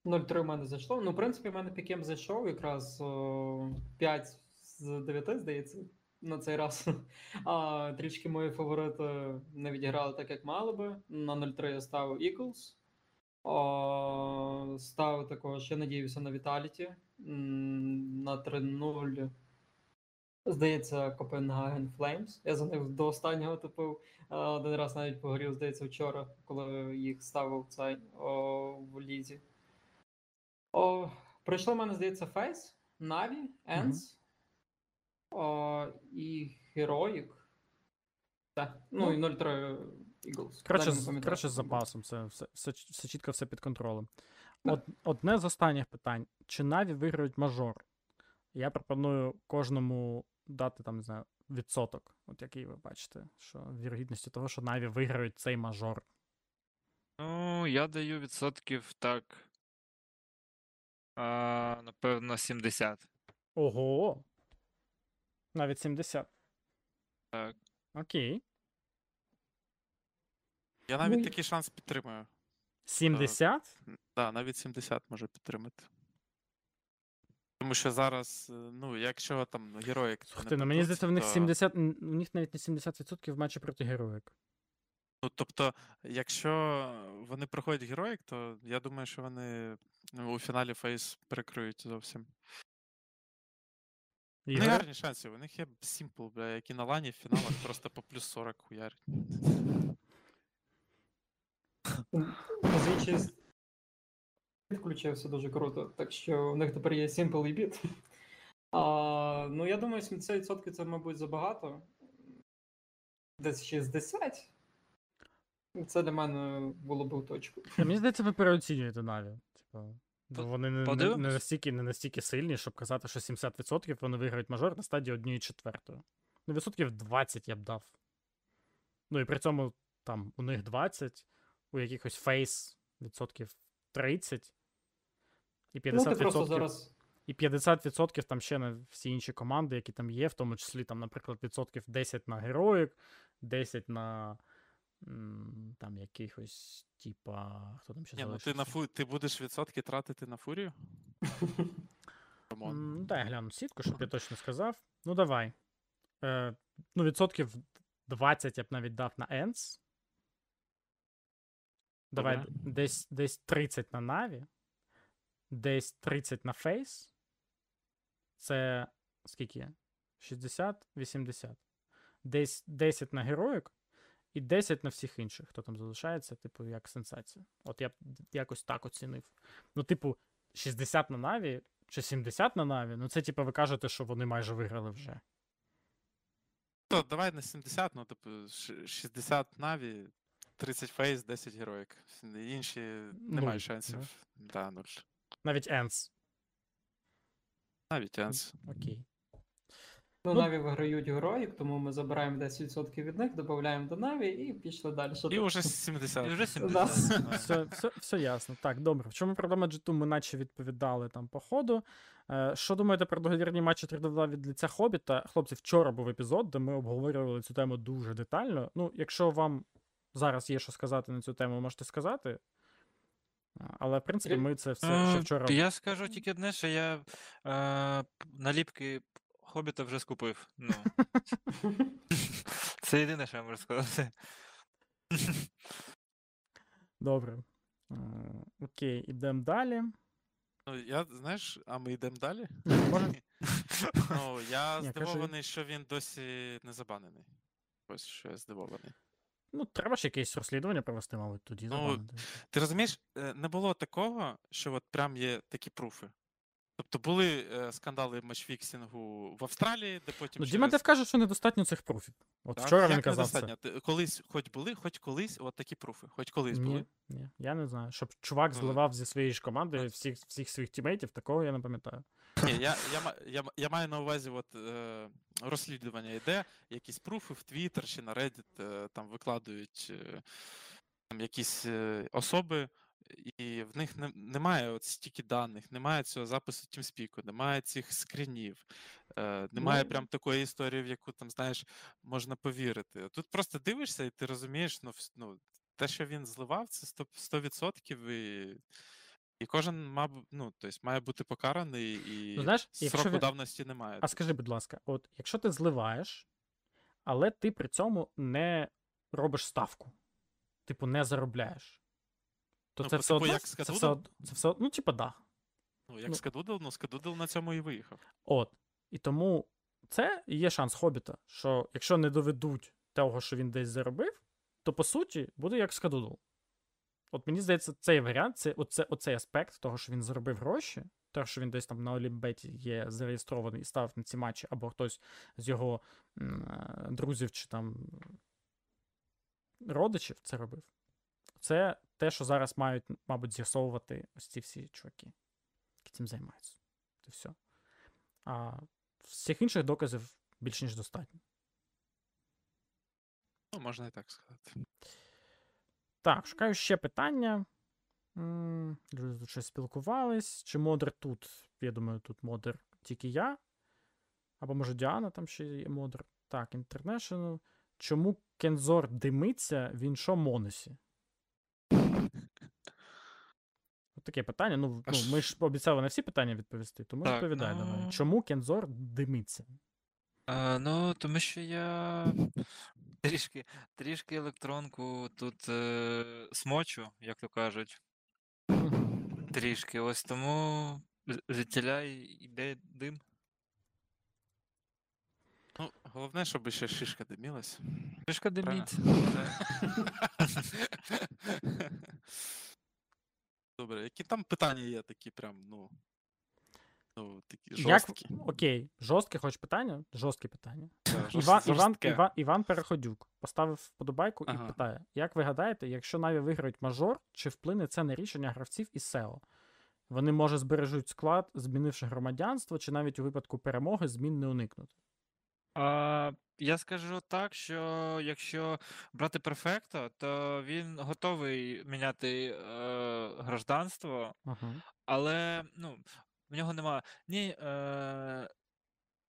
0-3 в мене зайшло. Ну, в принципі, в мене пікем зайшов якраз о, 5 з 9, здається, на цей раз. А трішки мої фаворити не відіграли так, як мали би. На 0-3 я ставив Eagles. О, ставив також, я надіюся, на Vitality. М, На 3-0. Здається, Copenhagen Flames. Я за них до останнього топив. А, Один раз навіть погорів, здається, вчора, коли їх ставив цей о, в лізі. О, прийшло в мене, здається, Фейс, Наві, Енс о, і Героїк. Так. Ну, і 0-3 Eagles. Далі не з, пам'ятаю, коротше, з запасом, це все, все, все чітко, все під контролем. Да. Од, одне з останніх питань: чи Наві виграють мажор? Я пропоную кожному дати там, не знаю, відсоток, от який ви бачите, що вірогідністю того, що Наві виграють цей мажор. Ну, я даю відсотків так. А, напевно, 70. Ого! Навіть 70. Так. Окей. Я навіть Ну, такий шанс підтримую. 70? Так, да, навіть 70 може підтримати. Тому що зараз, е, ну, якщо там героїк. Слухайте, ну мені здається, в них 70, у них навіть не 70% в матчі проти героїк. Ну, тобто, якщо вони проходять героїк, то я думаю, що вони ну, у фіналі фейс перекриють зовсім. У них гарні шанси, у них є Сімпл, бля, які на лані в фіналах просто по плюс 40 хуярять. Звичай включився дуже круто, так що у них тепер є Simple і Beat. А, ну, я думаю, 70% це, мабуть, забагато. Десь 60. Це для мене було б у точку. Мені здається, ви переоцінюєте Наві. Типу, бо По- вони не, не, не, настільки, не настільки сильні, щоб казати, що 70% вони виграють мажор на стадії 1 четвертої. Ну, відсотків 20 я б дав. Ну і при цьому там у них 20, у якихось фейс відсотків 30. І 50%, Ну, зараз. і 50% там ще на всі інші команди, які там є, в тому числі, там, наприклад, відсотків 10 на героїк, 10 на там якихось, типа, хто там ще Ні, ну ти на фу... ти будеш відсотки тратити на фурію? Дай я гляну сітку, щоб я точно сказав. Ну, давай. Е, ну, відсотків 20 я б навіть дав на Ends. Давай десь, десь 30 на Na'Vi. Десь 30 на Face. Це скільки? 60, 80. Десь 10 на героїк і 10 на всіх інших, хто там залишається, типу, як сенсація. От я б якось так оцінив. Ну, типу, 60 на Наві чи 70 на Наві, ну це типу ви кажете, що вони майже виграли вже. То давай на 70, ну, типу, 60 Наві, 30 фейс, 10 героїк. Інші Нуль, немає шансів. Да, нуль. Навіть Енс. Навіть Енс. Окей. Ну, Ну- Наві виграють героїк, тому ми забираємо 10% від них, додаємо до Наві і пішли далі. І там? вже 70. І вже 70. Все, все, все ясно. Так, добре. В чому проблема G2, ми наче відповідали там по ходу. Е, що думаєте про договірні матчі 3 2 від лиця Хобіта? Хлопці, вчора був епізод, де ми обговорювали цю тему дуже детально. Ну, якщо вам зараз є що сказати на цю тему, можете сказати. Але, в принципі, ми це все ще Е, вчора. Я скажу тільки одне, що я е, наліпки хобіта вже скупив. Ну, це єдине, що я можу сказати. Добре. Е, Окей, ідемо далі. Ну, я, знаєш, а ми йдемо далі? Ну, я здивований, що він досі не забанений. Ось що я здивований. ну, треба ж якесь розслідування провести, мабуть, тоді. Ну, забанити. Ти розумієш, е, не було такого, що от прям є такі пруфи. Тобто були е, скандали матчфіксингу в Австралії, де потім. Ну, через... Діма Дев каже, що недостатньо цих пруфів. От Так, вчора як він казав недостатньо? це. Ти- Колись, хоч були, хоч колись, от такі пруфи. Хоч колись були. Ні, ні, я не знаю. Щоб чувак Ну, зливав зі своєї ж команди всіх, всіх своїх тімейтів, такого я не пам'ятаю. Ні, я, я, ма- я, ма- я маю на увазі, от, е, розслідування йде, якісь пруфи в Twitter чи на Reddit е, там викладають е, там, якісь е, особи, і в них не, немає от стільки даних, немає цього запису TeamSpeak, немає цих скрінів, е, немає Ну, прям такої історії, в яку там, знаєш, можна повірити. Тут просто дивишся, і ти розумієш, ну, ну те, що він зливав, це 100%, 100% і. І кожен мав, ну, тобто, має бути покараний, і Ну, знаєш, сроку він- давності немає. А скажи, будь ласка, от якщо ти зливаєш, але ти при цьому не робиш ставку, типу, не заробляєш, то Ну, це все типу, одно. як Це все, це все, ну, типу, да. Ну, як ну- Скадудл, ну Скадудл на цьому і виїхав. От. І тому це і є шанс Хобіта, що якщо не доведуть того, що він десь заробив, то по суті буде як Скадудл. От мені здається, цей варіант, це оце, оцей аспект того, що він заробив гроші, того, що він десь там на Олімбеті є зареєстрований і ставив на ці матчі, або хтось з його м, е, друзів чи там родичів це робив. Це те, що зараз мають, мабуть, з'ясовувати ось ці всі чуваки, які цим займаються. Це все. А всіх інших доказів більш ніж достатньо. Ну, можна і так сказати. Так, шукаю ще питання. Люди тут щось спілкувались. Чи модер тут? Я думаю, тут модер тільки я. Або може Діана там ще є модер. Так, International. Чому Кензор димиться в іншому Монесі? От таке питання. Ну, ну, ми ж- обіцяли на всі питання відповісти, тому Так, відповідай давай. ну- Чому Кензор димиться? А, ну, тому що я трішки, трішки електронку тут е, смочу, як то кажуть. Трішки. Ось тому звідтіля йде дим. Ну, головне, щоб ще шишка димілась. Трішки Правильно. Добре, які там питання є такі прям, ну. Ну, такі Як... жорсткі. Окей, жорстке хоч питання? Жорстке питання. Да, Іван, Іван. Іван, Іван Переходюк поставив вподобайку і питає: як ви гадаєте, якщо Наві виграють мажор, чи вплине це на рішення гравців із SEO? Вони, може, збережуть склад, змінивши громадянство, чи навіть у випадку перемоги змін не уникнути? А, я скажу так, що якщо брати перфекто, то він готовий міняти е, гражданство, Ага. але ну, в нього нема ні е,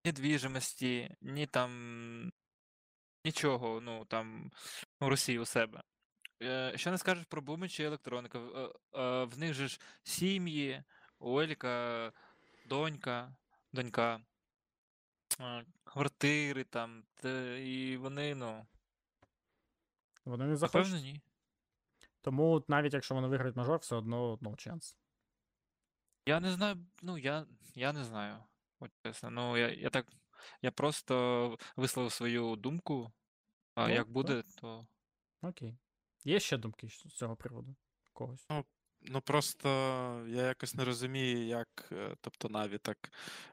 недвіжимості, ні там нічого, ну там у Росії у себе. Е, що не скажеш про Буми чи електроніка? В, е, е, в них же ж сім'ї, у Еліка донька, донька, е, квартири там, те, і вони, ну, Вони не захочуть. напевно, ні. Тому навіть якщо вони виграють мажор, все одно no chance. Я не знаю, ну я, я не знаю. От чесно. Ну, я, я так. Я просто висловив свою думку. А Ну, як так. буде, то. Окей. Є ще думки з цього приводу? Когось. Ну просто я якось не розумію, як е, тобто Наві так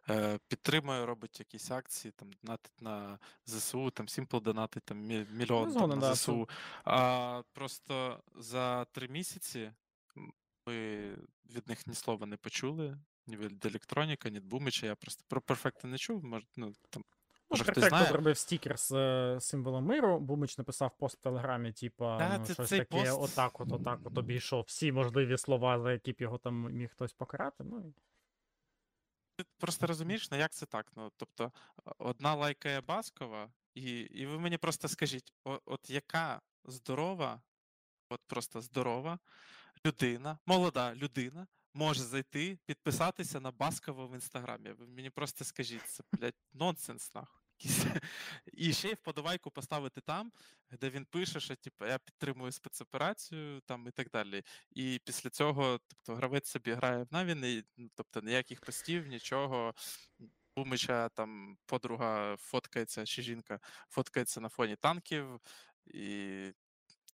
е, підтримує, робить якісь акції, там донатить на ЗСУ, там Simple донатить там мі- мільйон там, на да, ЗСУ. А просто за три місяці ми від них ні слова не почули, ні від електроніка, ні від Бумича. Я просто про перфекта не чув. Може, ну там Може, хтось Перфекто знає? зробив стікер з е, символом миру. Бумич написав пост в Телеграмі, типа, Та, ну, це щось цей таке, пост- отак, от, отак, от обійшов всі можливі слова, за які б його там міг хтось покарати. Ну, і Ти просто розумієш, ну як це так? Ну, тобто, одна лайкає Баскова, і, і ви мені просто скажіть, о- от яка здорова, от просто здорова людина, молода людина, може зайти, підписатися на Баскова в інстаграмі. Ви мені просто скажіть, це, блядь, нонсенс, нахуй. І ще й вподобайку поставити там, де він пише, що типу, я підтримую спецоперацію там і так далі. І після цього, тобто, гравець собі грає в Наві, не- ну, тобто ніяких постів, нічого. Бумича там подруга фоткається, чи жінка фоткається на фоні танків, і,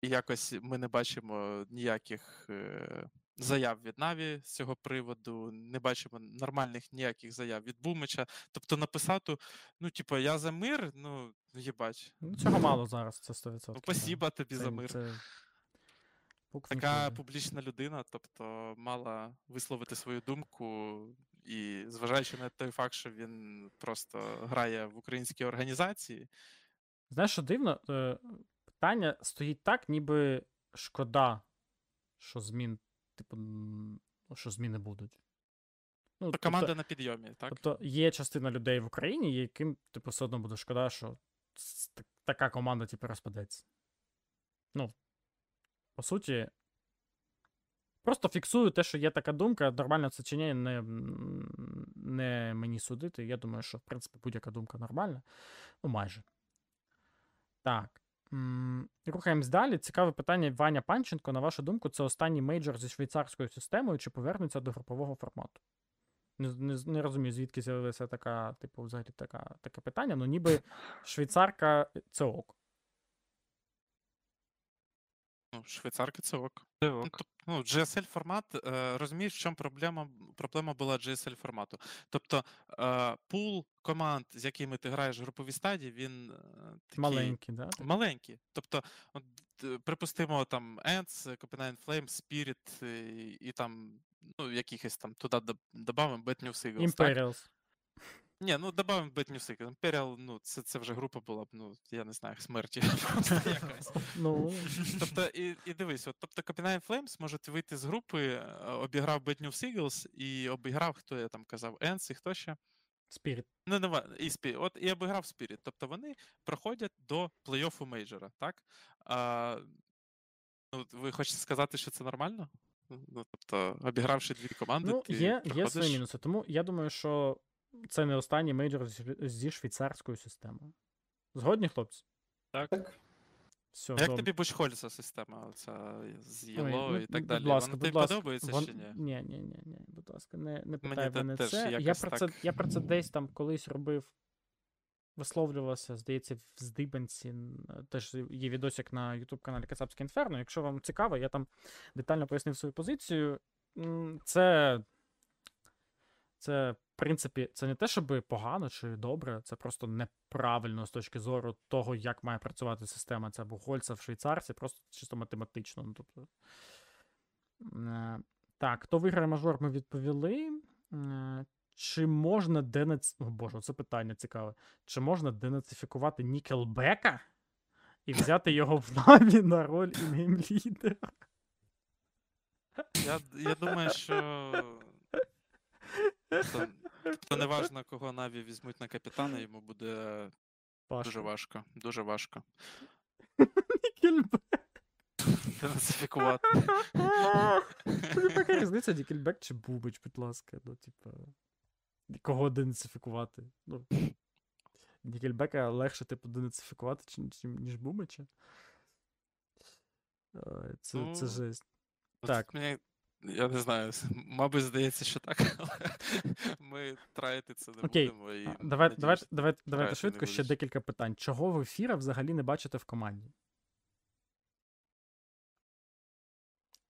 і якось ми не бачимо ніяких е, заяв від Наві з цього приводу, не бачимо нормальних ніяких заяв від Бумича. Тобто написати, ну, типу, я за мир, ну, їбать. ну, цього мало зараз, це 100%. Ну, спасіба тобі Це- за мир. це Така публічна людина, тобто мала висловити свою думку, і зважаючи на той факт, що він просто грає в українській організації, Знаєш, що дивно? Е, Питання стоїть так, ніби шкода, що змін, типу, ну, що зміни будуть. Ну, то команда на підйомі, так? Тобто є частина людей в Україні, яким типу, все одно буде шкода, що така команда типу, розпадеться. Ну, по суті, просто фіксую те, що є така думка. Нормально це чи ні, не, не мені судити. Я думаю, що в принципі будь-яка думка нормальна. Ну, майже. Так. Рухаємось далі. Цікаве питання Ваня Панченко. На вашу думку, це останній мейджор зі швейцарською системою, чи повернеться до групового формату? Не, не, не розумію, звідки з'явилася така, типу, взагалі така, таке питання. Ну, ніби швейцарка це ок. Ну, швейцарки це ок. Це ок. ну, GSL формат, е, розумієш, в чому проблема, проблема була GSL формату. Тобто е, пул команд, з якими ти граєш в груповій стадії, він е, такий Маленький, да? маленький. Тобто, от, припустимо, там Ants, Copenhagen Flames, Spirit і, і там, ну, якихось там туди додамо Bad News Eagles, так? Ні, ну додамо Bad Eagles. Imperial, ну, це, це вже група була б, ну, я не знаю, смерті просто якась. Ну, Тобто, і, і дивись, от, тобто Copenhagen Flames можуть вийти з групи, е, обіграв Bad News Eagles і обіграв, хто я там казав, Енс і хто ще? Spirit. Ну, не і Спі... От і обіграв Spirit. Тобто вони проходять до плей-оффу мейджора, так? А, ну, ви хочете сказати, що це нормально? Ну, тобто, обігравши дві команди, Ну, ти є, є проходиш... свої мінуси. Тому я думаю, що це не останній мейджор зі- швейцарською системою. Згодні, хлопці? Так. Все, А Як добре. тобі Бучхольця система оця з Єло ну, і так будь далі? ласка, Вона будь тобі ласка, подобається вон- чи ні? Ні, ні, ні, ні, будь ласка, не, не питай мене теж це. Я про, це. так. я про це десь там колись робив, висловлювався, здається, в здибанці. Теж є відосик на YouTube каналі Кацапське Інферно. Якщо вам цікаво, я там детально пояснив свою позицію. Це. Це, в принципі, це не те, щоб погано чи добре, це просто неправильно з точки зору того, як має працювати система. Це Бухгольца в Швейцарці, просто чисто математично. Ну, тобто, Е, Так, хто виграє мажор, ми відповіли. Е, Чи можна денац... О боже, це питання цікаве. Чи можна денацифікувати Нікелбека і взяти його в наві на роль інгейм-лідера? Я, я думаю, що. Тобто, тобто неважно, кого Наві візьмуть на капітана, йому буде дуже важко. Дуже важко. Нікельбек. Денацифікувати. Тобі яка різниця, Нікельбек чи Бубич, будь ласка. Ну, типа. Кого денацифікувати? Ну, Нікельбека легше, типу, денацифікувати, ніж Бубича. Це, це Ну, жесть. От Так. Мені, я не знаю, мабуть, здається, що так, але ми траїти це не Окей, будемо. І А, Давайте, надіюсь, давайте, давайте, не швидко ще будеш. декілька питань. Чого ви Фіра взагалі не бачите в команді?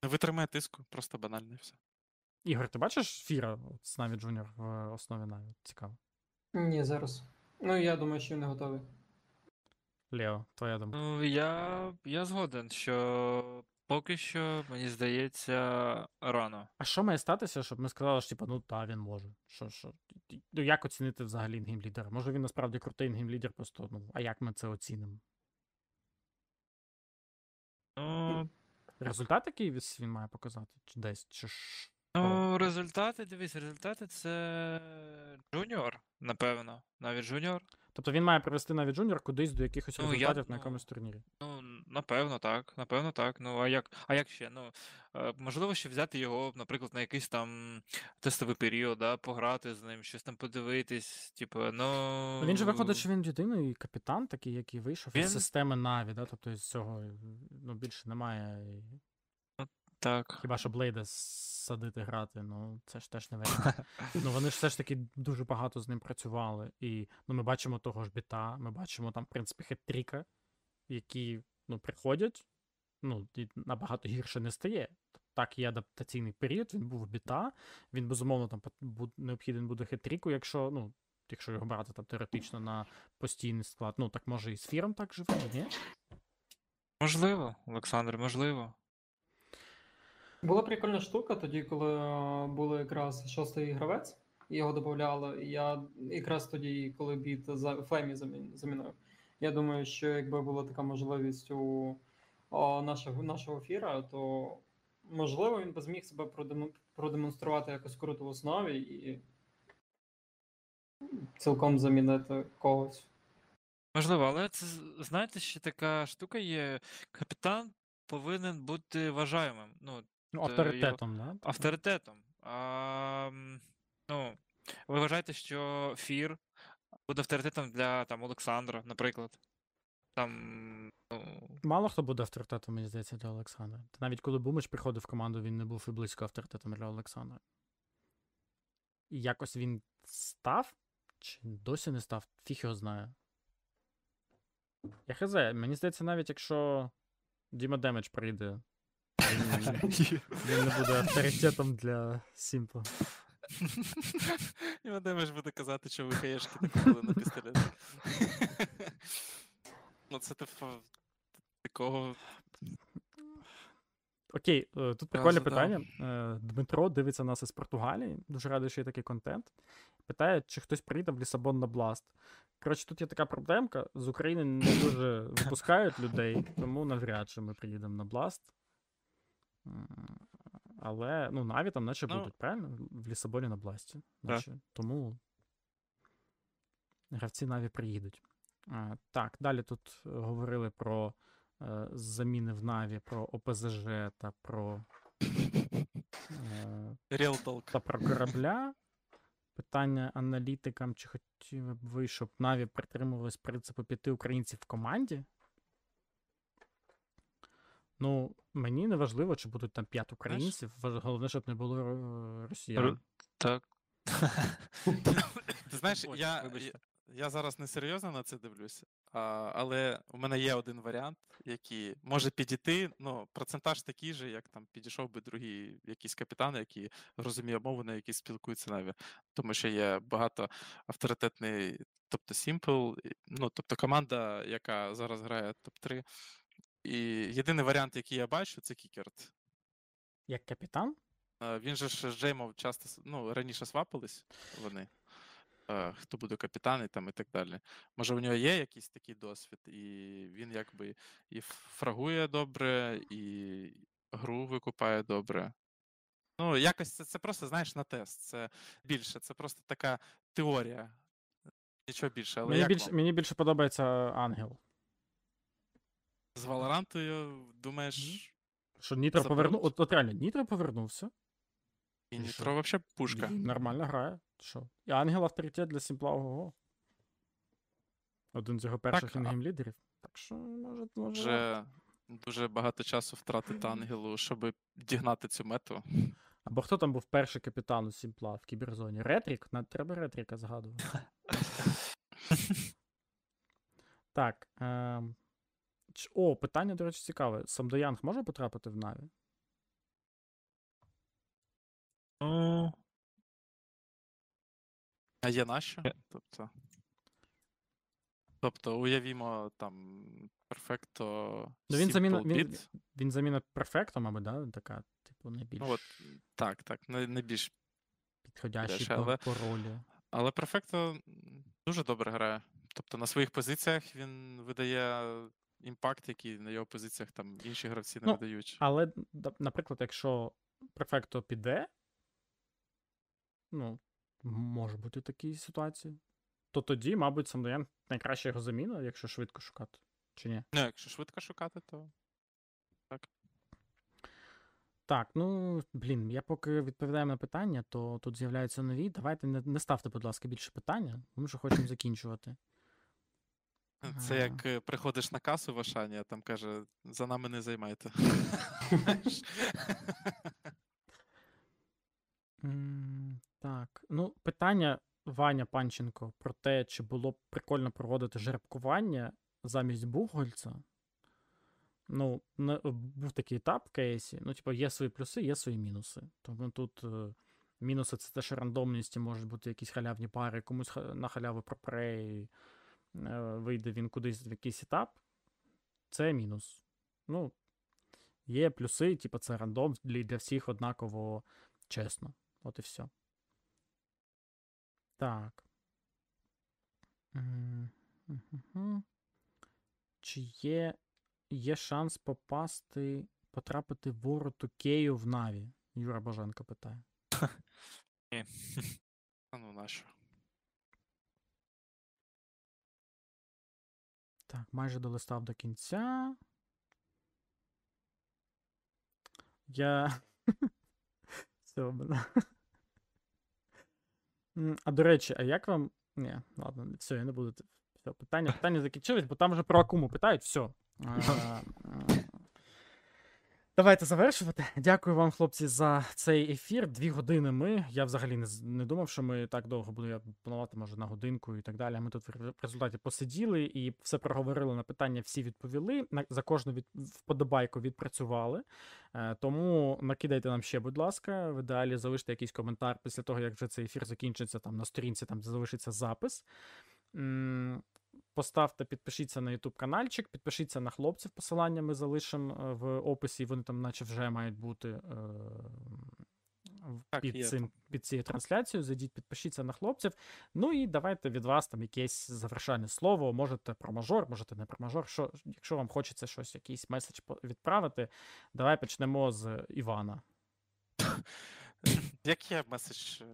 Не витримає тиску, просто банально і все. Ігор, ти бачиш Фіра от, з Наві Джуніор в основі Наві? Цікаво. Ні, зараз. Ну, я думаю, що він не готовий. Лео, твоя думка. Ну, я, я згоден, що Поки що, мені здається, рано. А що має статися, щоб ми сказали, що типу, ну так, він може. Що, що? Ну, як оцінити взагалі інгейм-лідера? Може він насправді крутий інгейм-лідер, просто, ну, а як ми це оцінимо? Ну, Результат який він має показати? Чи десь? Чи ж... ну результати, дивись, результати це джуніор, напевно. Наві джуніор. Тобто він має привести Наві джуніор кудись до якихось Ну, я- на ну, якомусь турнірі. Ну, напевно, так. Напевно, так. Ну, а як, а як ще? Ну, е, можливо, ще взяти його, наприклад, на якийсь там тестовий період, да, пограти з ним, щось там подивитись. Типу, ну. Ну, Він же виходить, що він єдиний капітан, такий, який вийшов із системи Наві, да? тобто із цього ну, більше немає. Так. Хіба що Блейда садити грати, ну це ж теж не варіант. Ну вони ж все ж таки дуже багато з ним працювали. І ну, ми бачимо того ж біта, ми бачимо там, в принципі, хет-тріка, які ну, приходять, ну, і набагато гірше не стає. Так, є адаптаційний період, він був біта, він безумовно там необхіден буде хет-тріку, якщо, ну, якщо його брати там теоретично на постійний склад. Ну, так може і з фіром так вийде, ні? Можливо, Олександр, можливо. Була прикольна штука тоді, коли е, був якраз шостий гравець, його додавали. Я якраз тоді, коли біт за Фемі замінив. Я думаю, що якби була така можливість у нашого, нашого фіра, то можливо він би зміг себе продемонструвати якось круто в основі і цілком замінити когось. Можливо, але це, знаєте, ще така штука є. Капітан повинен бути вважаємим. Ну, Ну, його- авторитетом, да? авторитетом. А, ну, ви вважаєте, що Фір буде авторитетом для там, Олександра, наприклад. Там, ну, Мало хто буде авторитетом, мені здається, для Олександра. Та навіть коли Бумич приходив в команду, він не був і близько авторитетом для Олександра. І якось він став, чи досі не став, фіг його знає. Я хз, мені здається, навіть якщо Діма Демедж прийде, він, не буде авторитетом для Сімпла. І Вадим буде казати, що ви хаєшки не купили на пістолет. Ну, це типу такого. Окей, е, тут прикольне питання. Е, Дмитро дивиться нас із Португалії. Дуже радий, що є такий контент. Питає, чи хтось приїде в Лісабон на Бласт. Коротше, тут є така проблемка. З України не дуже випускають людей, тому навряд чи ми приїдемо на Бласт. Але ну, Наві там наче Ну. будуть, правильно? В Лісабоні на Бласті. Наче. Тому гравці Наві приїдуть. А, так, далі тут говорили про е, заміни в Наві, про ОПЗЖ та про, е, Real talk. та про корабля. Питання аналітикам, чи хотіли б ви, щоб Наві притримувались принципу п'яти українців в команді? Ну, мені не важливо, чи будуть там п'ять українців. Головне, щоб не було е, росіян. так. Ти знаєш, Ой, я, вибачте. я, я зараз не серйозно на це дивлюся, а, але у мене є один варіант, який може підійти. Ну, процентаж такий же, як там підійшов би другий якийсь капітан, який розуміє мову, на якій спілкується наві. Тому що є багато авторитетний, тобто Simple, ну, тобто команда, яка зараз грає топ-3. І єдиний варіант, який я бачу, це Кікерт. Як капітан? Е, Він же ж з Джеймом часто ну, раніше свапились вони. е, Хто буде капітан і там і так далі. Може, у нього є якийсь такий досвід, і він якби і фрагує добре, і гру викупає добре. Ну, якось це, це просто, знаєш, на тест. Це більше, це просто така теорія. Нічого більше. Але Мені як більше, вам? мені більше подобається Ангел. З Валорантою думаєш, Що Нітро Заберуть? повернув. От, от реально, Нітро повернувся. і що? Нітро взагалі пушка. Він Нормально грає. Що? І Ангел авторитет для Сімпла ого. Один з його перших а- інгейм лідерів. Так що, може, може. Вже дуже багато часу втрати ангелу, щоб дігнати цю мету. Або хто там був перший капітан у Сімпла в кіберзоні? Ретрік? Треба Ретріка згадувати. так. Ем... О, питання, до речі, цікаве. Самдоянг може потрапити в Наві? Ну, А є нащо? Е. Тобто. Тобто, уявімо, там перфекто. Ну, він заміна, він, він заміна перфектом, мабуть, да? така, типу, найбільш Ну, от, так, так, не, не підходящий більше, по, але- по ролі. Але перфекто дуже добре грає. Тобто на своїх позиціях він видає імпакт, який на його позиціях там інші гравці не Ну, видають. Але, наприклад, якщо префекто піде, ну, може бути такі ситуації, то тоді, мабуть, Самдоян найкраща його заміна, якщо швидко шукати. Чи ні? Ну, якщо швидко шукати, то Так, ну блін, я поки відповідаю на питання, то тут з'являються нові. Давайте не, не ставте, будь ласка, більше питання. Ми вже хочемо закінчувати. Це Ага. як е, приходиш на касу в Ашані, а там каже, за нами не займайте. Так, ну, питання Ваня Панченко про те, чи було б прикольно проводити жеребкування замість Бугольця. Ну, був такий етап в кейсі. Ну, типу, є свої плюси, є свої мінуси. Тому тут е, мінуси це те, що рандомності можуть бути якісь халявні пари, комусь на халяву пропре, і е, вийде він кудись в якийсь етап. Це мінус. Ну, є плюси, типу, це рандом для, всіх однаково чесно. От і все. Так. Чи є, є шанс попасти, потрапити в вороту Кею в Наві? Юра Боженко питає. Ну нащо? Так, майже долистав до кінця. Я. А до речі, а як вам. Ні, ладно, все, я не буду. Все, питання, питання закінчились, бо там вже про Акуму питають, все. Давайте завершувати. Дякую вам, хлопці, за цей ефір. Дві години ми. Я взагалі не, не думав, що ми так довго будемо я планувати, може, на годинку і так далі. Ми тут в результаті посиділи і все проговорили на питання, всі відповіли. На, за кожну від, вподобайку відпрацювали. Е, тому накидайте нам ще, будь ласка. В ідеалі залиште якийсь коментар після того, як вже цей ефір закінчиться там на сторінці, там залишиться запис. Поставте, підпишіться на YouTube каналчик, підпишіться на хлопців. Посилання ми залишимо е, в описі. Вони там, наче вже мають бути е, Так, під, є цим, під цією трансляцією. Зайдіть, підпишіться на хлопців. Ну і давайте від вас там якесь завершальне слово. Можете про мажор, можете не про мажор. Що, якщо вам хочеться щось, якийсь меседж відправити, давай почнемо з Івана. Як я меседж е,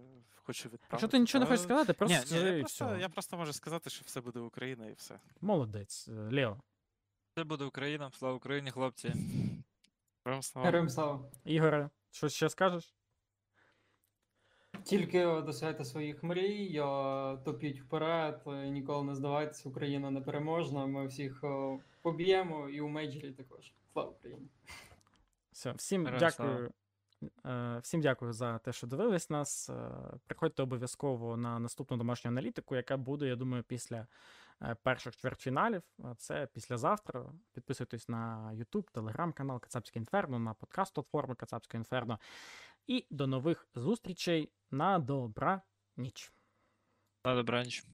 хочу відправити? Якщо ти нічого не хочеш сказати, просто Ні, ні, скажи я, і просто, все. я просто можу сказати, що все буде Україна і все. Молодець, Е, Лео. Це буде Україна, слава Україні, хлопці. Прямо слава. Героям слава. Ігоре, щось ще скажеш? Тільки досягайте своїх мрій, е, топіть вперед, е, ніколи не здавайтесь, Україна непереможна. Ми всіх е, поб'ємо і у мейджорі також. Слава Україні! Все, всім Героям дякую. Е, Всім дякую за те, що дивились нас. Е, Приходьте обов'язково на наступну домашню аналітику, яка буде, я думаю, після е, перших чвертьфіналів. Це післязавтра. Підписуйтесь на YouTube, телеграм-канал Кацапське Інферно, на подкаст-платформи Кацапське Інферно. І до нових зустрічей на добра ніч. На добраніч.